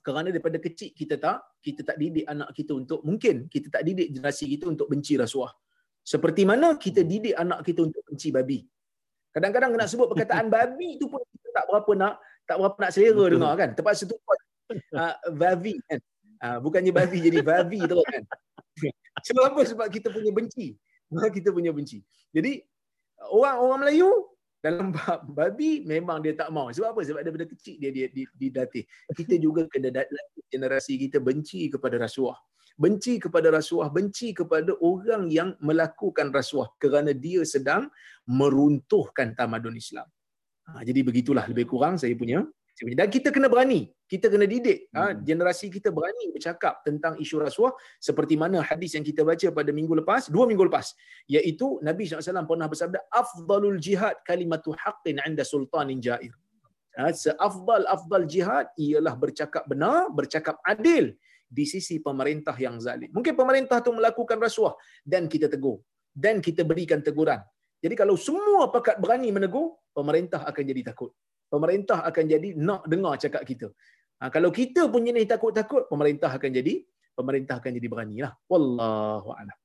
Speaker 2: Kerana daripada kecil kita tak kita tak didik anak kita untuk mungkin kita tak didik generasi kita untuk benci rasuah. Seperti mana kita didik anak kita untuk benci babi. Kadang-kadang nak sebut perkataan babi tu pun kita tak berapa nak tak berapa nak selera dengar kan. Terpaksa tu uh, babi kan. Uh, bukannya babi jadi babi terus kan. Sebab apa? Sebab kita punya benci. kita punya benci. Jadi orang-orang Melayu dalam bab babi memang dia tak mau. Sebab apa? Sebab daripada kecil dia dia didatih. Kita juga kena generasi kita benci kepada rasuah benci kepada rasuah, benci kepada orang yang melakukan rasuah kerana dia sedang meruntuhkan tamadun Islam. Ha, jadi begitulah lebih kurang saya punya. Dan kita kena berani, kita kena didik. Ha, hmm. generasi kita berani bercakap tentang isu rasuah seperti mana hadis yang kita baca pada minggu lepas, dua minggu lepas. Iaitu Nabi SAW pernah bersabda, Afdalul jihad kalimatu haqqin anda sultanin jair. Ha, seafdal-afdal jihad ialah bercakap benar, bercakap adil di sisi pemerintah yang zalim. Mungkin pemerintah tu melakukan rasuah dan kita tegur dan kita berikan teguran. Jadi kalau semua pakat berani menegur, pemerintah akan jadi takut. Pemerintah akan jadi nak dengar cakap kita. Ha, kalau kita pun jenis takut-takut, pemerintah akan jadi pemerintah akan jadi beranilah. Wallahu a'lam.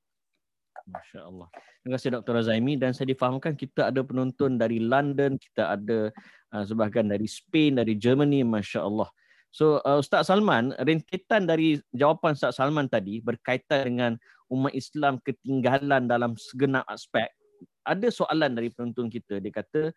Speaker 1: Masya-Allah. Terima kasih Dr. Razaimi dan saya difahamkan kita ada penonton dari London, kita ada uh, sebahagian dari Spain, dari Germany, masya-Allah. So uh, Ustaz Salman, rentetan dari jawapan Ustaz Salman tadi berkaitan dengan umat Islam ketinggalan dalam segenap aspek. Ada soalan dari penonton kita. Dia kata,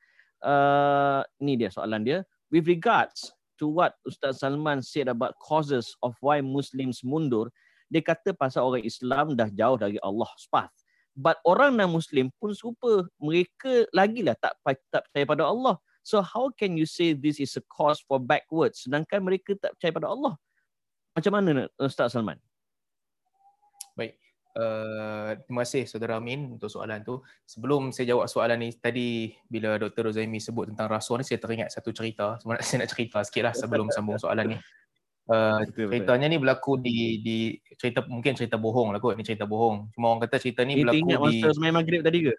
Speaker 1: uh, ni dia soalan dia. With regards to what Ustaz Salman said about causes of why Muslims mundur, dia kata pasal orang Islam dah jauh dari Allah path. But orang non-Muslim pun serupa. Mereka lagilah tak, tak percaya pada Allah. So how can you say this is a cause for backwards sedangkan mereka tak percaya pada Allah? Macam mana Ustaz Salman?
Speaker 3: Uh, terima kasih saudara Amin untuk soalan tu. Sebelum saya jawab soalan ni tadi bila Dr. Rozaimi sebut tentang rasuah ni saya teringat satu cerita. Sebenarnya saya nak cerita sikit lah sebelum sambung soalan ni. Uh, ceritanya ni berlaku di di cerita mungkin cerita bohong lah kot. Ni cerita bohong. Cuma orang kata cerita ni, berlaku
Speaker 1: ingat
Speaker 3: di
Speaker 1: masa semain maghrib tadi ke?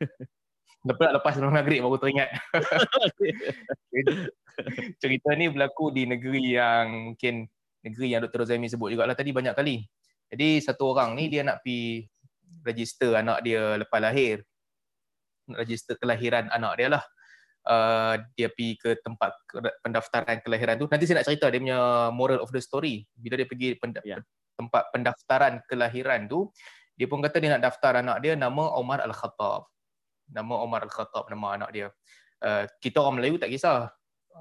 Speaker 3: lepas lepas sebelum maghrib baru teringat. cerita ni berlaku di negeri yang mungkin negeri yang Dr. Rozaimi sebut juga lah tadi banyak kali. Jadi satu orang ni dia nak pi register anak dia lepas lahir. Nak register kelahiran anak dia lah. Uh, dia pi ke tempat pendaftaran kelahiran tu. Nanti saya nak cerita dia punya moral of the story. Bila dia pergi penda-
Speaker 1: Ya.
Speaker 3: tempat pendaftaran kelahiran tu, dia pun kata dia nak daftar anak dia nama Omar Al-Khattab. Nama Omar Al-Khattab nama anak dia. Uh, kita orang Melayu tak kisah.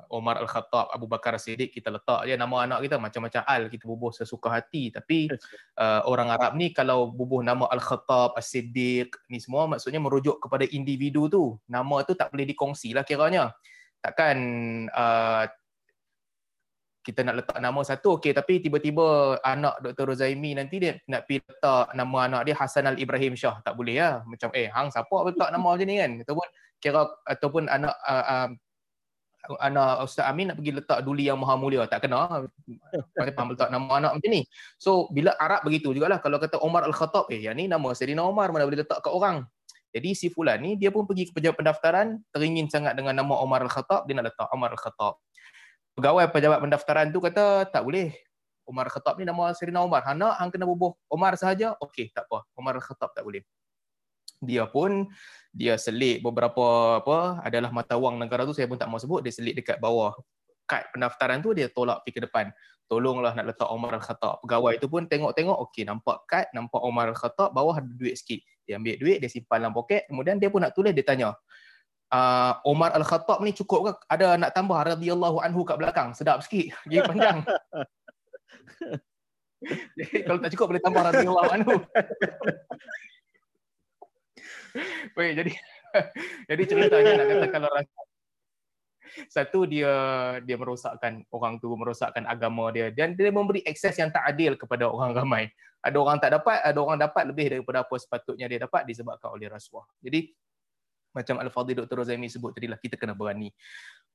Speaker 3: Omar Al-Khattab, Abu Bakar Siddiq kita letak je nama anak kita macam-macam al kita bubuh sesuka hati tapi uh, orang Arab ni kalau bubuh nama Al-Khattab, As-Siddiq ni semua maksudnya merujuk kepada individu tu. Nama tu tak boleh dikongsi lah kiranya. Takkan uh, kita nak letak nama satu okey tapi tiba-tiba anak Dr. Rozaimi nanti dia nak pergi letak nama anak dia Hasan Al Ibrahim Shah tak boleh lah macam eh hang siapa letak nama macam ni kan ataupun kira ataupun anak uh, uh, anak Ustaz Amin nak pergi letak Duli yang Maha Mulia. Tak kena. Pasal faham letak nama anak macam ni. So bila Arab begitu jugalah kalau kata Omar Al-Khattab eh yang ni nama Sayyidina Omar mana boleh letak kat orang. Jadi si fulan ni dia pun pergi ke pejabat pendaftaran teringin sangat dengan nama Omar Al-Khattab dia nak letak Omar Al-Khattab. Pegawai pejabat pendaftaran tu kata tak boleh. Omar Al-Khattab ni nama Sayyidina Omar. Hang nak hang kena bubuh. Omar sahaja okey tak apa. Omar Al-Khattab tak boleh dia pun dia selit beberapa apa adalah mata wang negara tu saya pun tak mau sebut dia selit dekat bawah. Kad pendaftaran tu dia tolak pergi ke depan. Tolonglah nak letak Omar Al-Khattab. Pegawai tu pun tengok-tengok okey nampak kad nampak Omar Al-Khattab bawah ada duit sikit. Dia ambil duit dia simpan dalam poket kemudian dia pun nak tulis dia tanya uh, Omar Al-Khattab ni cukup ke? Ada nak tambah radhiyallahu anhu kat belakang? Sedap sikit lagi panjang. Jadi, kalau tak cukup boleh tambah radhiyallahu anhu Baik, jadi jadi ceritanya nak kata kalau rasa satu dia dia merosakkan orang tu merosakkan agama dia dan dia memberi akses yang tak adil kepada orang ramai. Ada orang tak dapat, ada orang dapat lebih daripada apa sepatutnya dia dapat disebabkan oleh rasuah. Jadi macam Al-Fadhil Dr. Rozaimi sebut tadi lah kita kena berani.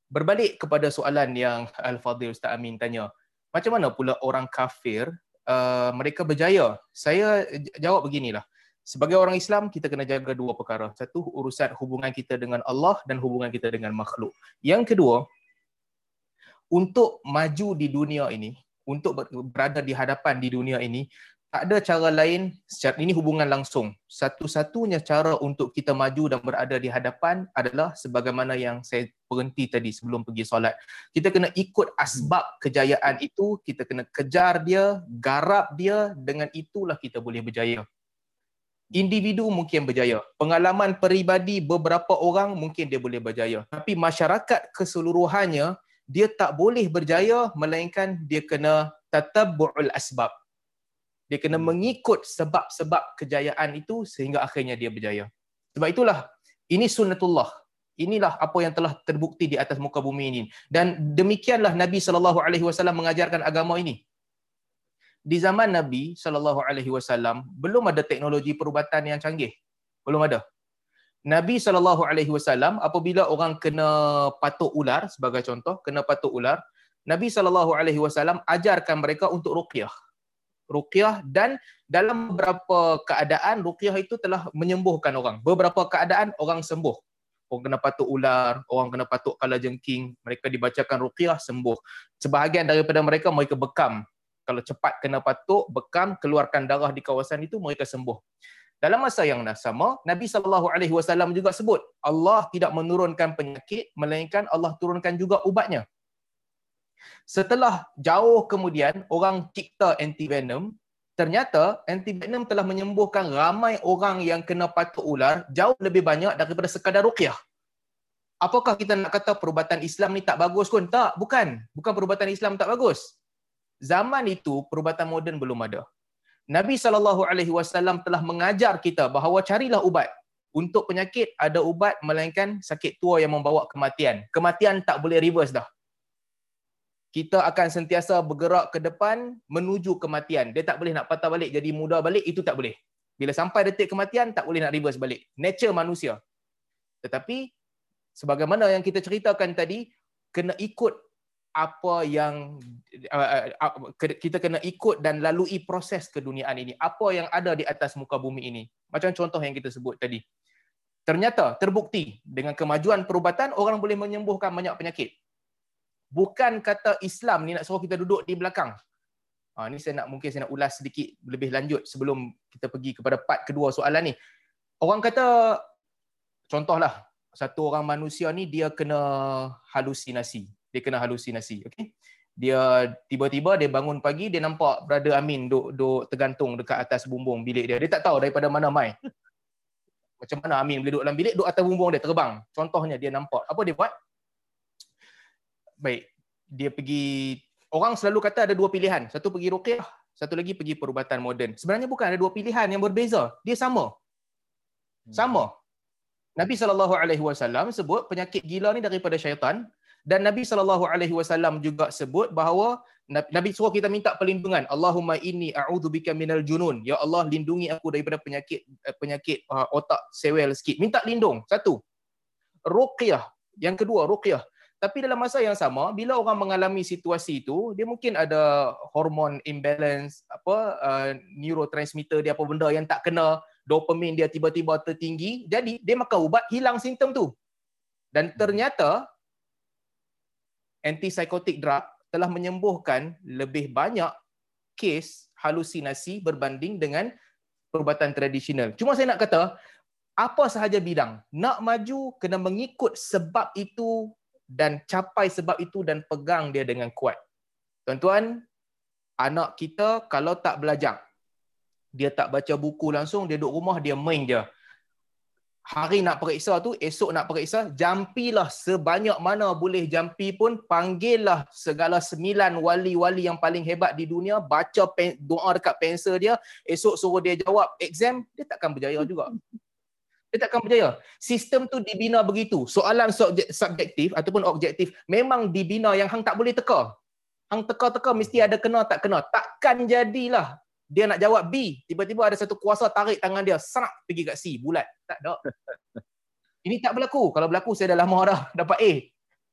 Speaker 3: Berbalik kepada soalan yang Al-Fadhil Ustaz Amin tanya, macam mana pula orang kafir uh, mereka berjaya? Saya jawab beginilah. Sebagai orang Islam, kita kena jaga dua perkara. Satu, urusan hubungan kita dengan Allah dan hubungan kita dengan makhluk. Yang kedua, untuk maju di dunia ini, untuk ber- berada di hadapan di dunia ini, tak ada cara lain, ini hubungan langsung. Satu-satunya cara untuk kita maju dan berada di hadapan adalah sebagaimana yang saya berhenti tadi sebelum pergi solat. Kita kena ikut asbab kejayaan itu, kita kena kejar dia, garap dia, dengan itulah kita boleh berjaya individu mungkin berjaya. Pengalaman peribadi beberapa orang mungkin dia boleh berjaya. Tapi masyarakat keseluruhannya dia tak boleh berjaya melainkan dia kena tatabbu'ul asbab. Dia kena mengikut sebab-sebab kejayaan itu sehingga akhirnya dia berjaya. Sebab itulah ini sunnatullah. Inilah apa yang telah terbukti di atas muka bumi ini. Dan demikianlah Nabi sallallahu alaihi wasallam mengajarkan agama ini di zaman Nabi sallallahu alaihi wasallam belum ada teknologi perubatan yang canggih. Belum ada. Nabi sallallahu alaihi wasallam apabila orang kena patuk ular sebagai contoh, kena patuk ular, Nabi sallallahu alaihi wasallam ajarkan mereka untuk ruqyah. Ruqyah dan dalam beberapa keadaan ruqyah itu telah menyembuhkan orang. Beberapa keadaan orang sembuh. Orang kena patuk ular, orang kena patuk kalajengking, mereka dibacakan ruqyah sembuh. Sebahagian daripada mereka mereka bekam kalau cepat kena patuk, bekam, keluarkan darah di kawasan itu, mereka sembuh. Dalam masa yang sama, Nabi sallallahu alaihi wasallam juga sebut, Allah tidak menurunkan penyakit melainkan Allah turunkan juga ubatnya. Setelah jauh kemudian orang cipta antivenom, ternyata antivenom telah menyembuhkan ramai orang yang kena patuk ular jauh lebih banyak daripada sekadar ruqyah. Apakah kita nak kata perubatan Islam ni tak bagus pun? Tak, bukan. Bukan perubatan Islam tak bagus zaman itu perubatan moden belum ada. Nabi sallallahu alaihi wasallam telah mengajar kita bahawa carilah ubat. Untuk penyakit ada ubat melainkan sakit tua yang membawa kematian. Kematian tak boleh reverse dah. Kita akan sentiasa bergerak ke depan menuju kematian. Dia tak boleh nak patah balik jadi muda balik itu tak boleh. Bila sampai detik kematian, tak boleh nak reverse balik. Nature manusia. Tetapi, sebagaimana yang kita ceritakan tadi, kena ikut apa yang uh, uh, kita kena ikut dan lalui proses keduniaan ini. Apa yang ada di atas muka bumi ini. Macam contoh yang kita sebut tadi. Ternyata terbukti dengan kemajuan perubatan orang boleh menyembuhkan banyak penyakit. Bukan kata Islam ni nak suruh kita duduk di belakang. Ha, ni saya nak mungkin saya nak ulas sedikit lebih lanjut sebelum kita pergi kepada part kedua soalan ni. Orang kata contohlah satu orang manusia ni dia kena halusinasi dia kena halusinasi okey? Dia tiba-tiba dia bangun pagi dia nampak brother Amin duk duk tergantung dekat atas bumbung bilik dia. Dia tak tahu daripada mana mai. Macam mana Amin boleh duduk dalam bilik duduk atas bumbung dia terbang. Contohnya dia nampak. Apa dia buat? Baik. Dia pergi orang selalu kata ada dua pilihan. Satu pergi ruqyah satu lagi pergi perubatan moden. Sebenarnya bukan ada dua pilihan yang berbeza. Dia sama. Sama. Nabi saw sebut penyakit gila ni daripada syaitan dan Nabi sallallahu alaihi wasallam juga sebut bahawa Nabi suruh kita minta perlindungan. Allahumma inni a'udzubika minal junun. Ya Allah lindungi aku daripada penyakit eh, penyakit uh, otak sewel sikit. Minta lindung. Satu. Ruqyah. Yang kedua ruqyah. Tapi dalam masa yang sama, bila orang mengalami situasi itu, dia mungkin ada hormon imbalance, apa uh, neurotransmitter dia apa benda yang tak kena, dopamin dia tiba-tiba tertinggi, jadi dia makan ubat hilang simptom tu. Dan ternyata antipsychotic drug telah menyembuhkan lebih banyak kes halusinasi berbanding dengan perubatan tradisional. Cuma saya nak kata, apa sahaja bidang, nak maju kena mengikut sebab itu dan capai sebab itu dan pegang dia dengan kuat. Tuan-tuan, anak kita kalau tak belajar, dia tak baca buku langsung, dia duduk rumah, dia main je hari nak periksa tu, esok nak periksa, jampilah sebanyak mana boleh jampi pun, panggillah segala sembilan wali-wali yang paling hebat di dunia, baca pen, doa dekat pensel dia, esok suruh dia jawab exam, dia takkan berjaya juga. Dia takkan berjaya. Sistem tu dibina begitu. Soalan subjektif ataupun objektif memang dibina yang hang tak boleh teka. Hang teka-teka mesti ada kena tak kena. Takkan jadilah dia nak jawab B, tiba-tiba ada satu kuasa tarik tangan dia, serak pergi kat C, bulat. Tak ada. Ini tak berlaku. Kalau berlaku, saya dah lama dah dapat A.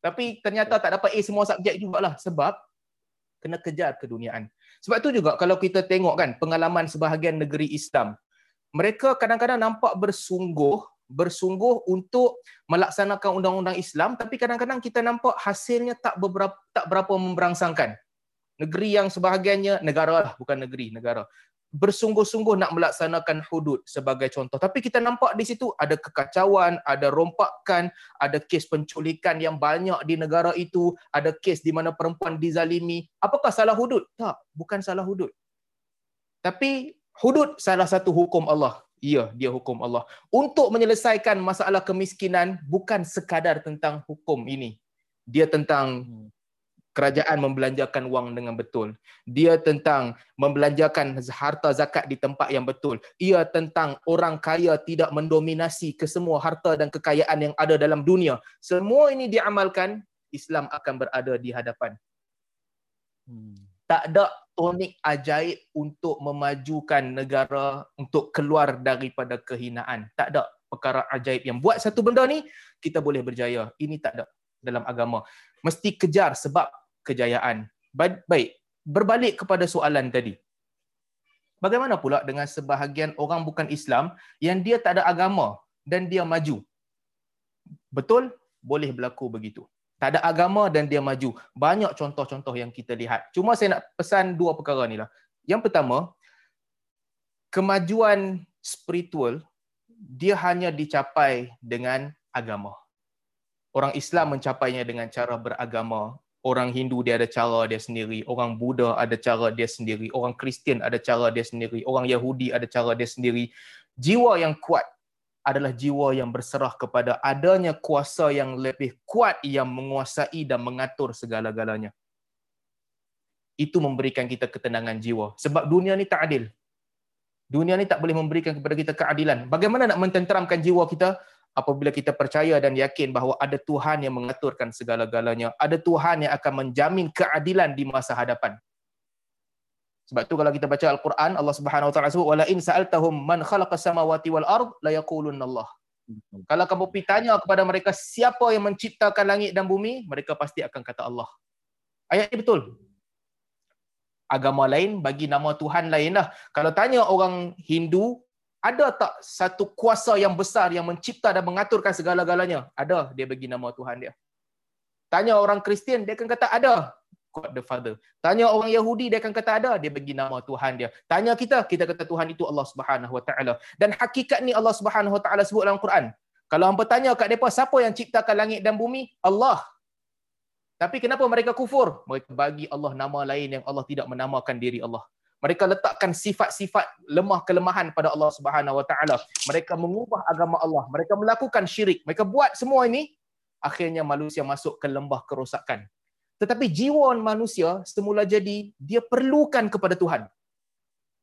Speaker 3: Tapi ternyata tak dapat A semua subjek jugalah. Sebab kena kejar keduniaan. Sebab tu juga kalau kita tengok kan pengalaman sebahagian negeri Islam, mereka kadang-kadang nampak bersungguh bersungguh untuk melaksanakan undang-undang Islam tapi kadang-kadang kita nampak hasilnya tak beberapa tak berapa memberangsangkan negeri yang sebahagiannya negara lah bukan negeri negara. Bersungguh-sungguh nak melaksanakan hudud sebagai contoh. Tapi kita nampak di situ ada kekacauan ada rompakan ada kes penculikan yang banyak di negara itu ada kes di mana perempuan dizalimi. Apakah salah hudud? Tak bukan salah hudud. Tapi hudud salah satu hukum Allah. Ya, dia hukum Allah. Untuk menyelesaikan masalah kemiskinan bukan sekadar tentang hukum ini. Dia tentang hmm kerajaan membelanjakan wang dengan betul. Dia tentang membelanjakan harta zakat di tempat yang betul. Ia tentang orang kaya tidak mendominasi kesemua harta dan kekayaan yang ada dalam dunia. Semua ini diamalkan, Islam akan berada di hadapan. Hmm. Tak ada tonik ajaib untuk memajukan negara untuk keluar daripada kehinaan. Tak ada perkara ajaib yang buat satu benda ni, kita boleh berjaya. Ini tak ada dalam agama. Mesti kejar sebab kejayaan. Baik, berbalik kepada soalan tadi. Bagaimana pula dengan sebahagian orang bukan Islam yang dia tak ada agama dan dia maju? Betul? Boleh berlaku begitu. Tak ada agama dan dia maju. Banyak contoh-contoh yang kita lihat. Cuma saya nak pesan dua perkara ni lah. Yang pertama, kemajuan spiritual dia hanya dicapai dengan agama. Orang Islam mencapainya dengan cara beragama, orang Hindu dia ada cara dia sendiri, orang Buddha ada cara dia sendiri, orang Kristian ada cara dia sendiri, orang Yahudi ada cara dia sendiri. Jiwa yang kuat adalah jiwa yang berserah kepada adanya kuasa yang lebih kuat yang menguasai dan mengatur segala-galanya. Itu memberikan kita ketenangan jiwa. Sebab dunia ni tak adil. Dunia ni tak boleh memberikan kepada kita keadilan. Bagaimana nak mententeramkan jiwa kita? Apabila kita percaya dan yakin bahawa ada Tuhan yang mengaturkan segala-galanya, ada Tuhan yang akan menjamin keadilan di masa hadapan. Sebab tu kalau kita baca Al-Quran, Allah Subhanahu Wa Taala sebut wala in sa'altahum man khalaqa samawati wal ard la yaqulunna Allah. Kalau kamu pergi tanya kepada mereka siapa yang menciptakan langit dan bumi, mereka pasti akan kata Allah. Ayat ini betul. Agama lain bagi nama Tuhan lain lah. Kalau tanya orang Hindu, ada tak satu kuasa yang besar yang mencipta dan mengaturkan segala-galanya? Ada, dia bagi nama Tuhan dia. Tanya orang Kristian, dia akan kata ada. God the Father. Tanya orang Yahudi, dia akan kata ada. Dia bagi nama Tuhan dia. Tanya kita, kita kata Tuhan itu Allah Subhanahu Wa Taala. Dan hakikat ni Allah Subhanahu Wa Taala sebut dalam Quran. Kalau hampa tanya kat mereka, siapa yang ciptakan langit dan bumi? Allah. Tapi kenapa mereka kufur? Mereka bagi Allah nama lain yang Allah tidak menamakan diri Allah. Mereka letakkan sifat-sifat lemah kelemahan pada Allah Subhanahu Wa Taala. Mereka mengubah agama Allah. Mereka melakukan syirik. Mereka buat semua ini. Akhirnya manusia masuk ke lembah kerosakan. Tetapi jiwa manusia semula jadi dia perlukan kepada Tuhan.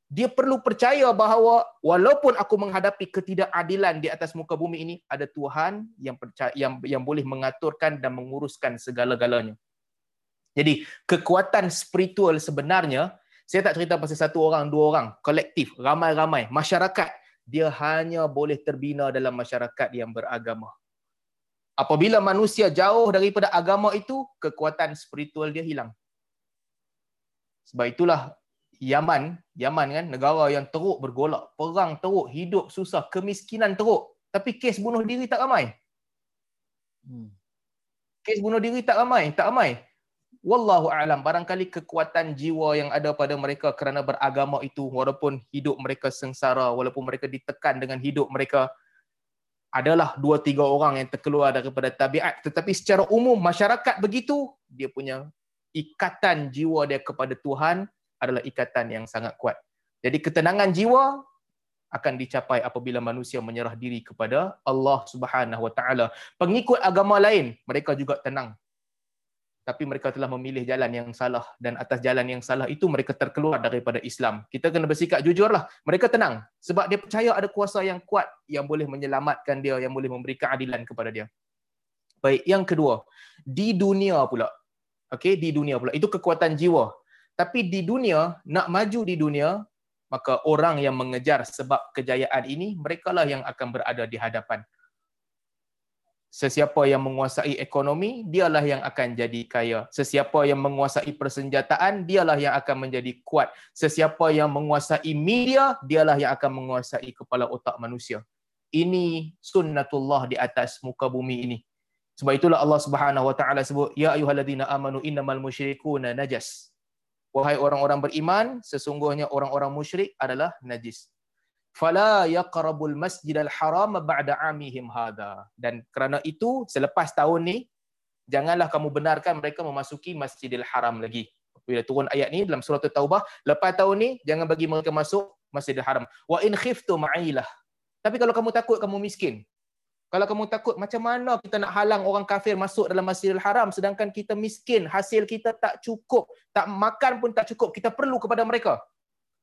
Speaker 3: Dia perlu percaya bahawa walaupun aku menghadapi ketidakadilan di atas muka bumi ini ada Tuhan yang percaya, yang yang boleh mengaturkan dan menguruskan segala-galanya. Jadi kekuatan spiritual sebenarnya saya tak cerita pasal satu orang, dua orang, kolektif, ramai-ramai, masyarakat dia hanya boleh terbina dalam masyarakat yang beragama. Apabila manusia jauh daripada agama itu, kekuatan spiritual dia hilang. Sebab itulah Yaman, Yaman kan negara yang teruk bergolak, perang teruk, hidup susah, kemiskinan teruk, tapi kes bunuh diri tak ramai. Hmm. Kes bunuh diri tak ramai, tak ramai. Wallahu a'lam, barangkali kekuatan jiwa yang ada pada mereka kerana beragama itu walaupun hidup mereka sengsara, walaupun mereka ditekan dengan hidup mereka, adalah dua tiga orang yang terkeluar daripada tabiat. Tetapi secara umum masyarakat begitu dia punya ikatan jiwa dia kepada Tuhan adalah ikatan yang sangat kuat. Jadi ketenangan jiwa akan dicapai apabila manusia menyerah diri kepada Allah Subhanahu Wa Taala. Pengikut agama lain mereka juga tenang tapi mereka telah memilih jalan yang salah dan atas jalan yang salah itu mereka terkeluar daripada Islam. Kita kena bersikap jujurlah. Mereka tenang sebab dia percaya ada kuasa yang kuat yang boleh menyelamatkan dia, yang boleh memberi keadilan kepada dia. Baik, yang kedua, di dunia pula. Okey, di dunia pula. Itu kekuatan jiwa. Tapi di dunia, nak maju di dunia, maka orang yang mengejar sebab kejayaan ini, merekalah yang akan berada di hadapan sesiapa yang menguasai ekonomi dialah yang akan jadi kaya. Sesiapa yang menguasai persenjataan dialah yang akan menjadi kuat. Sesiapa yang menguasai media dialah yang akan menguasai kepala otak manusia. Ini sunnatullah di atas muka bumi ini. Sebab itulah Allah Subhanahu wa taala sebut ya ayyuhallazina amanu innamal musyrikuuna najas wahai orang-orang beriman sesungguhnya orang-orang musyrik adalah najis fala yaqrabul masjidal haram ba'da amihim hadha. Dan kerana itu selepas tahun ni janganlah kamu benarkan mereka memasuki masjidil haram lagi. Bila turun ayat ni dalam surah taubah lepas tahun ni jangan bagi mereka masuk masjidil haram. Wa in khiftu ma'ilah. Tapi kalau kamu takut kamu miskin kalau kamu takut macam mana kita nak halang orang kafir masuk dalam Masjidil Haram sedangkan kita miskin, hasil kita tak cukup, tak makan pun tak cukup, kita perlu kepada mereka.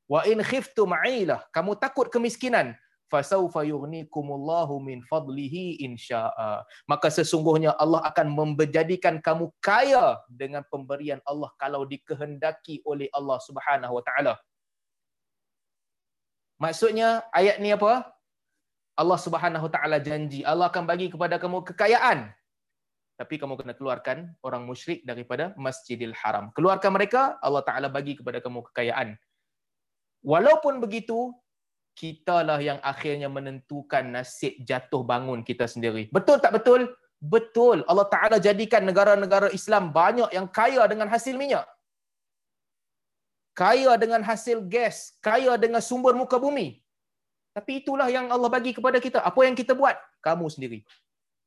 Speaker 3: Wa in khiftu ma'ilah, kamu takut kemiskinan, fasawfa yughnikumullahu min fadlihi insya'a. Maka sesungguhnya Allah akan menjadikan kamu kaya dengan pemberian Allah kalau dikehendaki oleh Allah Subhanahu wa taala. Maksudnya ayat ni apa? Allah Subhanahu wa taala janji Allah akan bagi kepada kamu kekayaan. Tapi kamu kena keluarkan orang musyrik daripada Masjidil Haram. Keluarkan mereka, Allah Taala bagi kepada kamu kekayaan. Walaupun begitu, kitalah yang akhirnya menentukan nasib jatuh bangun kita sendiri. Betul tak betul? Betul. Allah Ta'ala jadikan negara-negara Islam banyak yang kaya dengan hasil minyak. Kaya dengan hasil gas. Kaya dengan sumber muka bumi. Tapi itulah yang Allah bagi kepada kita. Apa yang kita buat? Kamu sendiri.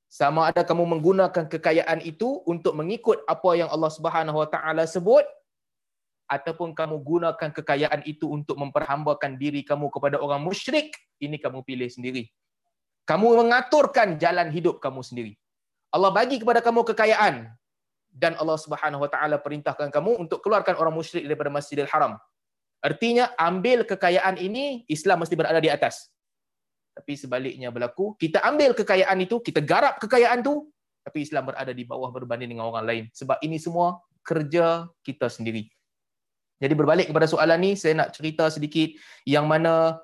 Speaker 3: Sama ada kamu menggunakan kekayaan itu untuk mengikut apa yang Allah Subhanahu Wa Taala sebut ataupun kamu gunakan kekayaan itu untuk memperhambakan diri kamu kepada orang musyrik, ini kamu pilih sendiri. Kamu mengaturkan jalan hidup kamu sendiri. Allah bagi kepada kamu kekayaan dan Allah Subhanahu Wa Taala perintahkan kamu untuk keluarkan orang musyrik daripada Masjidil Haram. Artinya ambil kekayaan ini Islam mesti berada di atas. Tapi sebaliknya berlaku, kita ambil kekayaan itu, kita garap kekayaan itu, tapi Islam berada di bawah berbanding dengan orang lain. Sebab ini semua kerja kita sendiri Jadi berbalik kepada soalan ni, saya nak cerita sedikit yang mana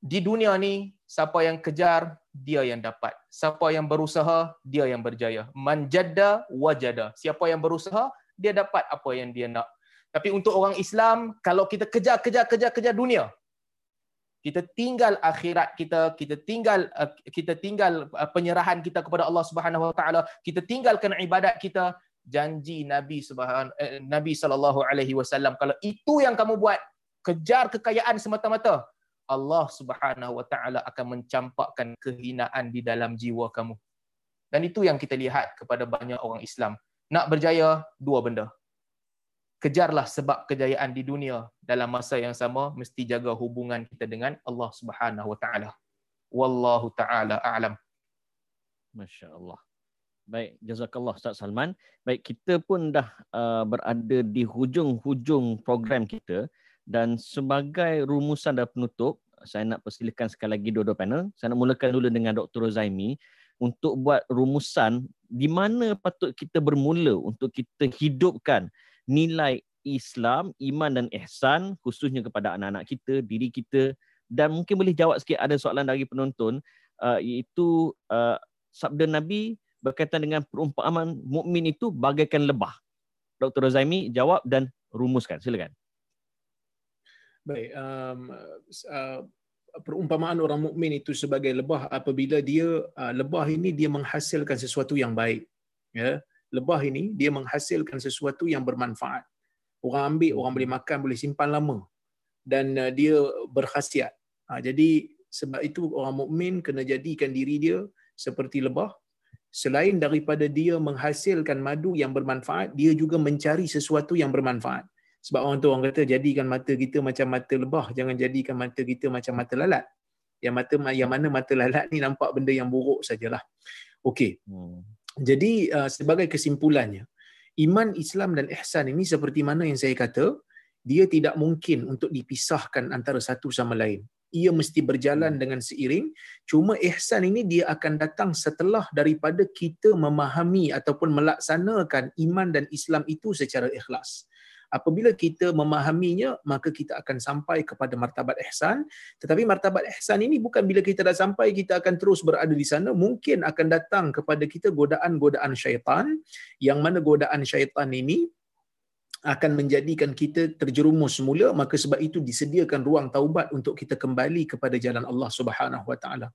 Speaker 3: di dunia ni, siapa yang kejar, dia yang dapat. Siapa yang berusaha, dia yang berjaya. Manjada wajada. Siapa yang berusaha, dia dapat apa yang dia nak. Tapi untuk orang Islam, kalau kita kejar, kejar, kejar, kejar dunia, kita tinggal akhirat kita, kita tinggal kita tinggal uh, penyerahan kita kepada Allah Subhanahu Wa Taala, kita tinggalkan ibadat kita, janji Nabi Subhanahu eh, Nabi sallallahu alaihi wasallam kalau itu yang kamu buat kejar kekayaan semata-mata Allah Subhanahu wa taala akan mencampakkan kehinaan di dalam jiwa kamu. Dan itu yang kita lihat kepada banyak orang Islam. Nak berjaya dua benda. Kejarlah sebab kejayaan di dunia dalam masa yang sama mesti jaga hubungan kita dengan Allah Subhanahu wa taala. Wallahu taala a'lam.
Speaker 1: Masya-Allah. Baik, jazakallah Ustaz Salman. Baik, kita pun dah uh, berada di hujung-hujung program kita dan sebagai rumusan dan penutup, saya nak persilakan sekali lagi dua-dua panel. Saya nak mulakan dulu dengan Dr. Rozaimi untuk buat rumusan di mana patut kita bermula untuk kita hidupkan nilai Islam, iman dan ihsan khususnya kepada anak-anak kita, diri kita dan mungkin boleh jawab sikit ada soalan dari penonton uh, iaitu uh, sabda Nabi berkaitan dengan perumpamaan mukmin itu bagaikan lebah. Dr. Rozaimi jawab dan rumuskan. Silakan.
Speaker 2: Baik, um, uh, perumpamaan orang mukmin itu sebagai lebah apabila dia uh, lebah ini dia menghasilkan sesuatu yang baik. Ya, lebah ini dia menghasilkan sesuatu yang bermanfaat. Orang ambil, orang boleh makan, boleh simpan lama dan uh, dia berkhasiat. Uh, jadi sebab itu orang mukmin kena jadikan diri dia seperti lebah selain daripada dia menghasilkan madu yang bermanfaat, dia juga mencari sesuatu yang bermanfaat. Sebab orang tu orang kata jadikan mata kita macam mata lebah, jangan jadikan mata kita macam mata lalat. Yang mata yang mana mata lalat ni nampak benda yang buruk sajalah. Okey. Hmm. Jadi uh, sebagai kesimpulannya, iman Islam dan ihsan ini seperti mana yang saya kata, dia tidak mungkin untuk dipisahkan antara satu sama lain ia mesti berjalan dengan seiring. Cuma ihsan ini dia akan datang setelah daripada kita memahami ataupun melaksanakan iman dan Islam itu secara ikhlas. Apabila kita memahaminya maka kita akan sampai kepada martabat ihsan. Tetapi martabat ihsan ini bukan bila kita dah sampai kita akan terus berada di sana. Mungkin akan datang kepada kita godaan-godaan syaitan. Yang mana godaan syaitan ini akan menjadikan kita terjerumus semula maka sebab itu disediakan ruang taubat untuk kita kembali kepada jalan Allah Subhanahu wa taala.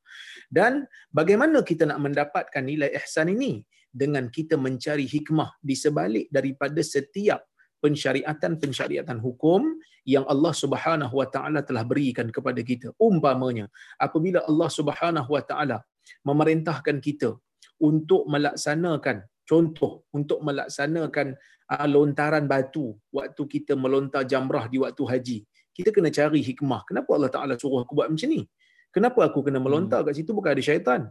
Speaker 2: Dan bagaimana kita nak mendapatkan nilai ihsan ini dengan kita mencari hikmah di sebalik daripada setiap pensyariatan-pensyariatan hukum yang Allah Subhanahu wa taala telah berikan kepada kita. Umpamanya apabila Allah Subhanahu wa taala memerintahkan kita untuk melaksanakan contoh untuk melaksanakan lontaran batu waktu kita melontar jamrah di waktu haji. Kita kena cari hikmah. Kenapa Allah Taala suruh aku buat macam ni? Kenapa aku kena melontar kat situ bukan ada syaitan?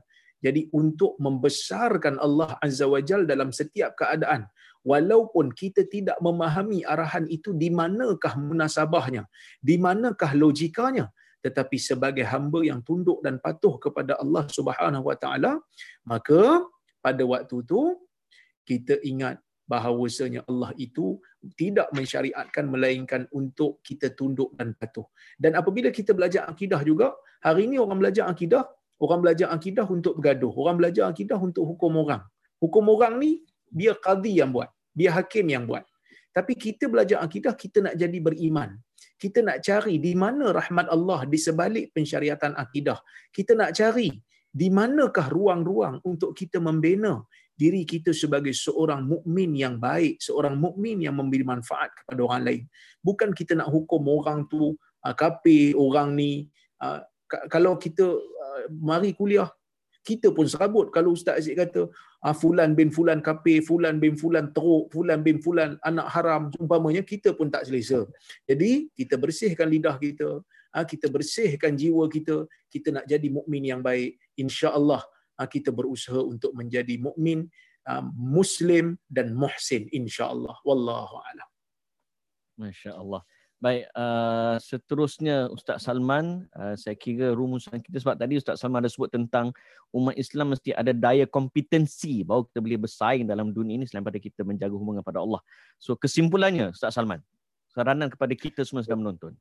Speaker 2: Jadi untuk membesarkan Allah Azza wa Jal dalam setiap keadaan. Walaupun kita tidak memahami arahan itu di manakah munasabahnya, di manakah logikanya, tetapi sebagai hamba yang tunduk dan patuh kepada Allah Subhanahu Wa Taala, maka pada waktu itu kita ingat bahawasanya Allah itu tidak mensyariatkan melainkan untuk kita tunduk dan patuh. Dan apabila kita belajar akidah juga, hari ini orang belajar akidah, orang belajar akidah untuk bergaduh, orang belajar akidah untuk hukum orang. Hukum orang ni biar qadi yang buat, biar hakim yang buat. Tapi kita belajar akidah, kita nak jadi beriman. Kita nak cari di mana rahmat Allah di sebalik pensyariatan akidah. Kita nak cari di manakah ruang-ruang untuk kita membina diri kita sebagai seorang mukmin yang baik, seorang mukmin yang memberi manfaat kepada orang lain. Bukan kita nak hukum orang tu uh, kafir orang ni. Uh, kalau kita uh, mari kuliah, kita pun serabut kalau Ustaz Aziz kata Fulan bin Fulan kafir, Fulan bin Fulan teruk, Fulan bin Fulan anak haram, umpamanya kita pun tak selesa. Jadi, kita bersihkan lidah kita, kita bersihkan jiwa kita, kita nak jadi mukmin yang baik. InsyaAllah, Ah, kita berusaha untuk menjadi mukmin ah, muslim dan muhsin insyaallah. Wallahu alam.
Speaker 1: Masyaallah. Baik uh, seterusnya ustaz Salman uh, saya kira rumusan kita sebab tadi ustaz Salman ada sebut tentang umat Islam mesti ada daya kompetensi baru kita boleh bersaing dalam dunia ini selain pada kita menjaga hubungan pada Allah. So kesimpulannya ustaz Salman Saranan kepada kita semua sedang menonton.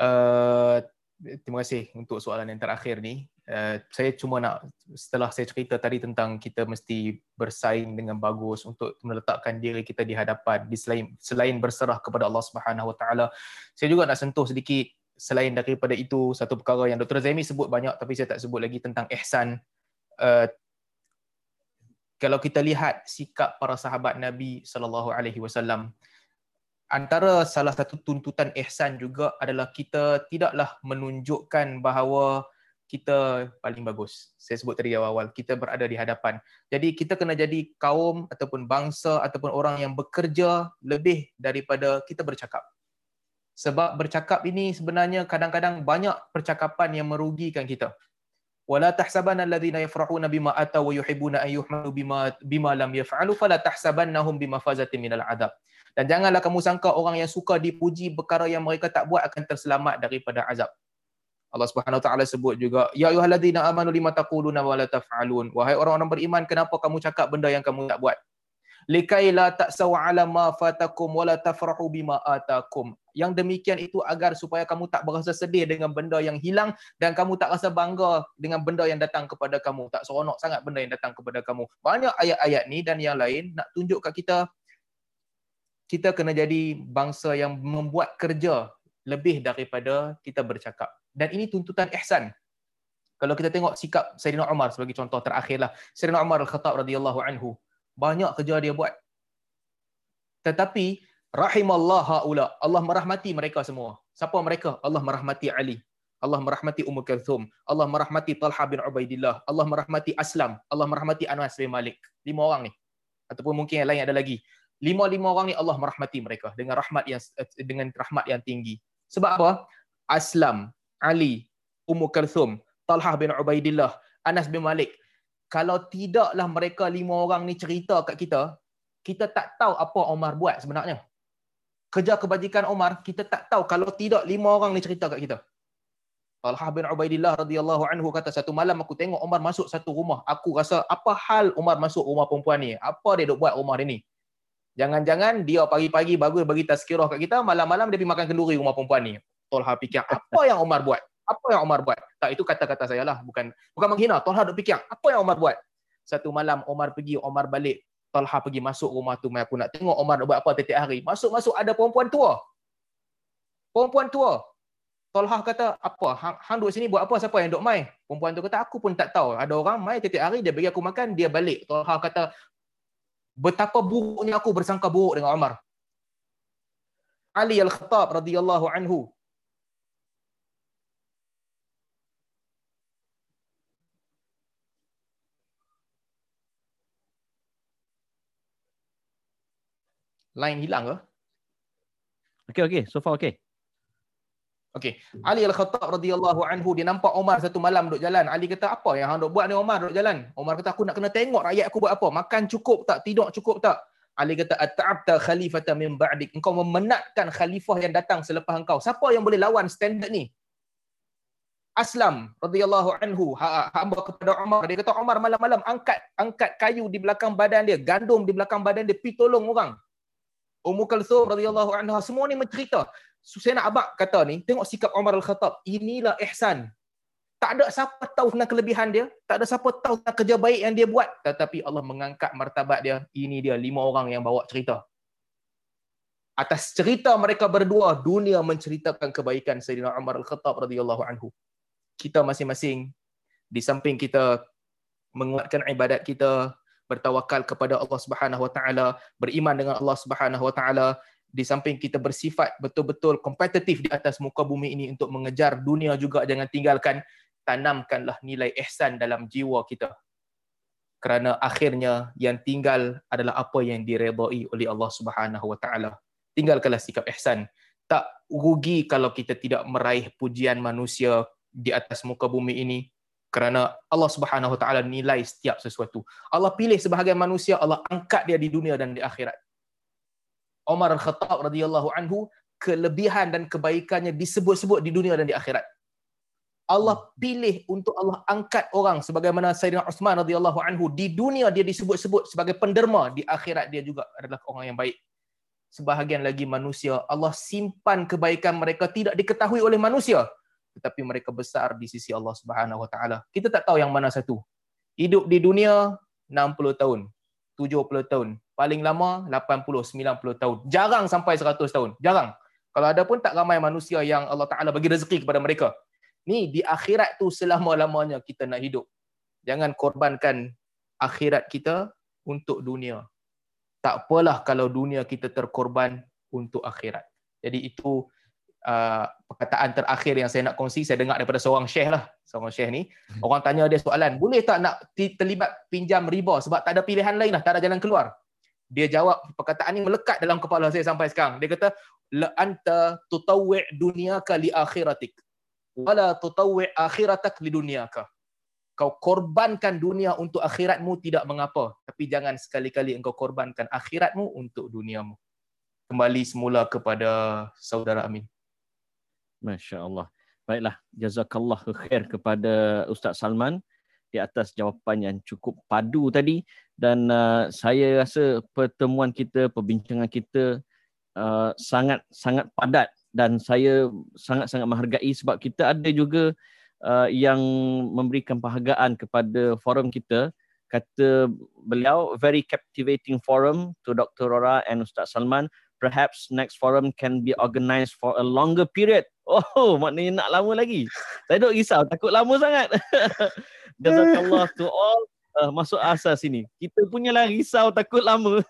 Speaker 3: Uh, terima kasih untuk soalan yang terakhir ni. Uh, saya cuma nak setelah saya cerita tadi tentang kita mesti bersaing dengan bagus untuk meletakkan diri kita di hadapan di selain selain berserah kepada Allah Subhanahu Wa Taala. Saya juga nak sentuh sedikit selain daripada itu satu perkara yang Dr. Zaimi sebut banyak tapi saya tak sebut lagi tentang ihsan. Uh, kalau kita lihat sikap para sahabat Nabi sallallahu alaihi wasallam antara salah satu tuntutan ihsan juga adalah kita tidaklah menunjukkan bahawa kita paling bagus. Saya sebut tadi awal-awal, kita berada di hadapan. Jadi kita kena jadi kaum ataupun bangsa ataupun orang yang bekerja lebih daripada kita bercakap. Sebab bercakap ini sebenarnya kadang-kadang banyak percakapan yang merugikan kita. Wala tahsabanna alladhina yafrahuna bima ataw wa yuhibbuna an yuhmadu bima bima lam yaf'alu fala tahsabannahum bimafazatin minal adab. Dan janganlah kamu sangka orang yang suka dipuji perkara yang mereka tak buat akan terselamat daripada azab. Allah Subhanahu Wa Taala sebut juga ya ayyuhalladzina amanu lima taquluna wa la taf'alun wahai orang-orang beriman kenapa kamu cakap benda yang kamu tak buat likai la ta'saw ala ma fatakum wa la tafrahu bima atakum. Yang demikian itu agar supaya kamu tak berasa sedih dengan benda yang hilang dan kamu tak rasa bangga dengan benda yang datang kepada kamu. Tak seronok sangat benda yang datang kepada kamu. Banyak ayat-ayat ni dan yang lain nak tunjuk kat kita kita kena jadi bangsa yang membuat kerja lebih daripada kita bercakap. Dan ini tuntutan ihsan. Kalau kita tengok sikap Sayyidina Umar sebagai contoh terakhirlah. Sayyidina Umar Al-Khattab radhiyallahu anhu banyak kerja dia buat. Tetapi rahimallah haula, Allah merahmati mereka semua. Siapa mereka? Allah merahmati Ali. Allah merahmati Ummu Kalthum. Allah merahmati Talha bin Ubaidillah. Allah merahmati Aslam. Allah merahmati Anas bin Malik. Lima orang ni. Ataupun mungkin yang lain ada lagi. Lima-lima orang ni Allah merahmati mereka dengan rahmat yang dengan rahmat yang tinggi. Sebab apa? Aslam, Ali, Ummu Kalthum, Talha bin Ubaidillah, Anas bin Malik kalau tidaklah mereka lima orang ni cerita kat kita, kita tak tahu apa Omar buat sebenarnya. Kerja kebajikan Omar, kita tak tahu kalau tidak lima orang ni cerita kat kita. Talha bin Ubaidillah radhiyallahu anhu kata satu malam aku tengok Omar masuk satu rumah. Aku rasa apa hal Omar masuk rumah perempuan ni? Apa dia duk buat rumah dia ni? Jangan-jangan dia pagi-pagi bagus bagi tazkirah kat kita, malam-malam dia pergi makan kenduri rumah perempuan ni. Talha fikir apa yang Omar buat? Apa yang Omar buat? Tak, itu kata-kata saya lah. Bukan bukan menghina. Talha duk fikir, apa yang Omar buat? Satu malam Omar pergi, Omar balik. Talha pergi masuk rumah tu. Aku nak tengok Omar nak buat apa tiap hari. Masuk-masuk ada perempuan tua. Perempuan tua. Talha kata, apa? Hang, hang duduk sini buat apa? Siapa yang duduk mai? Perempuan tu kata, aku pun tak tahu. Ada orang mai tiap hari, dia bagi aku makan, dia balik. Talha kata, betapa buruknya aku bersangka buruk dengan Omar. Ali Al-Khattab radhiyallahu anhu line hilang ke?
Speaker 1: Okey okey, so far okey.
Speaker 3: Okey. Ali Al-Khattab radhiyallahu anhu dia nampak Omar satu malam duduk jalan. Ali kata, "Apa yang hang duk buat ni Omar duduk jalan?" Omar kata, "Aku nak kena tengok rakyat aku buat apa. Makan cukup tak? Tidur cukup tak?" Ali kata, "At'abta khalifatan min ba'dik." Engkau memenatkan khalifah yang datang selepas engkau. Siapa yang boleh lawan standard ni? Aslam radhiyallahu anhu ha, ha, hamba kepada Umar dia kata Umar malam-malam angkat angkat kayu di belakang badan dia gandum di belakang badan dia pi tolong orang Ummu Kalthum radhiyallahu anha semua ni mencerita. So, abak kata ni, tengok sikap Umar Al-Khattab. Inilah ihsan. Tak ada siapa tahu tentang kelebihan dia, tak ada siapa tahu tentang kerja baik yang dia buat, tetapi Allah mengangkat martabat dia. Ini dia lima orang yang bawa cerita. Atas cerita mereka berdua, dunia menceritakan kebaikan Sayyidina Umar Al-Khattab radhiyallahu anhu. Kita masing-masing di samping kita menguatkan ibadat kita, bertawakal kepada Allah Subhanahu Wa Taala, beriman dengan Allah Subhanahu Wa Taala, di samping kita bersifat betul-betul kompetitif di atas muka bumi ini untuk mengejar dunia juga jangan tinggalkan tanamkanlah nilai ihsan dalam jiwa kita. Kerana akhirnya yang tinggal adalah apa yang diredai oleh Allah Subhanahu Wa Taala. Tinggalkanlah sikap ihsan. Tak rugi kalau kita tidak meraih pujian manusia di atas muka bumi ini kerana Allah Subhanahu Wa Taala nilai setiap sesuatu. Allah pilih sebahagian manusia, Allah angkat dia di dunia dan di akhirat. Umar Al-Khattab radhiyallahu anhu kelebihan dan kebaikannya disebut-sebut di dunia dan di akhirat. Allah pilih untuk Allah angkat orang sebagaimana Sayyidina Uthman radhiyallahu anhu di dunia dia disebut-sebut sebagai penderma di akhirat dia juga adalah orang yang baik. sebahagian lagi manusia Allah simpan kebaikan mereka tidak diketahui oleh manusia tetapi mereka besar di sisi Allah Subhanahu Wa Taala. Kita tak tahu yang mana satu. Hidup di dunia 60 tahun, 70 tahun, paling lama 80 90 tahun. Jarang sampai 100 tahun. Jarang. Kalau ada pun tak ramai manusia yang Allah Taala bagi rezeki kepada mereka. Ni di akhirat tu selama-lamanya kita nak hidup. Jangan korbankan akhirat kita untuk dunia. Tak apalah kalau dunia kita terkorban untuk akhirat. Jadi itu uh, perkataan terakhir yang saya nak kongsi saya dengar daripada seorang syekh lah. Seorang syekh ni orang tanya dia soalan boleh tak nak terlibat pinjam riba sebab tak ada pilihan lain lah tak ada jalan keluar? Dia jawab perkataan ni melekat dalam kepala saya sampai sekarang. Dia kata la anta tutawwi' dunyaka li akhiratik. Wala tutawwi' akhiratak li dunyaka. Kau korbankan dunia untuk akhiratmu tidak mengapa tapi jangan sekali-kali engkau korbankan akhiratmu untuk duniamu. Kembali semula kepada saudara Amin
Speaker 1: Masya Allah. Baiklah, jazakallah khair kepada Ustaz Salman di atas jawapan yang cukup padu tadi dan uh, saya rasa pertemuan kita, perbincangan kita uh, sangat sangat padat dan saya sangat-sangat menghargai sebab kita ada juga uh, yang memberikan penghargaan kepada forum kita kata beliau very captivating forum to Dr. Rora and Ustaz Salman perhaps next forum can be organized for a longer period. Oh, maknanya nak lama lagi. Saya duk risau, takut lama sangat. Jazakallah to all uh, masuk asas sini. Kita punya lah risau takut lama.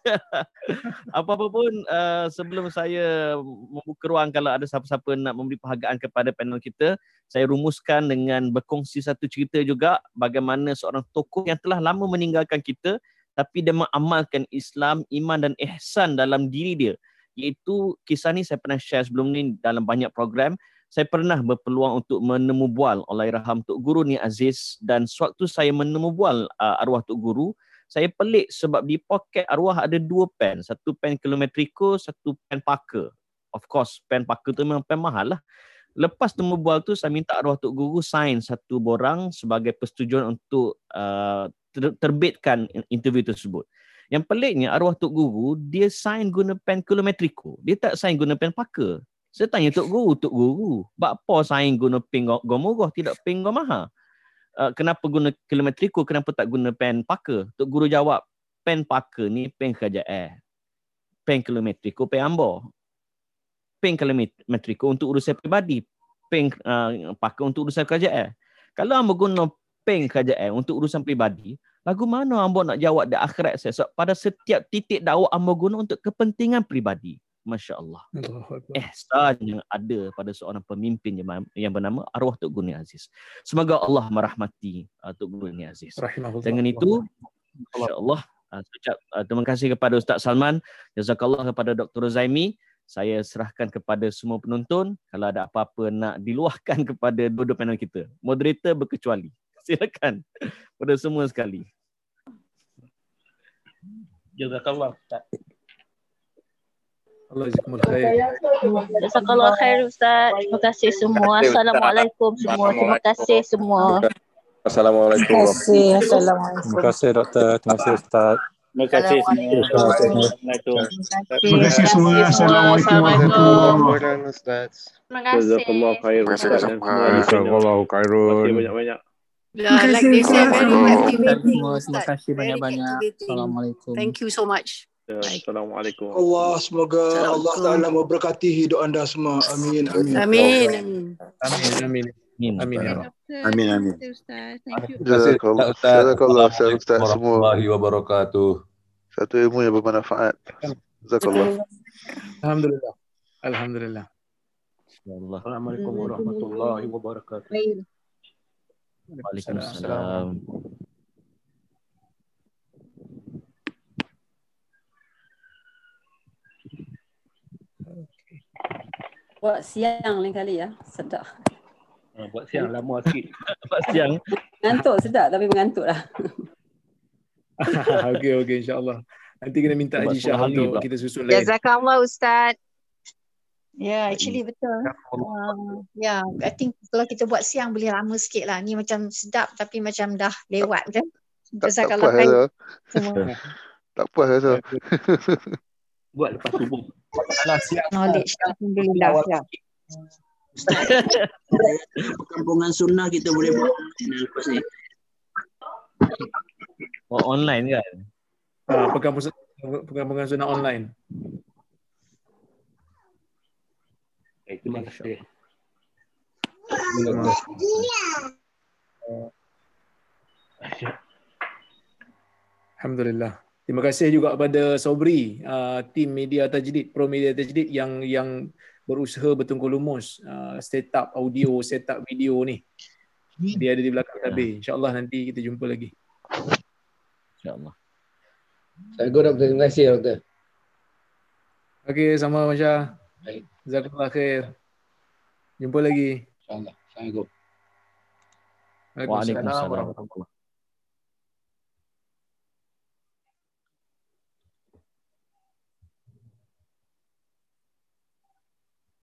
Speaker 1: Apa-apa pun uh, sebelum saya membuka ruang kalau ada siapa-siapa nak memberi penghargaan kepada panel kita, saya rumuskan dengan berkongsi satu cerita juga bagaimana seorang tokoh yang telah lama meninggalkan kita tapi dia mengamalkan Islam, iman dan ihsan dalam diri dia iaitu kisah ni saya pernah share sebelum ni dalam banyak program. Saya pernah berpeluang untuk menemu bual Allahyarham Tok Guru ni Aziz dan sewaktu saya menemu bual uh, arwah Tok Guru saya pelik sebab di poket arwah ada dua pen. Satu pen kilometriko satu pen Parker of course pen Parker tu memang pen mahal lah. Lepas temu bual tu saya minta arwah Tok Guru sign satu borang sebagai persetujuan untuk uh, terbitkan interview tersebut yang peliknya arwah Tok Guru dia sign guna pen kilometriko. Dia tak sign guna pen Parker. Saya tanya Tok Guru, Tok Guru, apa sign guna pen Gomorrah tidak pen Gomaha? Uh, kenapa guna kilometriko, kenapa tak guna pen Parker? Tok Guru jawab, pen Parker ni pen kerajaan. Pen kilometriko pen Ambo. Pen kilometriko untuk urusan pribadi. Pen uh, Parker untuk urusan kerajaan. Kalau Ambo guna pen kerajaan untuk urusan pribadi, Lagu mana ambo nak jawab di akhirat saya? So, pada setiap titik dakwah ambo guna untuk kepentingan pribadi. Masya Allah. Ihsan yang ada pada seorang pemimpin yang bernama arwah Tok Guni Aziz. Semoga Allah merahmati uh, Tok Guni Aziz. Dengan itu, Masya Allah, uh, ucap, uh, terima kasih kepada Ustaz Salman. Jazakallah kepada Dr. Zaimi. Saya serahkan kepada semua penonton. Kalau ada apa-apa nak diluahkan kepada dua-dua panel kita. Moderator berkecuali. Silakan pada semua sekali.
Speaker 4: Jazakallah Ustaz.
Speaker 2: Allah jazakumul khair.
Speaker 5: Jazakallah khair Ustaz. Terima kasih semua. Assalamualaikum semua. Terima kasih semua.
Speaker 6: Assalamualaikum.
Speaker 5: Terima kasih. Assalamualaikum.
Speaker 6: Terima kasih doktor. Terima kasih Ustaz.
Speaker 4: Terima kasih semua. Assalamualaikum.
Speaker 7: Terima kasih semua. Assalamualaikum warahmatullahi wabarakatuh.
Speaker 5: Terima kasih.
Speaker 6: Jazakallah khair.
Speaker 8: Terima kasih semua.
Speaker 6: Jazakallah khairun.
Speaker 4: banyak-banyak.
Speaker 7: Terima kasih
Speaker 9: Terima kasih banyak-banyak. Assalamualaikum.
Speaker 7: Thank you so much.
Speaker 6: Assalamualaikum.
Speaker 10: Allah semoga Allah Taala memberkati hidup anda semua. Amin amin.
Speaker 7: Amin.
Speaker 2: Amin amin. Amin ya Rabb.
Speaker 8: Amin amin.
Speaker 6: Jazakallah.
Speaker 8: Jazakallah Ustaz Ustaz semua.
Speaker 6: Warahmatullahi wabarakatuh.
Speaker 8: Satu ilmu yang bermanfaat. Jazakallah.
Speaker 2: Alhamdulillah. Alhamdulillah.
Speaker 1: Allah.
Speaker 4: Assalamualaikum warahmatullahi wabarakatuh.
Speaker 1: Waalaikumsalam.
Speaker 7: Buat siang lain kali ya. Sedap.
Speaker 4: Ha, buat siang lama sikit.
Speaker 1: Buat siang.
Speaker 7: Ngantuk sedap tapi mengantuk lah.
Speaker 2: okey okey insyaallah. Nanti kena minta Haji Syah untuk kita susun lain.
Speaker 11: Jazakallah Ustaz. Ya, yeah, actually betul. Uh, ya, yeah, I think kalau kita buat siang boleh lama sikit lah. Ni macam sedap tapi macam dah lewat kan.
Speaker 8: Tak, tak
Speaker 11: Jazakallah
Speaker 8: puas
Speaker 11: khair.
Speaker 8: Haizal.
Speaker 11: semua.
Speaker 8: Tak puas Haizal.
Speaker 4: Buat lepas subuh.
Speaker 2: Alah, siap.
Speaker 11: Knowledge Alhamdulillah ya.
Speaker 12: Perkampungan sunnah kita boleh buat online lepas ni.
Speaker 1: Oh, online kan?
Speaker 2: Uh, perkampungan, perkampungan sunnah online.
Speaker 4: Eh, terima kasih.
Speaker 2: Alhamdulillah. Terima kasih juga kepada Sobri, uh, tim media tajdid, pro media tajdid yang yang berusaha bertungkul lumus uh, set up audio, set up video ni. Dia ada di belakang tabir. InsyaAllah nanti kita jumpa lagi.
Speaker 1: InsyaAllah.
Speaker 13: Saya nak terima kasih doktor.
Speaker 2: Okey, sama Masya.
Speaker 13: Baik.
Speaker 2: Jazakallah khair. Jumpa lagi.
Speaker 13: InsyaAllah. Assalamualaikum.
Speaker 2: Waalaikumsalam
Speaker 1: Waalaikumsalam.
Speaker 2: warahmatullahi wabarakatuh.